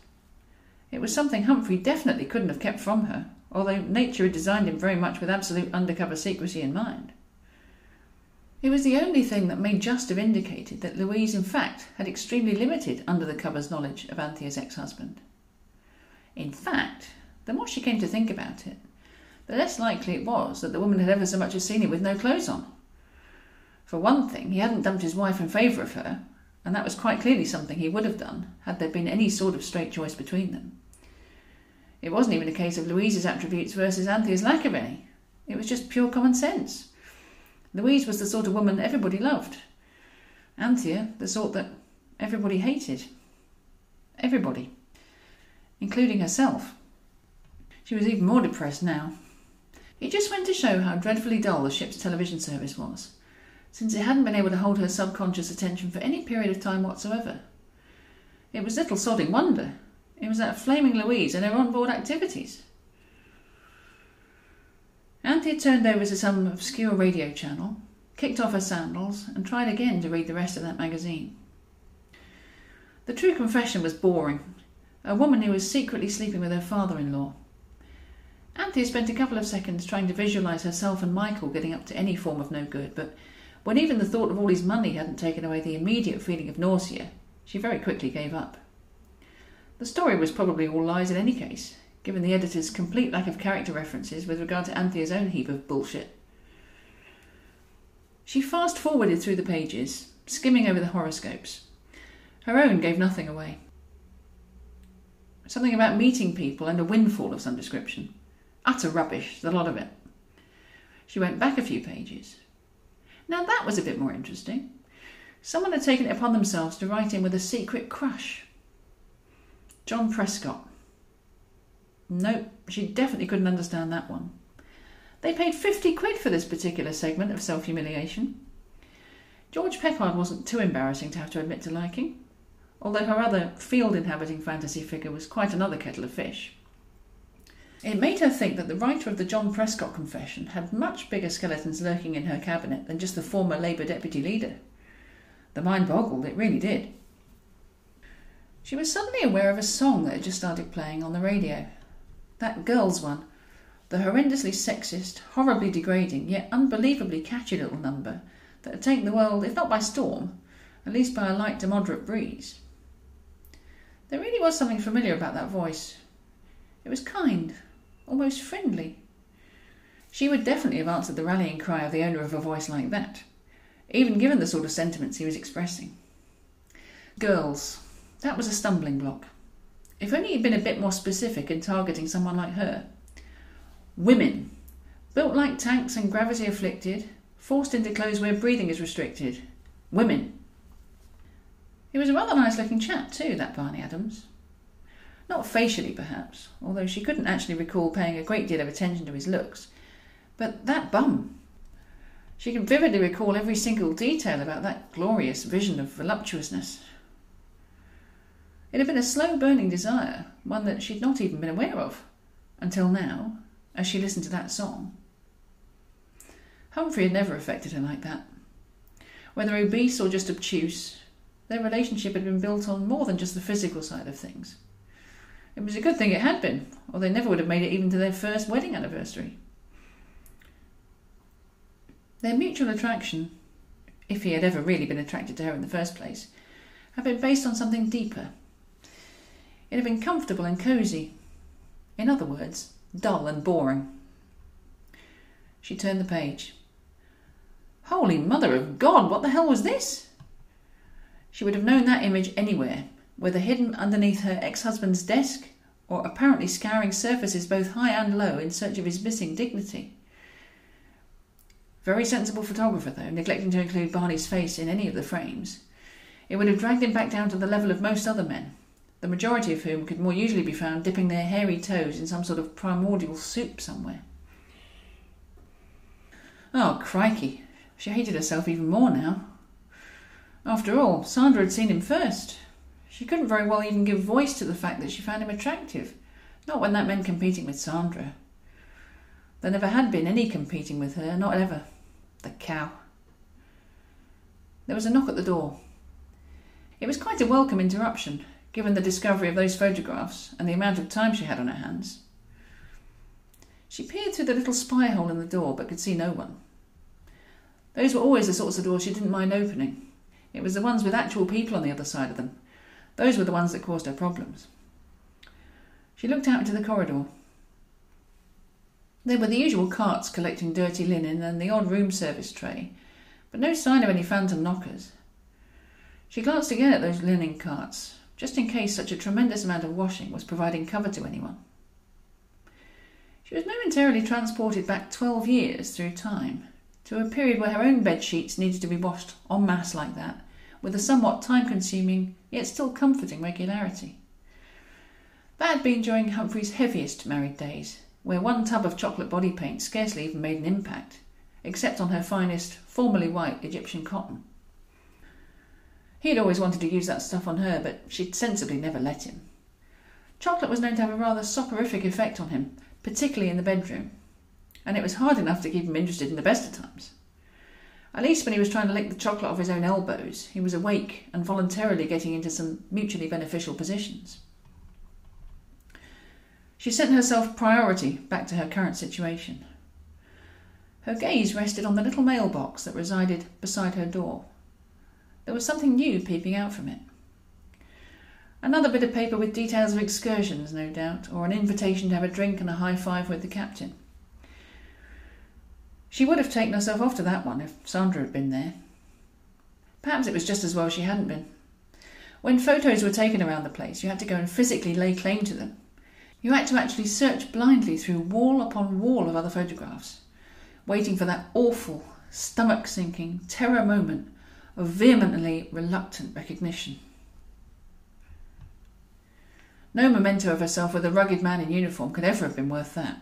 It was something Humphrey definitely couldn't have kept from her, although nature had designed him very much with absolute undercover secrecy in mind. It was the only thing that may just have indicated that Louise, in fact, had extremely limited under the cover's knowledge of Anthea's ex husband. In fact, the more she came to think about it, the less likely it was that the woman had ever so much as seen him with no clothes on. For one thing, he hadn't dumped his wife in favour of her, and that was quite clearly something he would have done had there been any sort of straight choice between them. It wasn't even a case of Louise's attributes versus Anthea's lack of any. It was just pure common sense. Louise was the sort of woman everybody loved. Anthea, the sort that everybody hated. Everybody. Including herself. She was even more depressed now. It just went to show how dreadfully dull the ship's television service was, since it hadn't been able to hold her subconscious attention for any period of time whatsoever. It was little sodding wonder it was that flaming Louise and her on-board activities. Anthea turned over to some obscure radio channel, kicked off her sandals, and tried again to read the rest of that magazine. The true confession was boring. A woman who was secretly sleeping with her father-in-law. Anthea spent a couple of seconds trying to visualise herself and Michael getting up to any form of no good, but when even the thought of all his money hadn't taken away the immediate feeling of nausea, she very quickly gave up. The story was probably all lies in any case, given the editor's complete lack of character references with regard to Anthea's own heap of bullshit. She fast forwarded through the pages, skimming over the horoscopes. Her own gave nothing away. Something about meeting people and a windfall of some description. Utter rubbish, the lot of it. She went back a few pages. Now that was a bit more interesting. Someone had taken it upon themselves to write in with a secret crush. John Prescott. Nope, she definitely couldn't understand that one. They paid 50 quid for this particular segment of self humiliation. George Peppard wasn't too embarrassing to have to admit to liking, although her other field inhabiting fantasy figure was quite another kettle of fish. It made her think that the writer of the John Prescott confession had much bigger skeletons lurking in her cabinet than just the former Labour deputy leader. The mind boggled, it really did. She was suddenly aware of a song that had just started playing on the radio. That girl's one. The horrendously sexist, horribly degrading, yet unbelievably catchy little number that had taken the world, if not by storm, at least by a light to moderate breeze. There really was something familiar about that voice. It was kind, almost friendly. She would definitely have answered the rallying cry of the owner of a voice like that, even given the sort of sentiments he was expressing. Girls, that was a stumbling block. If only he'd been a bit more specific in targeting someone like her. Women, built like tanks and gravity afflicted, forced into clothes where breathing is restricted. Women. He was a rather nice looking chap, too, that Barney Adams. Not facially, perhaps, although she couldn't actually recall paying a great deal of attention to his looks. But that bum. She could vividly recall every single detail about that glorious vision of voluptuousness. It had been a slow burning desire, one that she'd not even been aware of, until now, as she listened to that song. Humphrey had never affected her like that. Whether obese or just obtuse, their relationship had been built on more than just the physical side of things. It was a good thing it had been, or they never would have made it even to their first wedding anniversary. Their mutual attraction, if he had ever really been attracted to her in the first place, had been based on something deeper. It had been comfortable and cosy. In other words, dull and boring. She turned the page. Holy Mother of God, what the hell was this? She would have known that image anywhere, whether hidden underneath her ex husband's desk or apparently scouring surfaces both high and low in search of his missing dignity. Very sensible photographer, though, neglecting to include Barney's face in any of the frames. It would have dragged him back down to the level of most other men, the majority of whom could more usually be found dipping their hairy toes in some sort of primordial soup somewhere. Oh, crikey! She hated herself even more now. After all, Sandra had seen him first. She couldn't very well even give voice to the fact that she found him attractive, not when that meant competing with Sandra. There never had been any competing with her, not ever. The cow. There was a knock at the door. It was quite a welcome interruption, given the discovery of those photographs and the amount of time she had on her hands. She peered through the little spy hole in the door, but could see no one. Those were always the sorts of doors she didn't mind opening. It was the ones with actual people on the other side of them. Those were the ones that caused her problems. She looked out into the corridor. There were the usual carts collecting dirty linen and the odd room service tray, but no sign of any phantom knockers. She glanced again at those linen carts, just in case such a tremendous amount of washing was providing cover to anyone. She was momentarily transported back twelve years through time to a period where her own bed sheets needed to be washed en masse like that, with a somewhat time consuming yet still comforting regularity. That had been during Humphrey's heaviest married days, where one tub of chocolate body paint scarcely even made an impact, except on her finest, formerly white Egyptian cotton. He had always wanted to use that stuff on her, but she'd sensibly never let him. Chocolate was known to have a rather soporific effect on him, particularly in the bedroom, and it was hard enough to keep him interested in the best of times. At least when he was trying to lick the chocolate off his own elbows, he was awake and voluntarily getting into some mutually beneficial positions. She sent herself priority back to her current situation. Her gaze rested on the little mailbox that resided beside her door. There was something new peeping out from it. Another bit of paper with details of excursions, no doubt, or an invitation to have a drink and a high five with the captain. She would have taken herself off to that one if Sandra had been there. Perhaps it was just as well she hadn't been. When photos were taken around the place, you had to go and physically lay claim to them. You had to actually search blindly through wall upon wall of other photographs, waiting for that awful, stomach sinking, terror moment of vehemently reluctant recognition. No memento of herself with a rugged man in uniform could ever have been worth that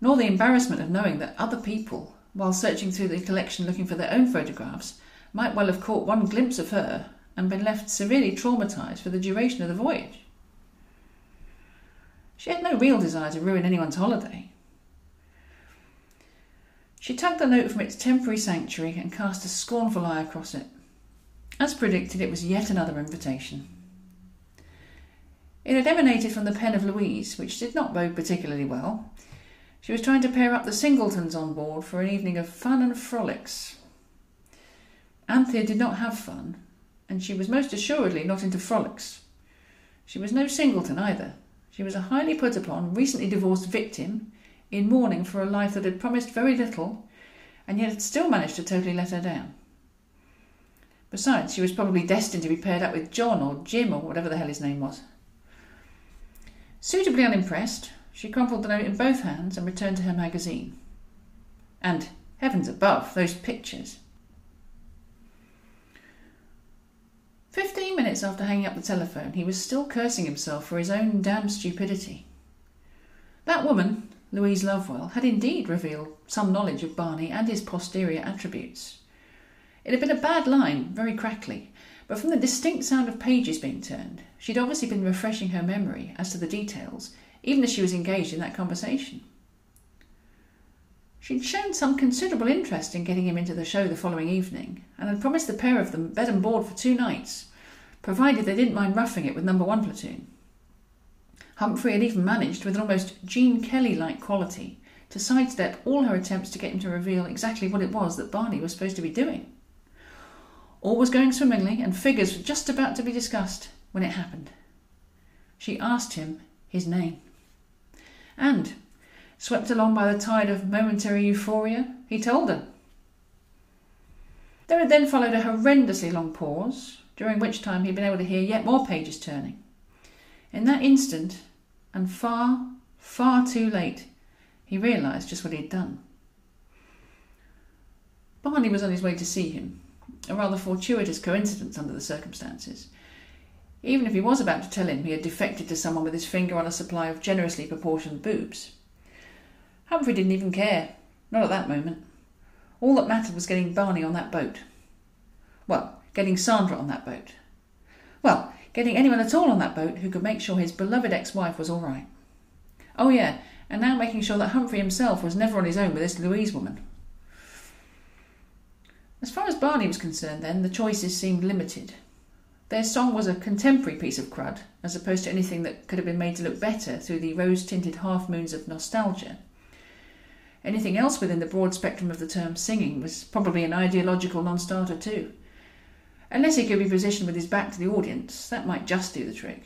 nor the embarrassment of knowing that other people, while searching through the collection looking for their own photographs, might well have caught one glimpse of her and been left severely traumatized for the duration of the voyage. She had no real desire to ruin anyone's holiday. She tugged the note from its temporary sanctuary and cast a scornful eye across it. As predicted, it was yet another invitation. It had emanated from the pen of Louise, which did not bode particularly well, she was trying to pair up the singletons on board for an evening of fun and frolics. Anthea did not have fun, and she was most assuredly not into frolics. She was no singleton either. She was a highly put upon, recently divorced victim in mourning for a life that had promised very little and yet had still managed to totally let her down. Besides, she was probably destined to be paired up with John or Jim or whatever the hell his name was. Suitably unimpressed, she crumpled the note in both hands and returned to her magazine. And, heavens above, those pictures! Fifteen minutes after hanging up the telephone, he was still cursing himself for his own damned stupidity. That woman, Louise Lovewell, had indeed revealed some knowledge of Barney and his posterior attributes. It had been a bad line, very crackly, but from the distinct sound of pages being turned, she'd obviously been refreshing her memory as to the details even as she was engaged in that conversation. She'd shown some considerable interest in getting him into the show the following evening, and had promised the pair of them bed and board for two nights, provided they didn't mind roughing it with number one platoon. Humphrey had even managed, with an almost Gene Kelly like quality, to sidestep all her attempts to get him to reveal exactly what it was that Barney was supposed to be doing. All was going swimmingly, and figures were just about to be discussed when it happened. She asked him his name. And, swept along by the tide of momentary euphoria, he told her. There had then followed a horrendously long pause, during which time he had been able to hear yet more pages turning. In that instant, and far, far too late, he realised just what he had done. Barney was on his way to see him, a rather fortuitous coincidence under the circumstances. Even if he was about to tell him he had defected to someone with his finger on a supply of generously proportioned boobs. Humphrey didn't even care, not at that moment. All that mattered was getting Barney on that boat. Well, getting Sandra on that boat. Well, getting anyone at all on that boat who could make sure his beloved ex wife was all right. Oh, yeah, and now making sure that Humphrey himself was never on his own with this Louise woman. As far as Barney was concerned, then, the choices seemed limited. Their song was a contemporary piece of crud, as opposed to anything that could have been made to look better through the rose tinted half moons of nostalgia. Anything else within the broad spectrum of the term singing was probably an ideological non starter, too. Unless he could be positioned with his back to the audience, that might just do the trick.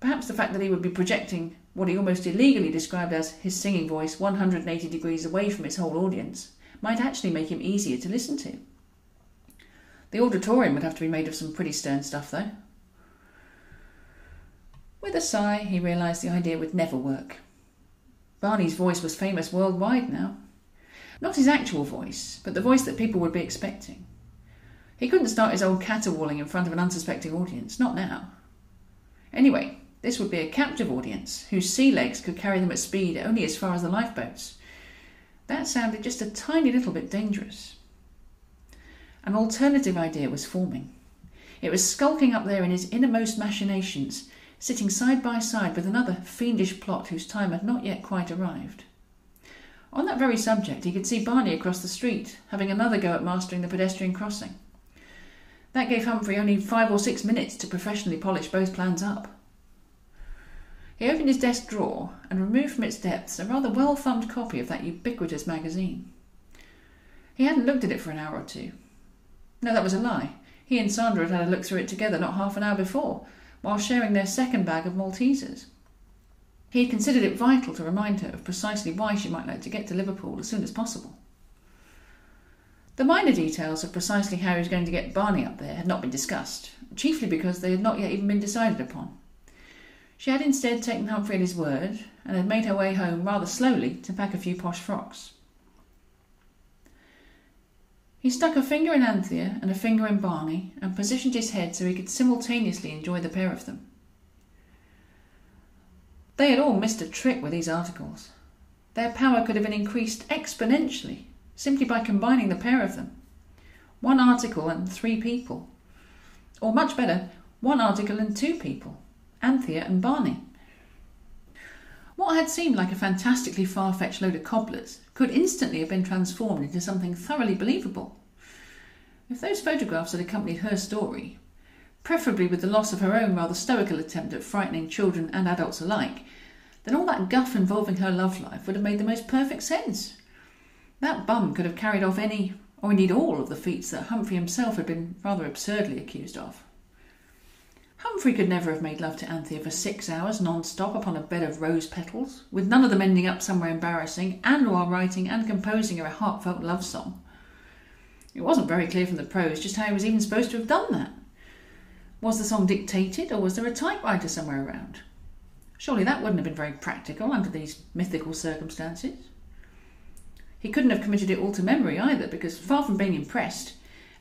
Perhaps the fact that he would be projecting what he almost illegally described as his singing voice 180 degrees away from his whole audience might actually make him easier to listen to. The auditorium would have to be made of some pretty stern stuff, though. With a sigh, he realised the idea would never work. Barney's voice was famous worldwide now. Not his actual voice, but the voice that people would be expecting. He couldn't start his old caterwauling in front of an unsuspecting audience, not now. Anyway, this would be a captive audience whose sea legs could carry them at speed only as far as the lifeboats. That sounded just a tiny little bit dangerous. An alternative idea was forming. It was skulking up there in his innermost machinations, sitting side by side with another fiendish plot whose time had not yet quite arrived. On that very subject, he could see Barney across the street, having another go at mastering the pedestrian crossing. That gave Humphrey only five or six minutes to professionally polish both plans up. He opened his desk drawer and removed from its depths a rather well thumbed copy of that ubiquitous magazine. He hadn't looked at it for an hour or two. No, that was a lie. He and Sandra had had a look through it together not half an hour before, while sharing their second bag of Maltesers. He had considered it vital to remind her of precisely why she might like to get to Liverpool as soon as possible. The minor details of precisely how he was going to get Barney up there had not been discussed, chiefly because they had not yet even been decided upon. She had instead taken Humphrey at his word and had made her way home rather slowly to pack a few posh frocks. He stuck a finger in Anthea and a finger in Barney and positioned his head so he could simultaneously enjoy the pair of them. They had all missed a trick with these articles. Their power could have been increased exponentially simply by combining the pair of them. One article and three people. Or much better, one article and two people. Anthea and Barney. What had seemed like a fantastically far fetched load of cobblers could instantly have been transformed into something thoroughly believable. If those photographs had accompanied her story, preferably with the loss of her own rather stoical attempt at frightening children and adults alike, then all that guff involving her love life would have made the most perfect sense. That bum could have carried off any, or indeed all, of the feats that Humphrey himself had been rather absurdly accused of. Humphrey could never have made love to Anthea for six hours non-stop upon a bed of rose petals, with none of them ending up somewhere embarrassing, and while writing and composing her a heartfelt love song. It wasn't very clear from the prose just how he was even supposed to have done that. Was the song dictated, or was there a typewriter somewhere around? Surely that wouldn't have been very practical under these mythical circumstances. He couldn't have committed it all to memory either, because far from being impressed,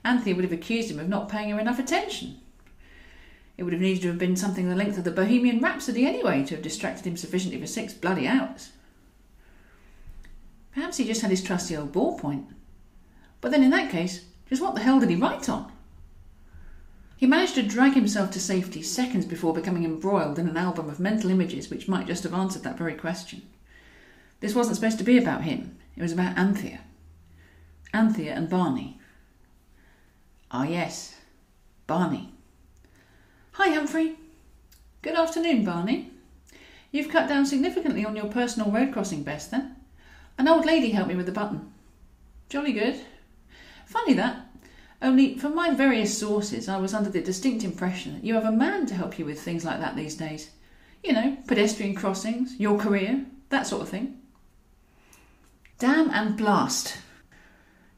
Anthea would have accused him of not paying her enough attention. It would have needed to have been something the length of the Bohemian Rhapsody anyway to have distracted him sufficiently for six bloody hours. Perhaps he just had his trusty old ballpoint. But then in that case, just what the hell did he write on? He managed to drag himself to safety seconds before becoming embroiled in an album of mental images which might just have answered that very question. This wasn't supposed to be about him, it was about Anthea. Anthea and Barney. Ah, yes, Barney. Hi, Humphrey. Good afternoon, Barney. You've cut down significantly on your personal road crossing best, then. An old lady helped me with the button. Jolly good. Funny that. Only, from my various sources, I was under the distinct impression that you have a man to help you with things like that these days. You know, pedestrian crossings, your career, that sort of thing. Damn and blast!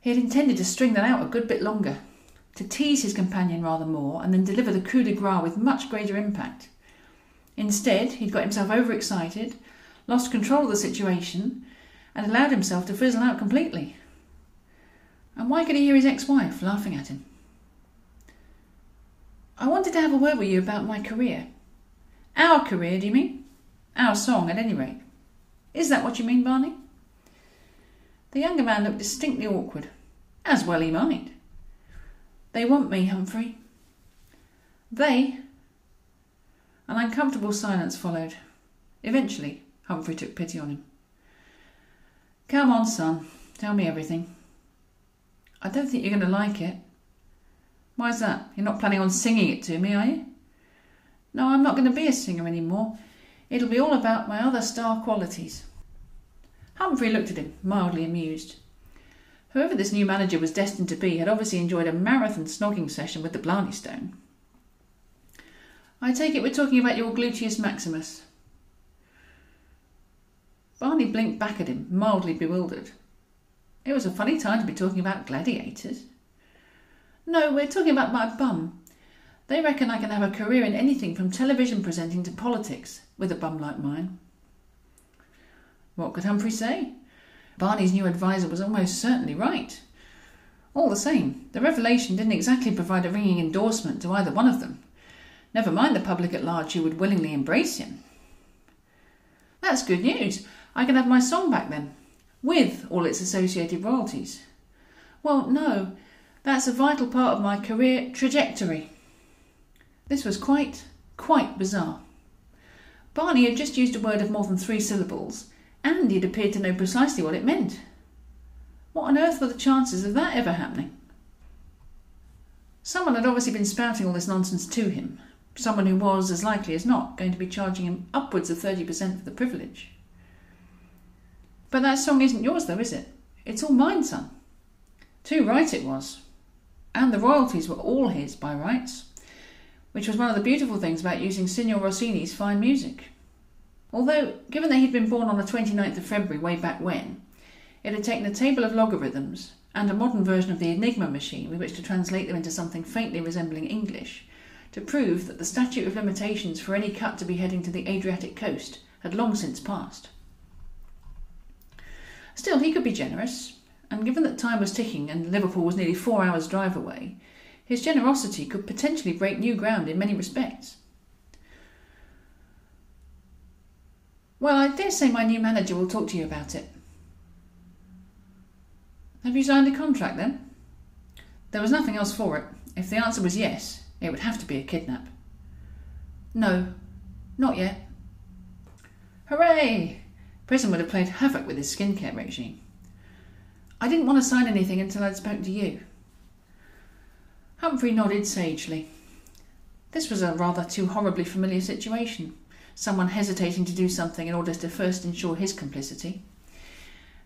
He had intended to string that out a good bit longer, to tease his companion rather more, and then deliver the coup de grace with much greater impact. Instead, he'd got himself overexcited, lost control of the situation, and allowed himself to fizzle out completely. And why could he hear his ex wife laughing at him? I wanted to have a word with you about my career. Our career, do you mean? Our song, at any rate. Is that what you mean, Barney? The younger man looked distinctly awkward. As well he might. They want me, Humphrey. They? An uncomfortable silence followed. Eventually, Humphrey took pity on him. Come on, son, tell me everything. I don't think you're going to like it. Why's that? You're not planning on singing it to me, are you? No, I'm not going to be a singer anymore. It'll be all about my other star qualities. Humphrey looked at him, mildly amused. Whoever this new manager was destined to be had obviously enjoyed a marathon snogging session with the Blarney Stone. I take it we're talking about your gluteus maximus. Barney blinked back at him, mildly bewildered. It was a funny time to be talking about gladiators. No, we're talking about my bum. They reckon I can have a career in anything from television presenting to politics with a bum like mine. What could Humphrey say? Barney's new adviser was almost certainly right. All the same, the revelation didn't exactly provide a ringing endorsement to either one of them. Never mind the public at large who would willingly embrace him. That's good news. I can have my song back then, with all its associated royalties. Well, no, that's a vital part of my career trajectory. This was quite, quite bizarre. Barney had just used a word of more than three syllables, and he'd appeared to know precisely what it meant. What on earth were the chances of that ever happening? Someone had obviously been spouting all this nonsense to him, someone who was, as likely as not, going to be charging him upwards of 30% for the privilege. But that song isn't yours, though, is it? It's all mine, son. Too right it was. And the royalties were all his by rights, which was one of the beautiful things about using Signor Rossini's fine music. Although, given that he'd been born on the 29th of February way back when, it had taken a table of logarithms and a modern version of the Enigma machine with which to translate them into something faintly resembling English to prove that the statute of limitations for any cut to be heading to the Adriatic coast had long since passed. Still, he could be generous, and given that time was ticking and Liverpool was nearly four hours' drive away, his generosity could potentially break new ground in many respects. Well, I dare say my new manager will talk to you about it. Have you signed a contract then? There was nothing else for it. If the answer was yes, it would have to be a kidnap. No, not yet. Hooray! Prison would have played havoc with his skincare regime. I didn't want to sign anything until I'd spoken to you. Humphrey nodded sagely. This was a rather too horribly familiar situation. Someone hesitating to do something in order to first ensure his complicity.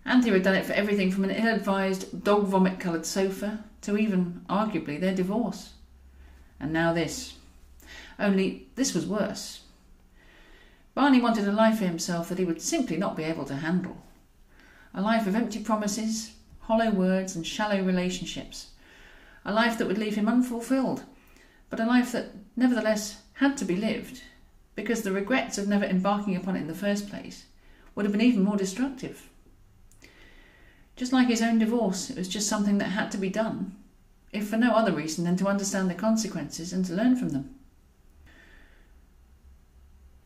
Anthea had done it for everything from an ill advised dog vomit coloured sofa to even, arguably, their divorce. And now this. Only this was worse. Barney wanted a life for himself that he would simply not be able to handle. A life of empty promises, hollow words, and shallow relationships. A life that would leave him unfulfilled, but a life that nevertheless had to be lived, because the regrets of never embarking upon it in the first place would have been even more destructive. Just like his own divorce, it was just something that had to be done, if for no other reason than to understand the consequences and to learn from them.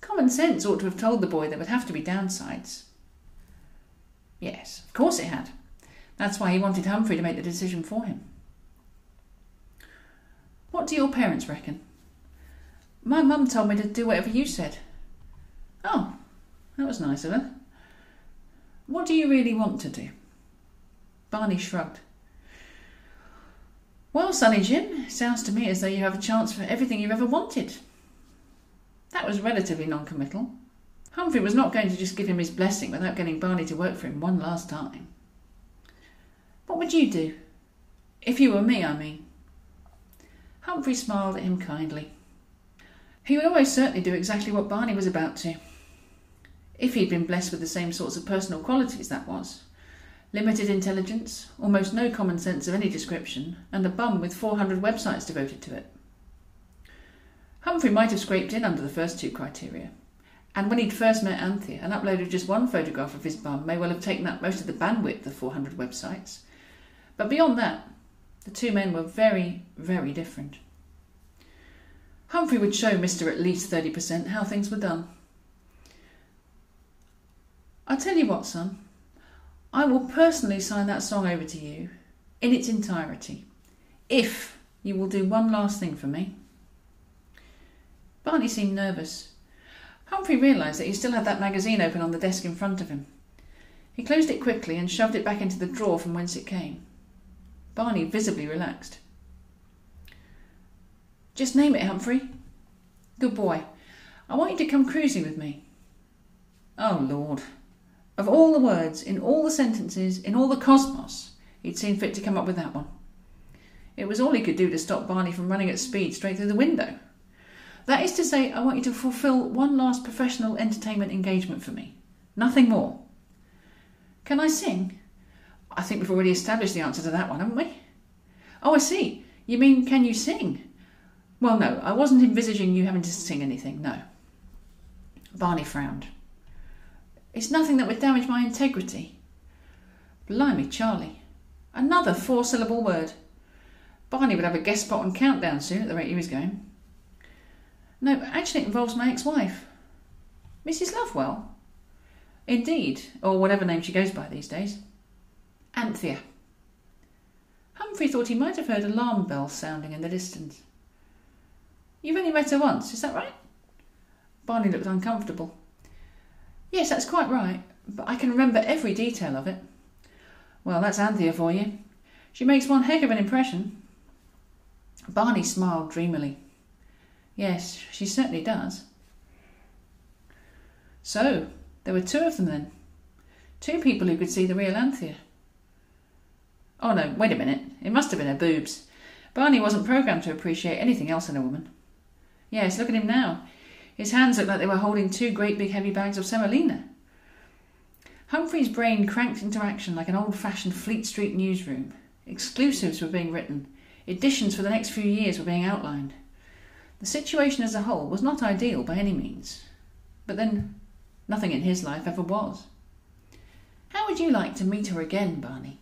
Common sense ought to have told the boy there would have to be downsides. Yes, of course it had. That's why he wanted Humphrey to make the decision for him. What do your parents reckon? My mum told me to do whatever you said. Oh, that was nice of her. What do you really want to do? Barney shrugged. Well, Sonny Jim, it sounds to me as though you have a chance for everything you've ever wanted. That was relatively non committal. Humphrey was not going to just give him his blessing without getting Barney to work for him one last time. What would you do? If you were me, I mean. Humphrey smiled at him kindly. He would always certainly do exactly what Barney was about to. If he'd been blessed with the same sorts of personal qualities, that was. Limited intelligence, almost no common sense of any description, and a bum with 400 websites devoted to it. Humphrey might have scraped in under the first two criteria, and when he'd first met Anthea and uploaded just one photograph of his bum may well have taken up most of the bandwidth of 400 websites. But beyond that, the two men were very, very different. Humphrey would show Mr. at least 30% how things were done. I'll tell you what, son, I will personally sign that song over to you in its entirety if you will do one last thing for me. Barney seemed nervous. Humphrey realised that he still had that magazine open on the desk in front of him. He closed it quickly and shoved it back into the drawer from whence it came. Barney visibly relaxed. Just name it, Humphrey. Good boy. I want you to come cruising with me. Oh, Lord. Of all the words, in all the sentences, in all the cosmos, he'd seen fit to come up with that one. It was all he could do to stop Barney from running at speed straight through the window. That is to say, I want you to fulfil one last professional entertainment engagement for me. Nothing more. Can I sing? I think we've already established the answer to that one, haven't we? Oh, I see. You mean, can you sing? Well, no, I wasn't envisaging you having to sing anything, no. Barney frowned. It's nothing that would damage my integrity. Blimey, Charlie. Another four syllable word. Barney would have a guest spot on Countdown soon at the rate he was going. No, actually, it involves my ex wife. Mrs. Lovewell? Indeed, or whatever name she goes by these days. Anthea. Humphrey thought he might have heard alarm bells sounding in the distance. You've only met her once, is that right? Barney looked uncomfortable. Yes, that's quite right, but I can remember every detail of it. Well, that's Anthea for you. She makes one heck of an impression. Barney smiled dreamily. Yes, she certainly does. So, there were two of them then. Two people who could see the real Anthea. Oh no, wait a minute. It must have been her boobs. Barney wasn't programmed to appreciate anything else in a woman. Yes, look at him now. His hands looked like they were holding two great big heavy bags of semolina. Humphrey's brain cranked into action like an old fashioned Fleet Street newsroom. Exclusives were being written, editions for the next few years were being outlined. The situation as a whole was not ideal by any means. But then, nothing in his life ever was. How would you like to meet her again, Barney?